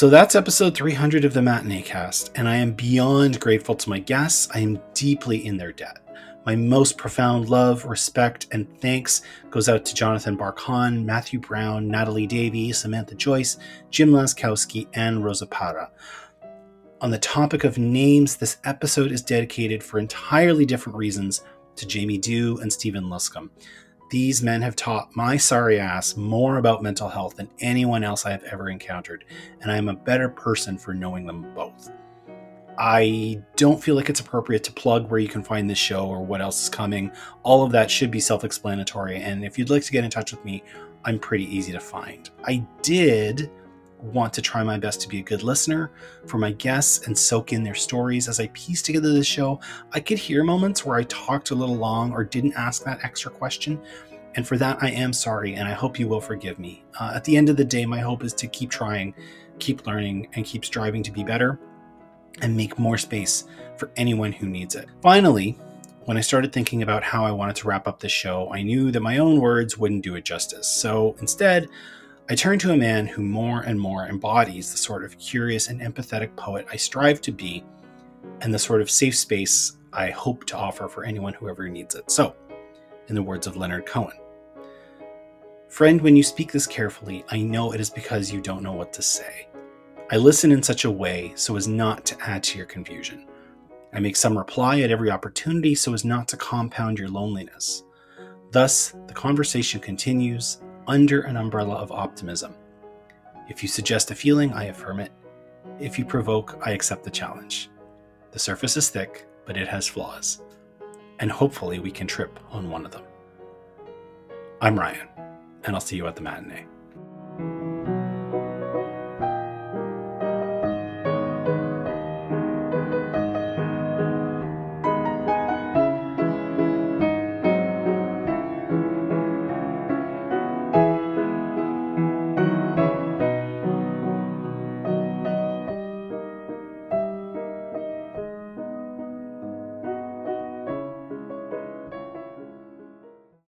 So that's episode 300 of the Matinee Cast, and I am beyond grateful to my guests. I am deeply in their debt. My most profound love, respect, and thanks goes out to Jonathan Barkan, Matthew Brown, Natalie Davey, Samantha Joyce, Jim Laczkowski, and Rosa Parra. On the topic of names, this episode is dedicated for entirely different reasons to Jamie Dew and Stephen Luscombe. These men have taught my sorry ass more about mental health than anyone else I have ever encountered, and I am a better person for knowing them both. I don't feel like it's appropriate to plug where you can find this show or what else is coming. All of that should be self explanatory, and if you'd like to get in touch with me, I'm pretty easy to find. I did want to try my best to be a good listener for my guests and soak in their stories as I piece together this show. I could hear moments where I talked a little long or didn't ask that extra question. And for that, I am sorry, and I hope you will forgive me. Uh, at the end of the day, my hope is to keep trying, keep learning, and keep striving to be better and make more space for anyone who needs it. Finally, when I started thinking about how I wanted to wrap up this show, I knew that my own words wouldn't do it justice. So instead, I turn to a man who more and more embodies the sort of curious and empathetic poet I strive to be and the sort of safe space I hope to offer for anyone who ever needs it. So, in the words of Leonard Cohen Friend, when you speak this carefully, I know it is because you don't know what to say. I listen in such a way so as not to add to your confusion. I make some reply at every opportunity so as not to compound your loneliness. Thus, the conversation continues under an umbrella of optimism. If you suggest a feeling, I affirm it. If you provoke, I accept the challenge. The surface is thick, but it has flaws. And hopefully, we can trip on one of them. I'm Ryan, and I'll see you at the matinee.